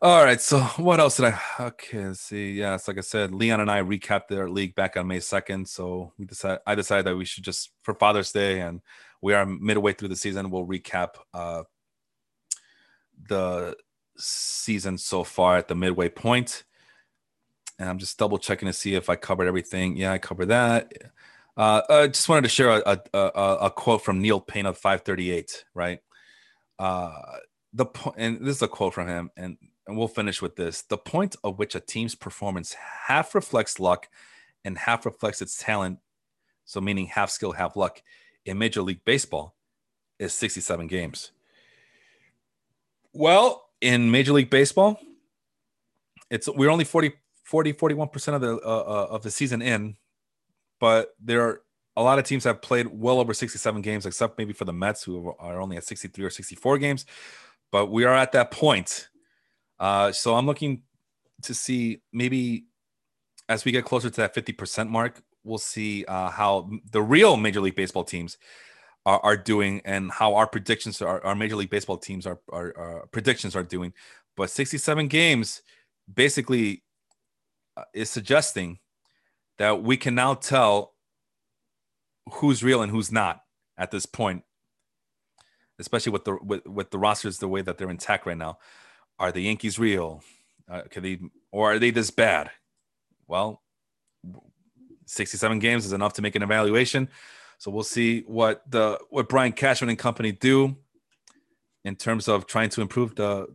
All right, so what else did I? Okay, let's see. Yeah, like I said, Leon and I recapped their league back on May second. So we decided, I decided that we should just for Father's Day, and we are midway through the season. We'll recap uh, the season so far at the midway point. And I'm just double checking to see if I covered everything. Yeah, I covered that. Uh, I just wanted to share a, a, a, quote from Neil Paine of 538, right? Uh, the point, and this is a quote from him, and, and we'll finish with this. The point of which a team's performance half reflects luck and half reflects its talent, so meaning half skill, half luck, in Major League Baseball is 67 games. Well, in Major League Baseball, it's we're only 40, 40 41% of the uh, uh, of the season in, but there are a lot of teams have played well over 67 games, except maybe for the Mets, who are only at 63 or 64 games. But we are at that point. Uh, so I'm looking to see maybe as we get closer to that 50% mark, we'll see uh, how the real Major League Baseball teams are, are doing and how our predictions, our, our Major League Baseball teams, are, our, our predictions are doing. But 67 games basically uh, is suggesting that we can now tell who's real and who's not at this point, especially with the with, with the rosters the way that they're intact right now. Are the Yankees real? Uh, can they or are they this bad? Well, 67 games is enough to make an evaluation. So we'll see what the what Brian Cashman and company do in terms of trying to improve the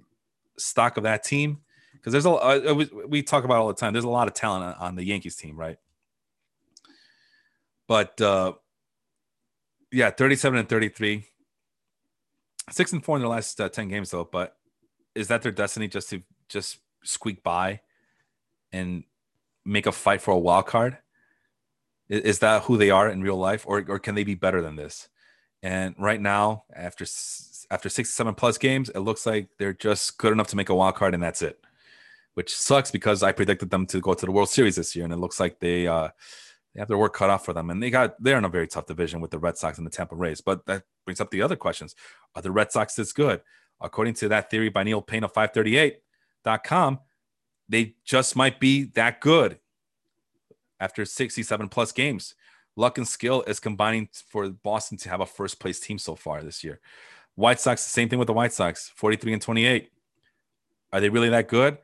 stock of that team because there's a uh, we talk about all the time. There's a lot of talent on the Yankees team, right? But uh, yeah, 37 and 33, six and four in the last uh, 10 games though. But is that their destiny just to just squeak by and make a fight for a wild card? Is, is that who they are in real life, or or can they be better than this? And right now, after after six seven plus games, it looks like they're just good enough to make a wild card, and that's it. Which sucks because I predicted them to go to the World Series this year, and it looks like they uh, they have their work cut off for them. And they got they're in a very tough division with the Red Sox and the Tampa Rays. But that brings up the other questions: Are the Red Sox this good? According to that theory by Neil Paine of 538.com, they just might be that good after 67 plus games. Luck and skill is combining for Boston to have a first place team so far this year. White Sox, the same thing with the White Sox, 43 and 28. Are they really that good?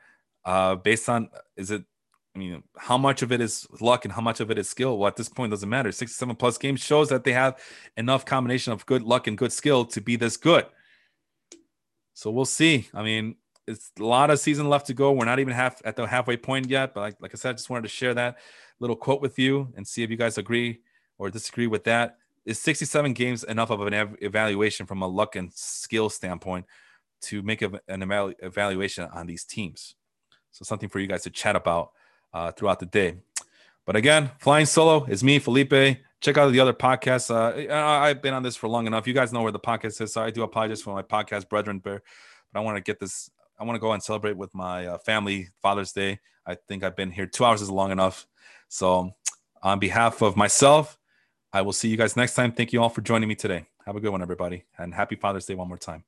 Uh, based on, is it I mean, how much of it is luck and how much of it is skill? Well, at this point, doesn't matter. 67 plus games shows that they have enough combination of good luck and good skill to be this good. So we'll see. I mean, it's a lot of season left to go. We're not even half at the halfway point yet. But like, like I said, I just wanted to share that little quote with you and see if you guys agree or disagree with that. Is 67 games enough of an ev- evaluation from a luck and skill standpoint to make a, an evalu- evaluation on these teams? So something for you guys to chat about uh, throughout the day. But again, flying solo is me, Felipe. Check out the other podcasts. Uh, I've been on this for long enough. You guys know where the podcast is, so I do apologize for my podcast, brethren. Bear, but I want to get this. I want to go and celebrate with my uh, family Father's Day. I think I've been here two hours is long enough. So, on behalf of myself, I will see you guys next time. Thank you all for joining me today. Have a good one, everybody, and happy Father's Day one more time.